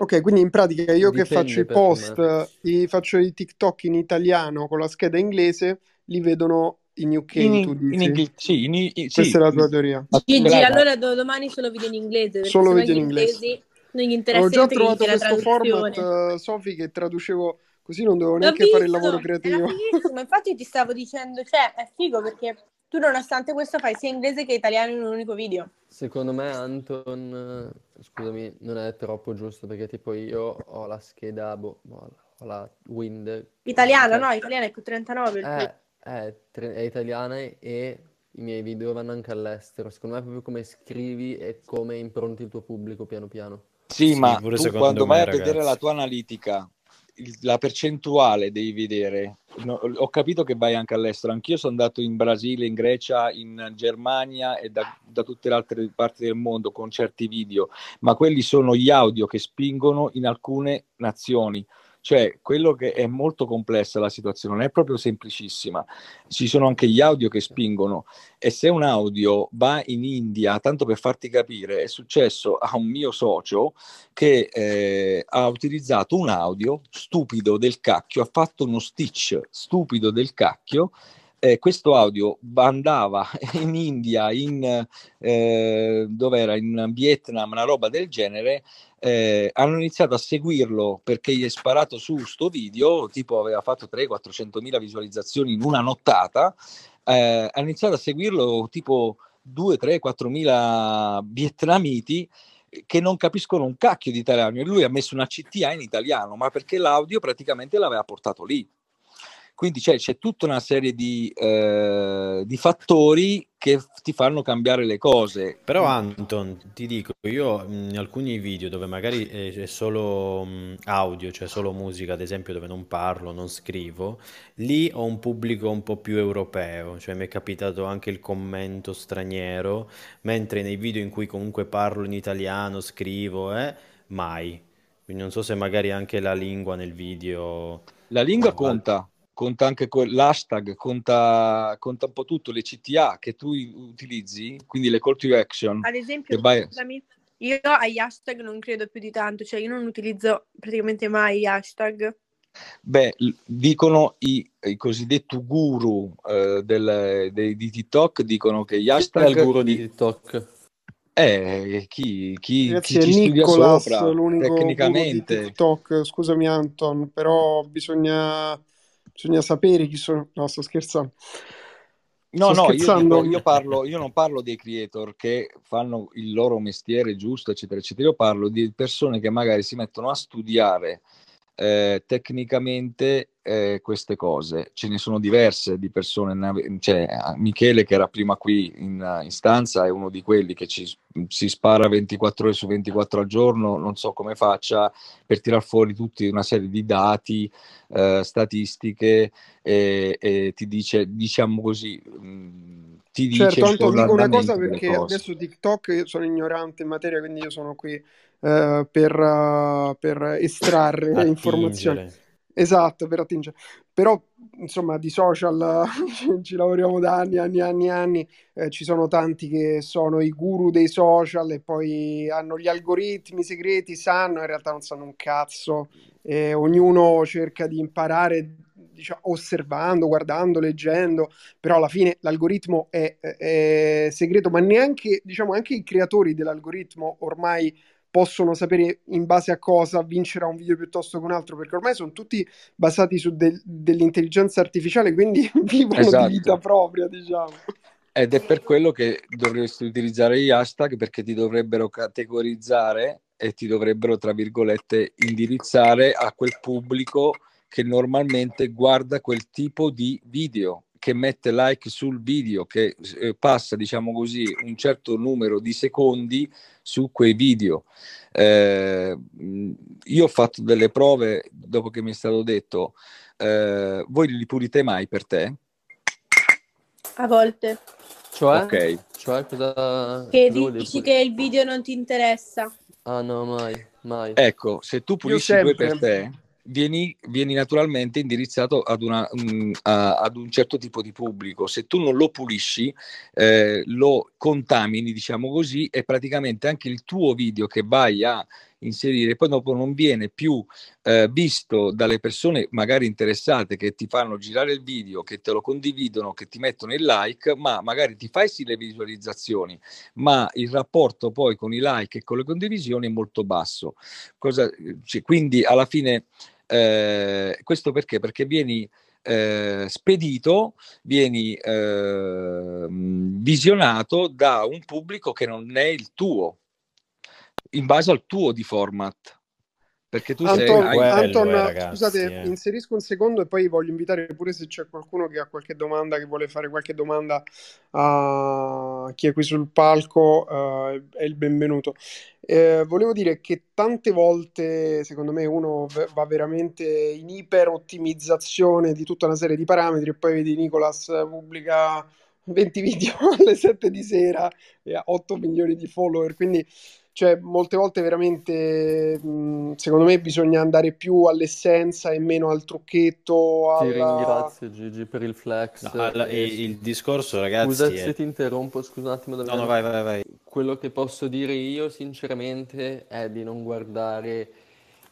Ok, quindi in pratica io che Dipende faccio i post, i, faccio i TikTok in italiano con la scheda inglese, li vedono in UK, In, tu in dici? Inghil- sì, in- in- sì, Questa è la tua teoria. ma Gigi, allora do- domani solo video in inglese, perché Solo video gli in inglese. inglesi non gli Ho interessa già che gli trovato questo format, eh, Sofi, che traducevo così non dovevo L'ho neanche fare il lavoro visto, creativo. fighissimo, infatti ti stavo dicendo, cioè, è figo perché tu nonostante questo fai sia inglese che italiano in un unico video. Secondo me Anton, eh, scusami, non è troppo giusto perché tipo io ho la scheda, boh, ho la Wind, Italiano, cioè, no, italiano è più 39 il è, tuo. È, tre- è italiana e i miei video vanno anche all'estero. Secondo me è proprio come scrivi e come impronti il tuo pubblico piano piano. Sì, Sì, ma tu quando me, vai a vedere la tua analitica, il- la percentuale devi vedere. No, ho capito che vai anche all'estero. Anch'io sono andato in Brasile, in Grecia, in Germania e da, da tutte le altre parti del mondo con certi video, ma quelli sono gli audio che spingono in alcune nazioni. Cioè, quello che è molto complessa la situazione, non è proprio semplicissima. Ci sono anche gli audio che spingono e se un audio va in India, tanto per farti capire, è successo a un mio socio che eh, ha utilizzato un audio stupido del cacchio, ha fatto uno stitch stupido del cacchio. Eh, questo audio andava in India, in eh, dov'era, in Vietnam, una roba del genere. eh, hanno iniziato a seguirlo perché gli è sparato su sto video, tipo aveva fatto 300-400 mila visualizzazioni in una nottata. eh, hanno iniziato a seguirlo tipo 2, 3, 4 mila vietnamiti che non capiscono un cacchio di italiano e lui ha messo una CTA in italiano, ma perché l'audio praticamente l'aveva portato lì. Quindi c'è, c'è tutta una serie di, eh, di fattori che ti fanno cambiare le cose. Però Anton, ti dico, io in alcuni video dove magari è, è solo audio, cioè solo musica, ad esempio dove non parlo, non scrivo, lì ho un pubblico un po' più europeo, cioè mi è capitato anche il commento straniero, mentre nei video in cui comunque parlo in italiano, scrivo, eh, mai. Quindi non so se magari anche la lingua nel video... La lingua eh, conta, conta anche que- l'hashtag, conta, conta un po' tutto, le CTA che tu utilizzi, quindi le call to action, Ad esempio, scusami, io agli hashtag non credo più di tanto, cioè io non utilizzo praticamente mai gli hashtag. Beh, dicono i, i cosiddetti guru eh, del- dei- di TikTok, dicono che gli Chi è il hashtag... guru di TikTok? Eh, chi, chi, Ragazzi, chi ci studia Nicolas sopra, l'unico guru di tecnicamente. TikTok. Scusami, Anton, però bisogna, bisogna sapere chi sono. No, sto scherzando. No, Sto no, io, dico, io, parlo, io non parlo dei creator che fanno il loro mestiere giusto, eccetera, eccetera. Io parlo di persone che magari si mettono a studiare eh, tecnicamente eh, queste cose. Ce ne sono diverse di persone, cioè, Michele che era prima qui in, in, stanza è uno di quelli che ci, si spara 24 ore su 24 al giorno, non so come faccia per tirar fuori tutta una serie di dati, eh, statistiche e, e, ti dice, diciamo così... Mh, ti dice certo, Anto, dico una cosa perché adesso TikTok io sono ignorante in materia, quindi io sono qui uh, per, uh, per, estrarre Attingere. informazioni. Esatto, per attingere. Però, insomma, di social ci lavoriamo da anni, anni, anni, anni. Eh, ci sono tanti che sono i guru dei social e poi hanno gli algoritmi segreti, sanno, in realtà non sanno un cazzo. Eh, ognuno cerca di imparare diciamo, osservando, guardando, leggendo, però alla fine l'algoritmo è, è segreto, ma neanche, diciamo, anche i creatori dell'algoritmo ormai possono sapere in base a cosa vincerà un video piuttosto che un altro, perché ormai sono tutti basati su del, dell'intelligenza artificiale, quindi vivono esatto. di vita propria, diciamo. Ed è per quello che dovresti utilizzare gli hashtag perché ti dovrebbero categorizzare e ti dovrebbero, tra virgolette, indirizzare a quel pubblico che normalmente guarda quel tipo di video che mette like sul video, che eh, passa, diciamo così, un certo numero di secondi su quei video. Eh, io ho fatto delle prove dopo che mi è stato detto, eh, voi li pulite mai per te? A volte. Cioè? Ok. Cioè cosa... Che dici che il video non ti interessa? Ah no, mai, mai. Ecco, se tu pulisci due per te vieni, vieni naturalmente indirizzato ad, una, um, a, ad, un certo tipo di pubblico. Se tu non lo pulisci, eh, lo contamini, diciamo così, e praticamente anche il tuo video che vai a inserire, poi dopo non viene più eh, visto dalle persone magari interessate che ti fanno girare il video, che te lo condividono, che ti mettono il like, ma magari ti fai sì le visualizzazioni, ma il rapporto poi con i like e con le condivisioni è molto basso. Cosa, cioè, quindi alla fine eh, questo perché? Perché vieni eh, spedito, vieni eh, visionato da un pubblico che non è il tuo, in base al tuo di format. Perché tu Anton, sei... Anton eh, ragazzi, scusate, eh. inserisco un secondo e poi voglio invitare pure se c'è qualcuno che ha qualche domanda, che vuole fare qualche domanda a chi è qui sul palco, uh, è il benvenuto. Eh, volevo dire che tante volte, secondo me, uno va veramente in iper ottimizzazione di tutta una serie di parametri e poi vedi Nicolas pubblica 20 video alle 7 di sera e ha 8 milioni di follower, quindi cioè, molte volte veramente, mh, secondo me, bisogna andare più all'essenza e meno al trucchetto. Alla... Ti ringrazio Gigi per il flex. No, alla, e... il discorso, ragazzi... Scusa è... se ti interrompo, scusa un attimo. Davvero. No, no, vai, vai, vai. Quello che posso dire io, sinceramente, è di non guardare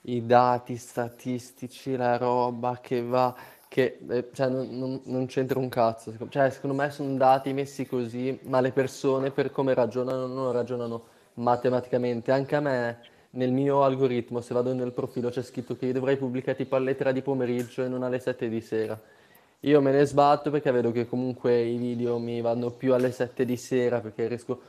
i dati statistici, la roba che va... Che eh, cioè, non, non, non, c'entra un cazzo. Cioè, secondo me sono dati messi così, ma le persone per come ragionano non ragionano matematicamente. Anche a me, nel mio algoritmo, se vado nel profilo, c'è scritto che io dovrei pubblicare tipo alle 3 di pomeriggio e non alle 7 di sera. Io me ne sbatto perché vedo che comunque i video mi vanno più alle 7 di sera perché riesco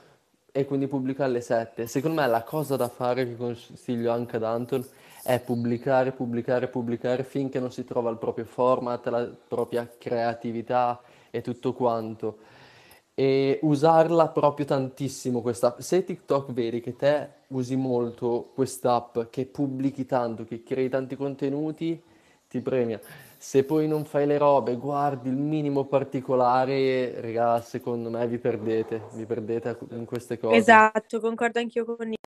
e quindi pubblico alle 7. Secondo me la cosa da fare che consiglio anche ad Anton è pubblicare, pubblicare, pubblicare finché non si trova il proprio format, la propria creatività e tutto quanto e usarla proprio tantissimo questa Se TikTok vedi che te usi molto quest'app, che pubblichi tanto, che crei tanti contenuti, ti premia. Se poi non fai le robe, guardi il minimo particolare, raga, secondo me vi perdete, vi perdete in queste cose. Esatto, concordo anch'io con Nico.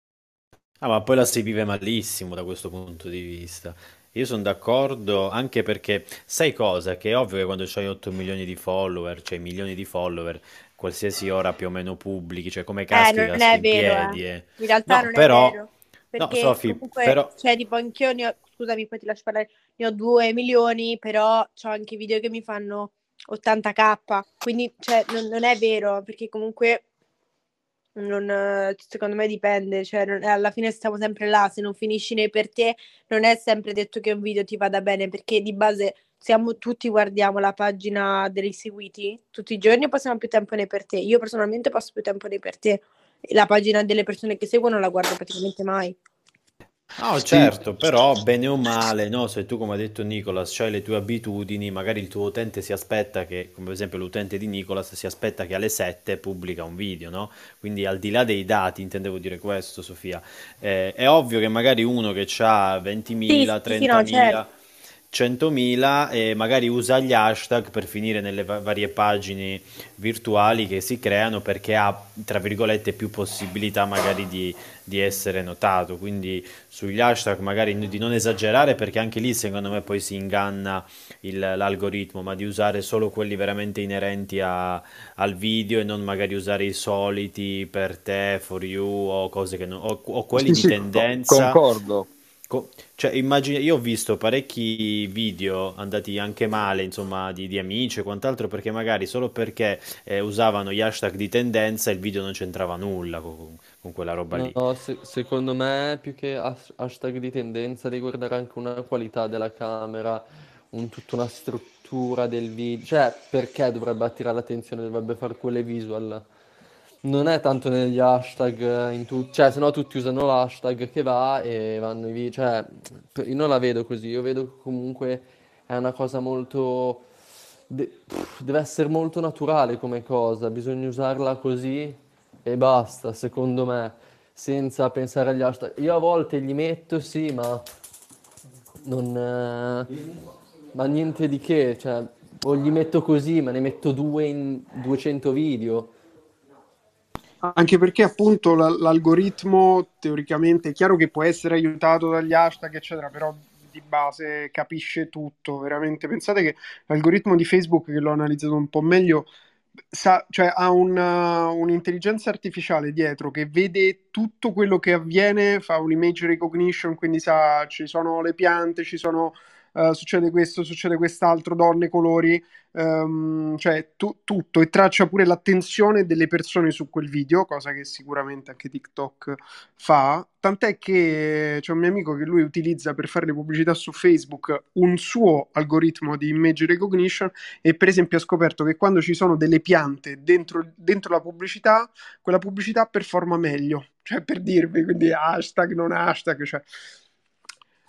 Ah, ma poi la si vive malissimo da questo punto di vista. Io sono d'accordo anche perché sai cosa? Che è ovvio che quando hai 8 milioni di follower, cioè milioni di follower, qualsiasi ora più o meno pubblichi, cioè come caschi eh, non è vero, piedi, eh. eh. In realtà no, non però... è vero. Perché no, Sofi, comunque, però... cioè, tipo, anch'io ne ho, scusami, poi ti lascio parlare, ne ho 2 milioni, però ho anche video che mi fanno 80k, quindi, cioè, non, non è vero, perché comunque non, secondo me dipende, cioè non, alla fine stiamo sempre là, se non finisci nei per te non è sempre detto che un video ti vada bene perché di base siamo tutti guardiamo la pagina degli seguiti tutti i giorni o passiamo più tempo nei per te. Io personalmente passo più tempo nei per te. La pagina delle persone che seguono la guardo praticamente mai. No, certo, però bene o male, no, se tu come ha detto Nicolas, c'hai le tue abitudini, magari il tuo utente si aspetta che, come per esempio l'utente di Nicolas, si aspetta che alle 7 pubblica un video, no? Quindi al di là dei dati, intendevo dire questo, Sofia, eh, è ovvio che magari uno che ha 20.000, Sì, sì, sì, no, 30.000, certo. 100.000 e magari usa gli hashtag per finire nelle va- varie pagine virtuali che si creano perché ha, tra virgolette, più possibilità magari di, di essere notato. Quindi sugli hashtag magari di non esagerare perché anche lì secondo me poi si inganna il- l'algoritmo, ma di usare solo quelli veramente inerenti a- al video e non magari usare i soliti per te, for you o cose che non, o, o quelli Sì, di sì, tendenza. concordo. Co- Cioè, immagini, io ho visto parecchi video andati anche male, insomma, di, di amici e quant'altro, perché magari solo perché eh, usavano gli hashtag di tendenza il video non c'entrava nulla con, con quella roba lì. No, se- secondo me più che has- hashtag di tendenza devi guardare anche una qualità della camera, un- tutta una struttura del video, cioè perché dovrebbe attirare l'attenzione, dovrebbe fare quelle visual. Non è tanto negli hashtag, eh, in tu- cioè se no tutti usano l'hashtag che va e vanno video, cioè io non la vedo così, io vedo che comunque è una cosa molto... de- deve essere molto naturale come cosa, bisogna usarla così e basta, secondo me, senza pensare agli hashtag. Io a volte li metto, sì, ma non... eh, ma niente di che, cioè, o li metto così, ma ne metto due in 200 video. Anche perché appunto la- l'algoritmo teoricamente è chiaro che può essere aiutato dagli hashtag, eccetera, però di base capisce tutto, veramente. Pensate che l'algoritmo di Facebook, che l'ho analizzato un po' meglio, sa, cioè ha una- un'intelligenza artificiale dietro che vede tutto quello che avviene, fa un image recognition, quindi sa ci sono le piante, ci sono, eh, succede questo, succede quest'altro, donne, colori, ehm, cioè tu- tutto e traccia pure l'attenzione delle persone su quel video, cosa che sicuramente anche TikTok fa. Tant'è che c'è un mio amico che lui utilizza per fare le pubblicità su Facebook un suo algoritmo di image recognition e per esempio ha scoperto che quando ci sono delle piante dentro, dentro la pubblicità, quella pubblicità performa meglio, cioè per dirvi, quindi hashtag, non hashtag, cioè.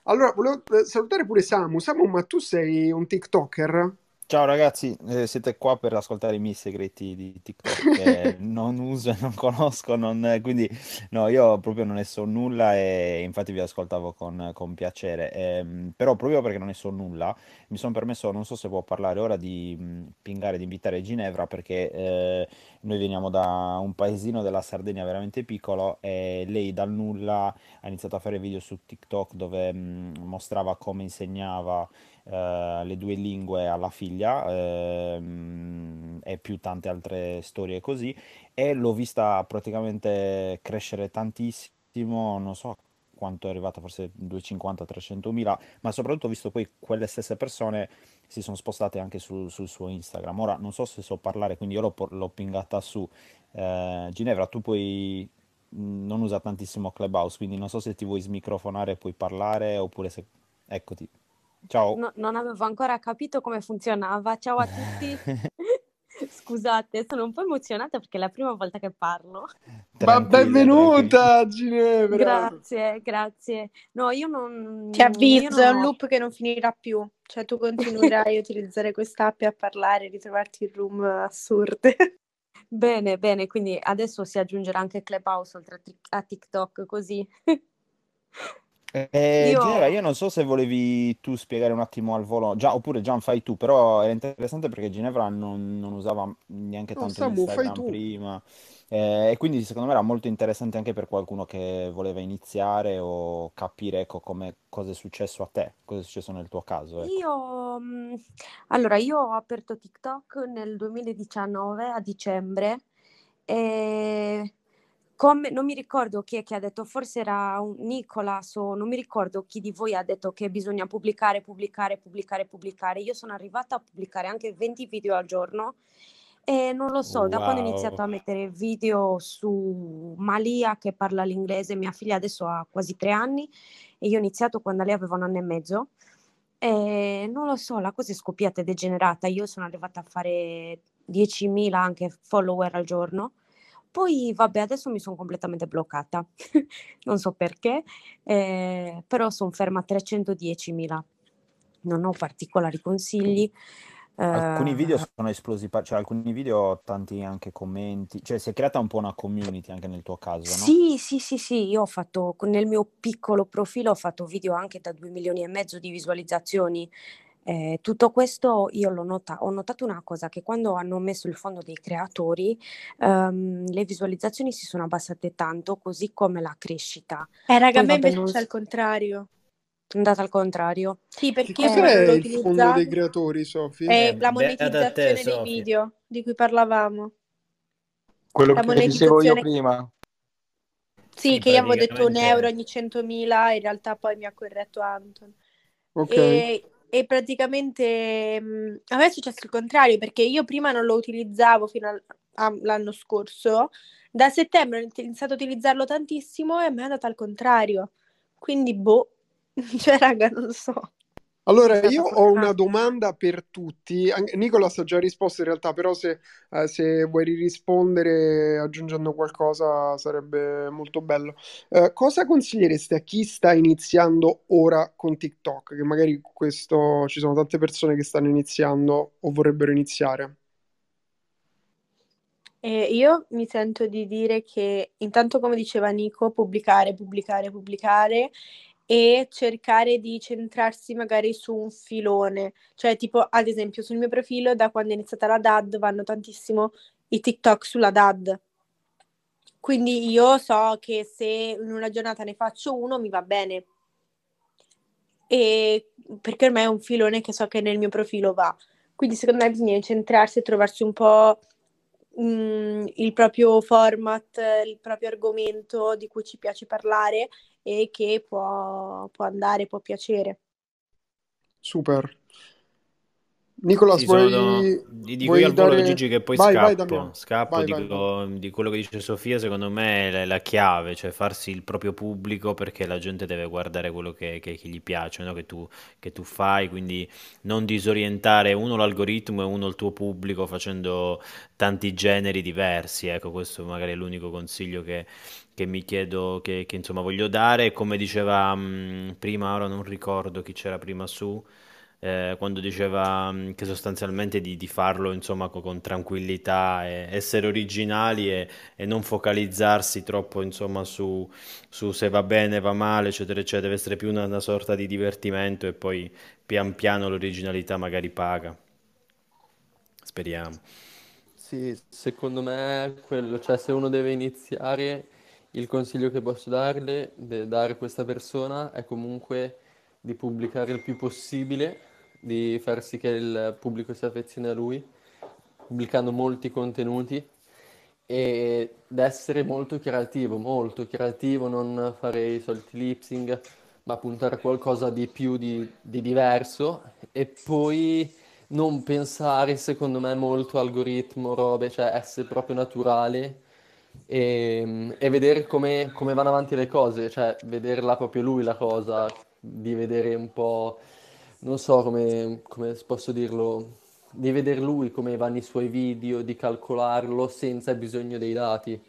Allora, volevo eh, salutare pure Samu. Samu, ma tu sei un TikToker? Ciao ragazzi, eh, siete qua per ascoltare i miei segreti di TikTok che non uso e non conosco, non- quindi no, io proprio non ne so nulla e infatti vi ascoltavo con, con piacere. Ehm, però proprio perché non ne so nulla, mi sono permesso, non so se può parlare ora, di mh, pingare, di invitare Ginevra perché eh, noi veniamo da un paesino della Sardegna veramente piccolo e lei dal nulla ha iniziato a fare video su TikTok dove mh, mostrava come insegnava eh, le due lingue alla figlia ehm, e più tante altre storie così e l'ho vista praticamente crescere tantissimo, non so quanto è arrivata, forse 250-300 mila, ma soprattutto ho visto poi quelle stesse persone si sono spostate anche sul, sul suo Instagram. Ora non so se so parlare, quindi io l'ho l'ho pingata su. Eh, Ginevra, tu puoi mh, non usa tantissimo Clubhouse, quindi non so se ti vuoi smicrofonare e puoi parlare oppure se... Eccoti. Ciao. No- non avevo ancora capito come funzionava. Ciao a tutti. Scusate, sono un po' emozionata perché è la prima volta che parlo. Ma Tranquilla, benvenuta, Ginevra! Grazie, grazie. No, io non... Ti avviso, è un ho... loop che non finirà più. Cioè, tu continuerai a utilizzare quest'app e a parlare, a ritrovarti in room assurde. Bene, bene, quindi adesso si aggiungerà anche Clubhouse oltre a, a TikTok, così. Eh, Io... Ginevra, io non so se volevi tu spiegare un attimo al volo, già, oppure Gian fai tu, però era interessante perché Ginevra non, non usava neanche No, tanto Samu, Instagram prima. Eh, e quindi secondo me era molto interessante anche per qualcuno che voleva iniziare o capire ecco come, cosa è successo a te, cosa è successo nel tuo caso, ecco. Io, mm, allora, io ho aperto TikTok nel 2019 a dicembre e come, non mi ricordo chi è che ha detto, forse era un Nicolas o non mi ricordo chi di voi ha detto che bisogna pubblicare, pubblicare, pubblicare, pubblicare. Io sono arrivata a pubblicare anche 20 video al giorno e non lo so, da quando ho iniziato Wow. a mettere video su Malia che parla l'inglese, mia figlia adesso ha quasi tre anni e io ho iniziato quando lei aveva un anno e mezzo. E non lo so, la cosa è scoppiata e degenerata. Io sono arrivata a fare 10.000 anche follower al giorno. Poi, vabbè, adesso mi sono completamente bloccata, non so perché, eh, però sono ferma a 310.000. Non ho particolari consigli. Alcuni video Eh, sono esplosi, cioè alcuni video tanti anche commenti, cioè si è creata un po' una community anche nel tuo caso, no? sì, sì, sì, sì, io ho fatto, nel mio piccolo profilo ho fatto video anche da 2 milioni e mezzo di visualizzazioni. Eh, tutto questo io l'ho nota- ho notato una cosa, che quando hanno messo il fondo dei creatori, ehm, le visualizzazioni si sono abbassate tanto, così come la crescita. Eh, raga, a Poi me vabbè, invece non c'è il contrario. è andata al contrario. Sì, perché io lo il fondo dei creatori, Sofi? È Eh, la beata te, monetizzazione dei Sofì. video di cui parlavamo. Quello La che dicevo io monetizzazione prima. Sì, Sì, che io avevo detto un euro ogni 100.000, in realtà poi mi ha corretto Anton. Ok. E, e praticamente mh, a me è successo il contrario, perché io prima non lo utilizzavo fino al- all'anno scorso, da settembre ho iniziato a utilizzarlo tantissimo e a me è andata al contrario. Quindi, boh, cioè, raga, non so. Allora, io ho una domanda per tutti. Nicolas ha già risposto in realtà, però se, eh, se vuoi rispondere aggiungendo qualcosa sarebbe molto bello. Eh, cosa consigliereste a chi sta iniziando ora con TikTok? Che magari questo ci sono tante persone che stanno iniziando o vorrebbero iniziare. E io mi sento di dire che intanto, come diceva Nico, pubblicare, pubblicare, pubblicare e cercare di centrarsi magari su un filone. Cioè, tipo, ad esempio, sul mio profilo, da quando è iniziata la DAD, vanno tantissimo i TikTok sulla DAD. Quindi io so che se in una giornata ne faccio uno, mi va bene. E perché ormai è un filone che so che nel mio profilo va. Quindi secondo me bisogna centrarsi e trovarsi un po' mm, il proprio format, il proprio argomento di cui ci piace parlare e che può, può andare, può piacere. Super. Nicolas, Sì, sono vuoi, di, dico vuoi io al volo dare... Gigi che poi Vai, vai, scappo, Damiano. scappo, Vai, vai, vai. dico di quello che dice Sofia, secondo me è la, la chiave, cioè farsi il proprio pubblico perché la gente deve guardare quello che, che- che gli piace, no? Che tu, che tu fai, quindi non disorientare uno l'algoritmo e uno il tuo pubblico facendo tanti generi diversi, ecco, questo magari è l'unico consiglio che, che mi chiedo, che, che, insomma voglio dare, come diceva mh, prima, ora non ricordo chi c'era prima su eh, quando diceva mh, che sostanzialmente di, di farlo insomma co- con, tranquillità e essere originali e, e non focalizzarsi troppo insomma su, su se va bene, va male, eccetera, eccetera, deve essere più una, una sorta di divertimento e poi pian piano l'originalità magari paga. Speriamo. Sì, secondo me quello, cioè se uno deve iniziare, il consiglio che posso darle, dare a questa persona è comunque di pubblicare il più possibile, di far sì che il pubblico si affezioni a lui, pubblicando molti contenuti. Ed essere molto creativo, molto creativo, non fare i soliti lip sync, ma puntare a qualcosa di più di, di diverso. E poi non pensare, secondo me, molto algoritmo, robe, cioè essere proprio naturale e, e vedere come, come vanno avanti le cose, cioè vederla proprio lui la cosa, di vedere un po', non so come, come posso dirlo, di vedere lui come vanno i suoi video, di calcolarlo senza bisogno dei dati.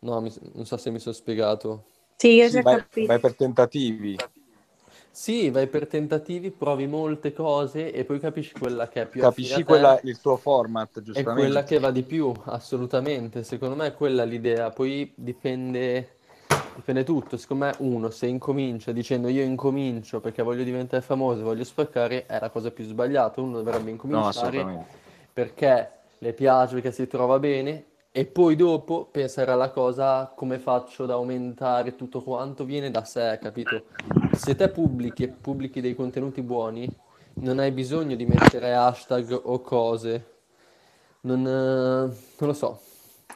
No, mi- non so se mi sono spiegato. Sì, io ho Sì, vai, capito. vai per tentativi. Sì, vai per tentativi, provi molte cose e poi capisci quella che è più Capisci quella, il tuo format, e quella giustamente. che va di più, assolutamente. Secondo me è quella l'idea. Poi dipende, dipende tutto. Secondo me uno, se incomincia dicendo io incomincio perché voglio diventare famoso, voglio spaccare, è la cosa più sbagliata. Uno dovrebbe No, incominciare assolutamente. perché le piace, perché si trova bene e poi dopo pensare alla cosa come faccio ad aumentare tutto quanto viene da sé, capito? Se te pubblichi e pubblichi dei contenuti buoni, non hai bisogno di mettere hashtag o cose. Non, eh, non lo so.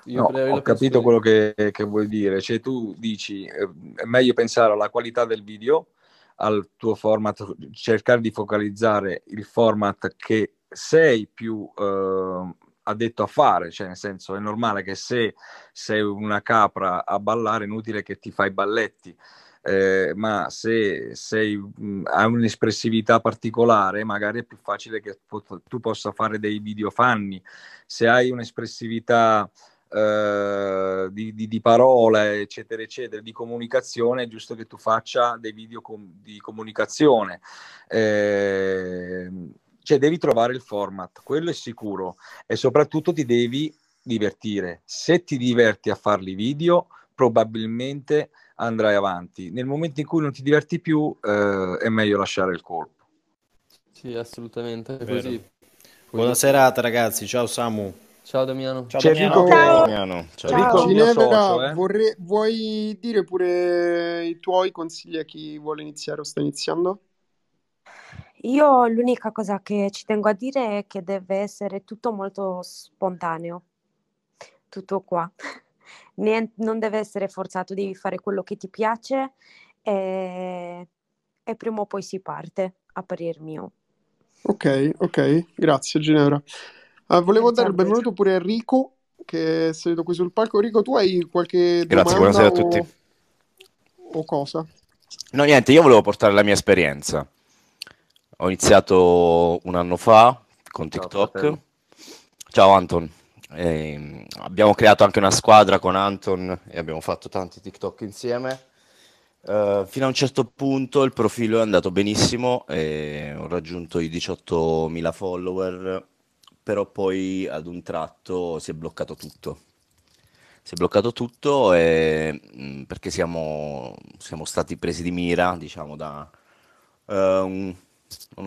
Io No, ho capito quello che, che vuoi dire. Cioè, tu dici, eh, è meglio pensare alla qualità del video, al tuo format, cercare di focalizzare il format che sei più eh, addetto a fare. Cioè, nel senso, è normale che se sei una capra a ballare, è inutile che ti fai balletti. Eh, ma se sei, mh, hai un'espressività particolare, magari è più facile che tu possa fare dei video funny. Se hai un'espressività eh, di, di, di, parole, eccetera, eccetera, di comunicazione, è giusto che tu faccia dei video com- di comunicazione. Eh, cioè devi trovare il format, quello è sicuro, e soprattutto ti devi divertire. Se ti diverti a farli video, probabilmente andrai avanti. Nel momento in cui non ti diverti più, eh, è meglio lasciare il colpo. Sì, assolutamente. Così. Buona serata ragazzi, ciao Samu. Ciao Damiano. Ciao Damiano. Ciao. Damiano. Ciao. Ciao. Ginevra, socio, eh. vorrei- vuoi dire pure i tuoi consigli a chi vuole iniziare o sta iniziando? Io l'unica cosa che ci tengo a dire è che deve essere tutto molto spontaneo, tutto qua. Nien- non deve essere forzato, devi fare quello che ti piace e, e prima o poi si parte, a parer mio. Ok, ok, grazie Ginevra. Ah, volevo dare il Salve. benvenuto pure a Rico, che è seduto qui sul palco. Rico, tu hai qualche Grazie, buonasera a o, tutti. o cosa? No, niente, io volevo portare la mia esperienza. Ho iniziato un anno fa con Ciao, TikTok. fratello. Ciao Anton. Ehm, abbiamo creato anche una squadra con Anton e abbiamo fatto tanti TikTok insieme. Eh, fino a un certo punto il profilo è andato benissimo e ho raggiunto i 18.000 follower, però poi ad un tratto si è bloccato tutto. Si è bloccato tutto e, mh, perché siamo, siamo stati presi di mira, diciamo, da eh, un,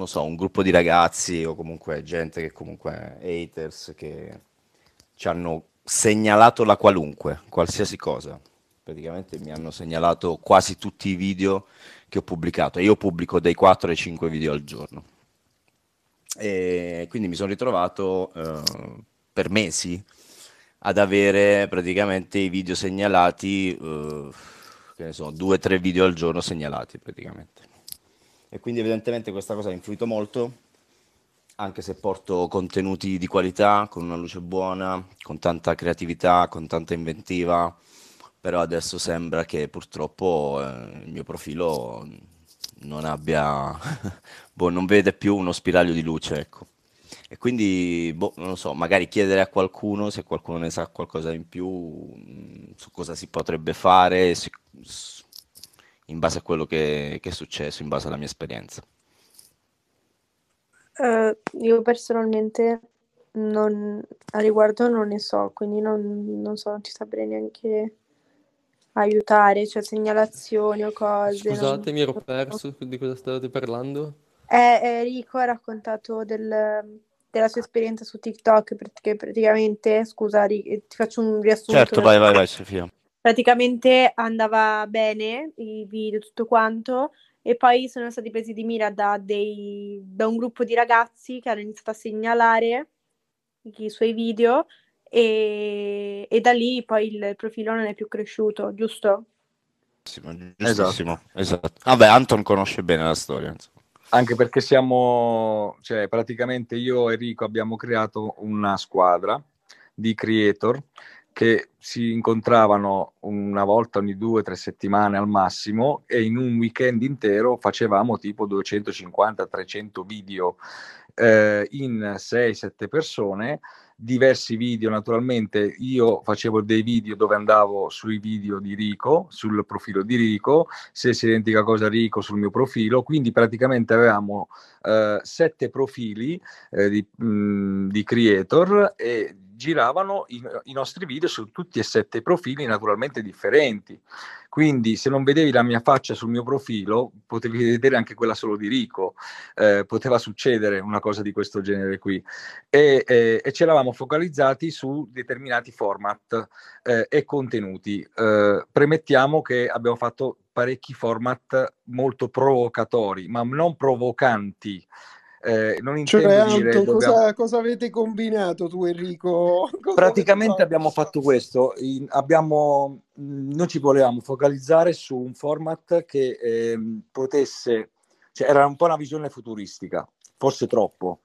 so, un gruppo di ragazzi o comunque gente che comunque haters che ci hanno segnalato la qualunque, qualsiasi cosa. Praticamente mi hanno segnalato quasi tutti i video che ho pubblicato io pubblico dai 4 ai 5 video al giorno. E quindi mi sono ritrovato eh, per mesi ad avere praticamente i video segnalati, eh, che ne so, due o tre video al giorno segnalati praticamente. E quindi evidentemente questa cosa ha influito molto, anche se porto contenuti di qualità, con una luce buona, con tanta creatività, con tanta inventiva, però adesso sembra che purtroppo eh, il mio profilo non abbia, boh, non vede più uno spiraglio di luce, ecco. E quindi, boh, non lo so, magari chiedere a qualcuno se qualcuno ne sa qualcosa in più mh, su cosa si potrebbe fare si- s- in base a quello che, che è successo, in base alla mia esperienza. Eh, io personalmente non, a riguardo non ne so, quindi non, non so, non ci saprei neanche aiutare, cioè segnalazioni o cose. non- Scusate, mi ero perso di cosa stavate parlando. Eh, eh, Rico ha raccontato del- della sua esperienza su TikTok, perché praticamente, scusa, Ri- eh, ti faccio un riassunto. Certo, vai, vai, vai, Sofia. Praticamente andava bene i video, tutto quanto, e poi sono stati presi di mira da, dei, da un gruppo di ragazzi che hanno iniziato a segnalare i suoi video e, e da lì poi il profilo non è più cresciuto, giusto? Giustissimo, esatto. Vabbè, Anton conosce bene la storia. insomma. Anche perché siamo, cioè praticamente io e Rico abbiamo creato una squadra di creator che si incontravano una volta ogni due o tre settimane al massimo e in un weekend intero facevamo tipo 250-300 video eh, in 6-7 persone diversi video naturalmente. Io facevo dei video dove andavo sui video di Rico sul profilo di Rico stessa identica cosa Rico sul mio profilo. Quindi praticamente avevamo eh, sette profili eh, di, mh, di creator e giravano i, i nostri video su tutti e sette i profili naturalmente differenti. Quindi se non vedevi la mia faccia sul mio profilo potevi vedere anche quella solo di Rico. Eh, poteva succedere una cosa di questo genere qui. E, e, e ci eravamo focalizzati su determinati format eh, e contenuti. Eh, premettiamo che abbiamo fatto parecchi format molto provocatori ma non provocanti eh, non intendo Cioè, dire Anton, dobbiamo- cosa, cosa avete combinato tu, Enrico? Cosa Praticamente abbiamo fatto questo, in- abbiamo, noi ci volevamo focalizzare su un format che ehm, potesse, cioè era un po' una visione futuristica, forse troppo,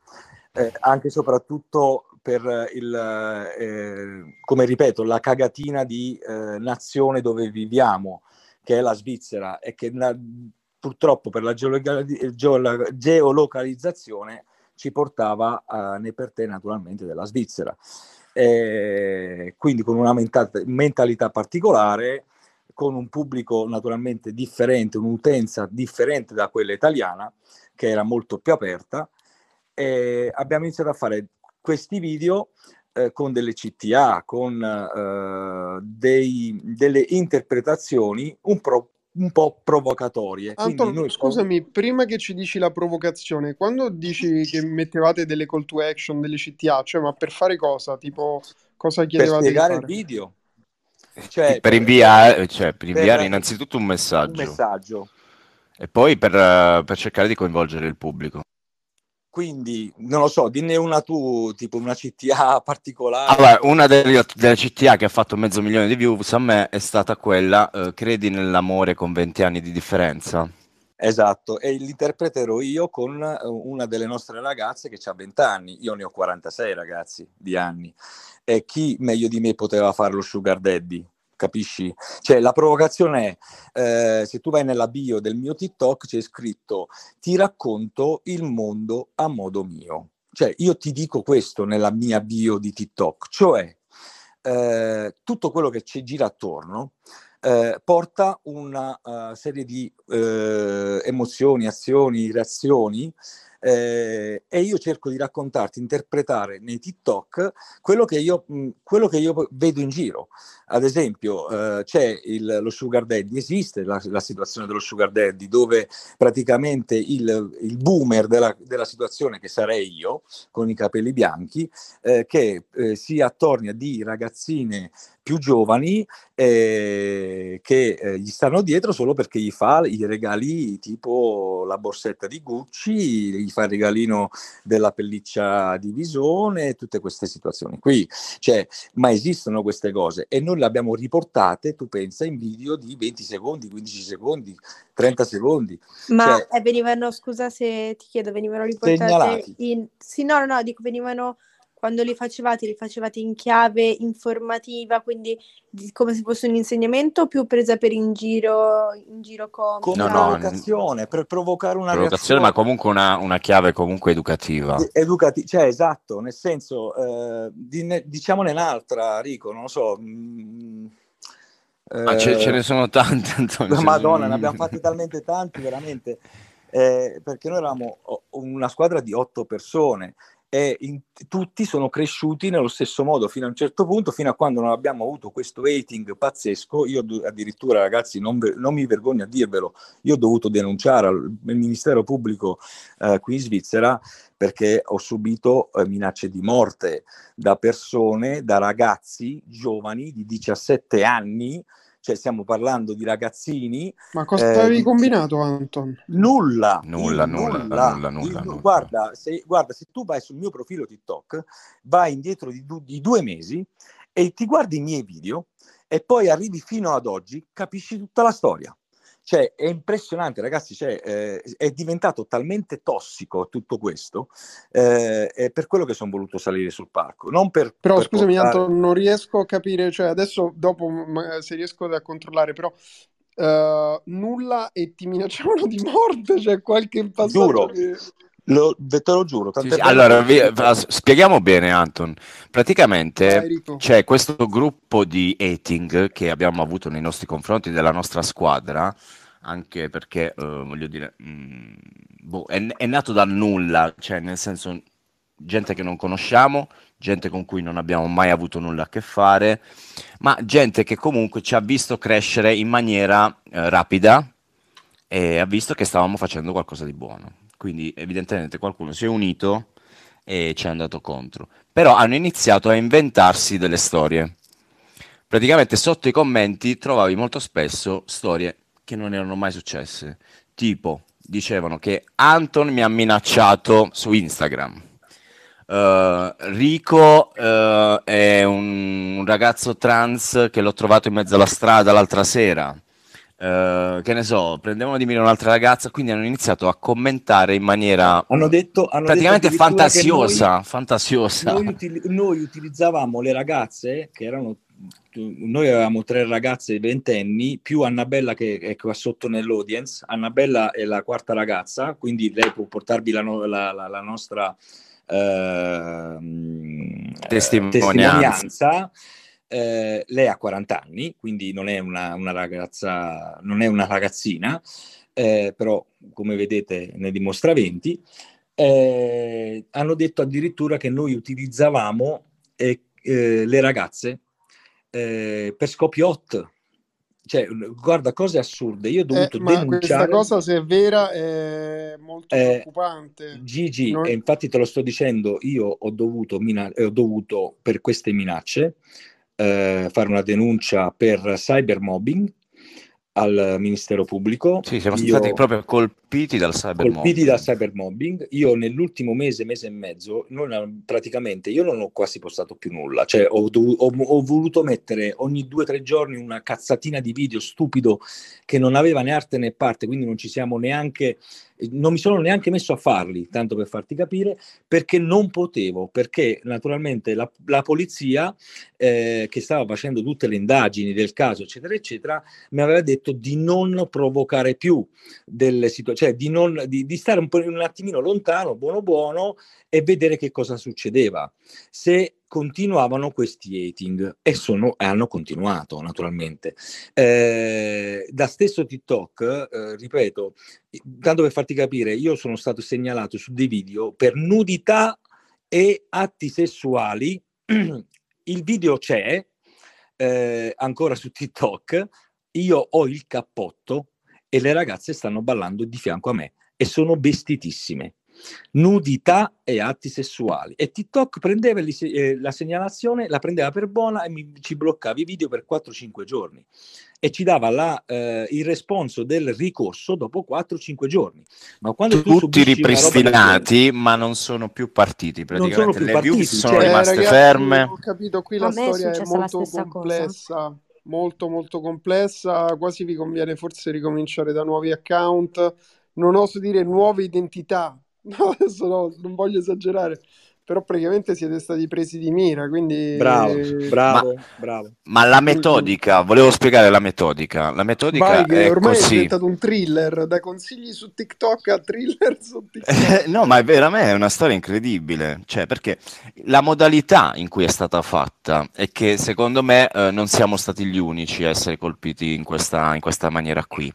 eh, anche e soprattutto per il, eh, come ripeto, la cagatina di eh, nazione dove viviamo, che è la Svizzera, e che na- purtroppo per la geoloca- geolo- geolocalizzazione ci portava a né per te naturalmente della Svizzera. eh, quindi con una menta- mentalità particolare, con un pubblico naturalmente differente, un'utenza differente da quella italiana, che era molto più aperta, e abbiamo iniziato a fare questi video eh, con delle CTA, con eh, dei, delle interpretazioni un, pro, un po' provocatorie. Anton, noi scusami, prima che ci dici la provocazione, quando dici che mettevate delle call to action, delle CTA, cioè ma per fare cosa? Tipo, cosa per chiedevate di spiegare il video, cioè Per inviare, cioè, per inviare innanzitutto un un messaggio messaggio. e poi per, eh, per cercare di coinvolgere il pubblico. Quindi, non lo so, dinne una tu, tipo una CTA particolare. Allora, una delle, delle CTA che ha fatto mezzo milione di views a me è stata quella eh, Credi nell'amore con 20 anni di differenza. Esatto, e l'interpreterò io con eh, una delle nostre ragazze che ha 20 anni, io ne ho 46 ragazzi di anni, e chi meglio di me poteva fare lo sugar daddy? Capisci? Cioè la provocazione è, eh, se tu vai nella bio del mio TikTok c'è scritto ti racconto il mondo a modo mio. Cioè io ti dico questo nella mia bio di TikTok, cioè eh, tutto quello che ci gira attorno eh, porta una uh, serie di eh, emozioni, azioni, reazioni eh, e io cerco di raccontarti, interpretare nei TikTok quello che io, mh, quello che io vedo in giro. Ad esempio, eh, c'è il, lo sugar daddy, esiste la, la, situazione dello sugar daddy dove praticamente il, il boomer della, della, situazione, che sarei io, con i capelli bianchi, eh, che eh, si attornia di ragazzine più giovani eh, che eh, gli stanno dietro solo perché gli fa i regali tipo la borsetta di Gucci, gli fa il regalino della pelliccia di visone, tutte queste situazioni qui. Cioè, ma esistono queste cose e noi le abbiamo riportate, tu pensa, in video di 20 secondi, 15 secondi, 30 secondi. Ma Cioè, eh, venivano, scusa se ti chiedo, venivano riportate Segnalati. in... Sì, no, no, no, dico, venivano... Quando li facevate, li facevate in chiave informativa, quindi di- come se fosse un insegnamento o più presa per in giro, in giro come No, comica? no, provocazione, per provocare una provocazione, reazione. ma comunque una, una chiave comunque educativa. educativo, cioè esatto, nel senso, eh, di- diciamone un'altra, Rico, non lo so. mm, Ma ce, ce eh, ne sono tante, Antonio. Madonna, ne abbiamo fatti talmente tanti, veramente, eh, perché noi eravamo una squadra di otto persone e in- tutti sono cresciuti nello stesso modo fino a un certo punto, fino a quando non abbiamo avuto questo hating pazzesco. Io addirittura, ragazzi, non, non mi vergogno a dirvelo, io ho dovuto denunciare al al Ministero Pubblico eh, qui in Svizzera perché ho subito eh, minacce di morte da persone, da ragazzi giovani di 17 anni, cioè stiamo parlando di ragazzini. Ma cosa eh, avevi combinato, Anton? Nulla, Nulla, il nulla, nulla, nulla, nulla, il. Guarda, se, guarda, se tu vai sul mio profilo TikTok, vai indietro di, du- di due mesi e ti guardi i miei video e poi arrivi fino ad oggi, capisci tutta la storia. Cioè, è impressionante, ragazzi, cioè, eh, è diventato talmente tossico tutto questo, eh, è per quello che sono voluto salire sul palco, non per, Però per scusami, portare... Anton, non riesco a capire, cioè adesso dopo se riesco a controllare, però eh, nulla e ti minacciavano di morte, cioè qualche passaggio Giuro, che... lo, te lo giuro, Sì, sì, Allora, vi- spieghiamo bene, Anton. Praticamente Rico. c'è questo gruppo di hating che abbiamo avuto nei nostri confronti della nostra squadra, anche perché, eh, voglio dire, mh, boh, è, è nato dal nulla, cioè nel senso gente che non conosciamo, gente con cui non abbiamo mai avuto nulla a che fare, ma gente che comunque ci ha visto crescere in maniera eh, rapida e ha visto che stavamo facendo qualcosa di buono. Quindi evidentemente qualcuno si è unito e ci è andato contro. Però hanno iniziato a inventarsi delle storie. Praticamente sotto i commenti trovavi molto spesso storie che non erano mai successe. Tipo, dicevano che Anton mi ha minacciato su Instagram. Uh, Rico uh, è un, un ragazzo trans che l'ho trovato in mezzo alla strada l'altra sera. Uh, che ne so, prendevano di mira un'altra ragazza, quindi hanno iniziato a commentare in maniera Hanno detto, hanno detto praticamente che fantasiosa, noi, fantasiosa. noi, util- noi utilizzavamo le ragazze che erano noi avevamo tre ragazze ventenni più Annabella che è qua sotto nell'audience Annabella è la quarta ragazza quindi lei può portarvi la, no- la- la- la nostra eh, Testimonianza. testimonianza. Eh, lei ha 40 anni, quindi non è una, una ragazza, non è una ragazzina, eh, però come vedete ne dimostra 20. Eh, hanno detto addirittura che noi utilizzavamo eh, eh, le ragazze eh, per scopi hot. Cioè, guarda, cose assurde. Io ho Eh, dovuto ma questa denunciare. cosa, se è vera, è molto Eh, preoccupante. Gigi, Non- e infatti te lo sto dicendo, io ho dovuto, mina- eh, ho dovuto per queste minacce eh, fare una denuncia per cybermobbing al Ministero Pubblico. Sì, siamo Io- stati proprio colpiti dal cybermobbing. colpiti da cybermobbing. Io nell'ultimo mese, mese e mezzo, non, praticamente io non ho quasi postato più nulla. Cioè, ho, ho- ho voluto mettere ogni due o tre giorni una cazzatina di video stupido che non aveva né arte né parte, quindi non ci siamo neanche. Non mi sono neanche messo a farli, tanto per farti capire, perché non potevo, perché naturalmente la, la polizia eh, che stava facendo tutte le indagini del caso, eccetera, eccetera, mi aveva detto di non provocare più delle situazioni, cioè di, non, di, di stare un, po', un attimino lontano, buono buono, e vedere che cosa succedeva. Se continuavano questi hating e, sono, hanno continuato naturalmente. Eh, da stesso TikTok, eh, ripeto, tanto per farti capire, io sono stato segnalato su dei video per nudità e atti sessuali. Il video c'è eh, ancora su TikTok. Io ho il cappotto e le ragazze stanno ballando di fianco a me e sono vestitissime. Nudità e atti sessuali. E TikTok prendeva li- eh, la segnalazione, la prendeva per buona e mi, ci bloccava i video per 4-5 giorni e ci dava la, eh, il responso del ricorso dopo 4-5 giorni. Ma quando tu Tutti subisci una roba ripristinati, ma non sono più partiti. Non sono Praticamente più le partiti, views sono cioè- rimaste ragazzi, ferme. Ho capito, qui A la è storia è successa la molto stessa cosa. Molto molto complessa, quasi vi conviene forse ricominciare da nuovi account, non oso dire nuove identità, no, adesso no, non voglio esagerare, però praticamente siete stati presi di mira, quindi... Bravo, bravo, Ma- bravo. Ma la metodica, volevo spiegare la metodica. La metodica Vai che è ormai è così. diventato un thriller, da consigli su TikTok a thriller su TikTok. no, ma è veramente una storia incredibile, cioè perché la modalità in cui è stata fatta è che secondo me eh, non siamo stati gli unici a essere colpiti in questa, in questa maniera qui.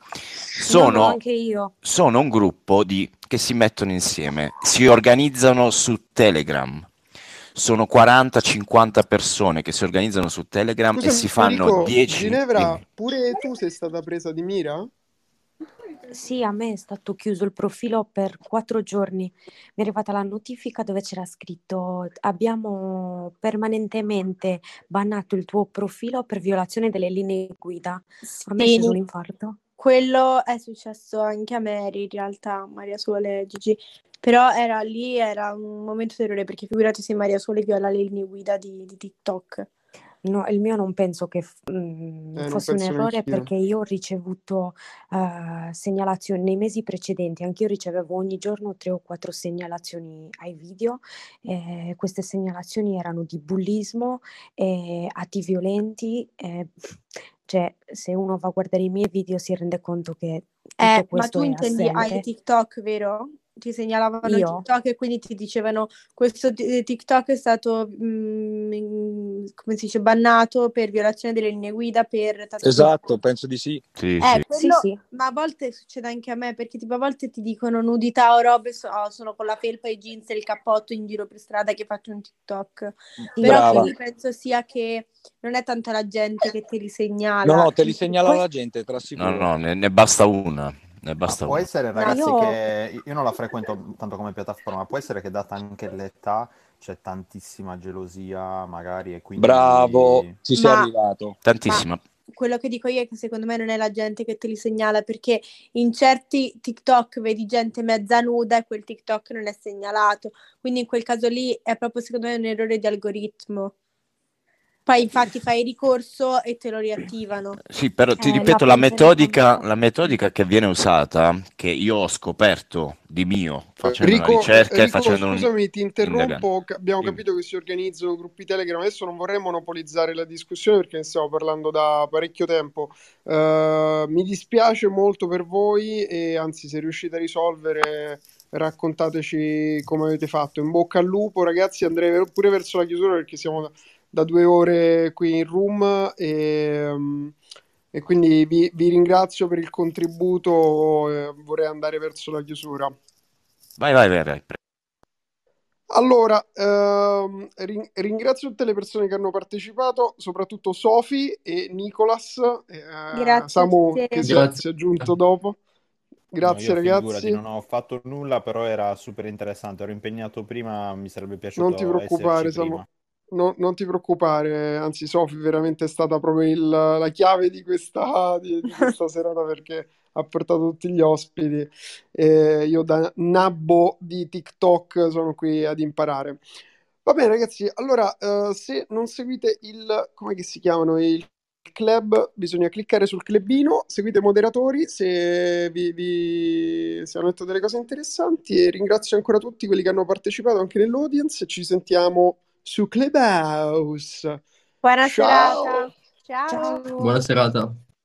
No, no, Sono, anche io. sono un gruppo di, che si mettono insieme, si organizzano su Telegram. Sono 40-50 persone che si organizzano su Telegram e Scusami, si fanno Enrico, 10... Ginevra, pure tu sei stata presa di mira? Sì, a me è stato chiuso il profilo per quattro giorni. Mi è arrivata la notifica dove c'era scritto: Abbiamo permanentemente bannato il tuo profilo per violazione delle linee guida. A me è Sì, sceso un infarto. Quello è successo anche a Mary, in realtà, Maria Sole e Gigi. Però era lì, era un momento terrore, perché figurati se Maria Sole viola le linee guida di, di TikTok. No, il mio non penso che f- mm, Eh, fosse un errore neanch'io. perché io ho ricevuto eh, segnalazioni nei mesi precedenti, anch'io ricevevo ogni giorno tre o quattro segnalazioni ai video. eh, queste segnalazioni erano di bullismo, eh, atti violenti. Eh, cioè, se uno va a guardare i miei video si rende conto che tutto Eh, ma questo tu è intendi hai assente. TikTok, vero? Ti segnalavano Io? TikTok e quindi ti dicevano questo t- TikTok è stato, mm, in- come si dice, bannato per violazione delle linee guida per... Esatto, penso di sì. Sì, Eh, sì. Sì, quello, sì. ma a volte succede anche a me perché tipo a volte ti dicono nudità o robe, so- oh, sono con la felpa e i jeans e il cappotto in giro per strada che faccio un TikTok. Sì, Però Brava. quindi penso sia che non è tanto la gente che te li No, segnala. no, te li segnala Poi- la gente, te lo No, no, ne, ne basta una. Ne Ma basta può essere, Ma ragazzi, io... che io non la frequento tanto come piattaforma, ma può essere che data anche l'età c'è tantissima gelosia, magari, e Bravo, quindi... ci sei Ma, arrivato. ma Tantissima. quello che dico io è che secondo me non è la gente che te li segnala perché in certi TikTok vedi gente mezza nuda e quel TikTok non è segnalato. Quindi in quel caso lì è proprio secondo me un errore di algoritmo. Poi infatti fai ricorso e te lo riattivano. Sì, però ti Eh, ripeto, la metodica, la metodica che viene usata, che io ho scoperto di mio, facendo una Rico, ricerca e Rico, facendo un... scusami, ti indagando. interrompo. ca- Abbiamo capito che si organizzano gruppi Telegram. Adesso non vorrei monopolizzare la discussione perché ne stiamo parlando da parecchio tempo. Eh, mi dispiace molto per voi e anzi, se riuscite a risolvere, raccontateci come avete fatto. In bocca al lupo, ragazzi. Andrei pure verso la chiusura perché siamo da, due ore qui in room e, e quindi vi, vi ringrazio per il contributo. eh, vorrei andare verso la chiusura. Vai, vai, vai, vai. pre- Allora, ehm, rin- ringrazio tutte le persone che hanno partecipato, soprattutto Sofi e Nicolas, eh, Grazie Samu che si è, Grazie. si è aggiunto dopo. Grazie No, ragazzi, non ho fatto nulla, però era super interessante. Ero impegnato prima, mi sarebbe non ti piaciuto preoccupare, Samu. No- non ti preoccupare, anzi Sofi veramente è stata proprio il- la chiave di questa, di, di questa serata perché ha portato tutti gli ospiti e io da nabbo di TikTok sono qui ad imparare. Va bene ragazzi, allora eh, se non seguite il, come si chiamano, il club, bisogna cliccare sul clubino, seguite i moderatori se vi, vi se hanno detto delle cose interessanti e ringrazio ancora tutti quelli che hanno partecipato anche nell'audience ci sentiamo su Clubhouse. Buona Ciao! serata. Ciao. Buona serata.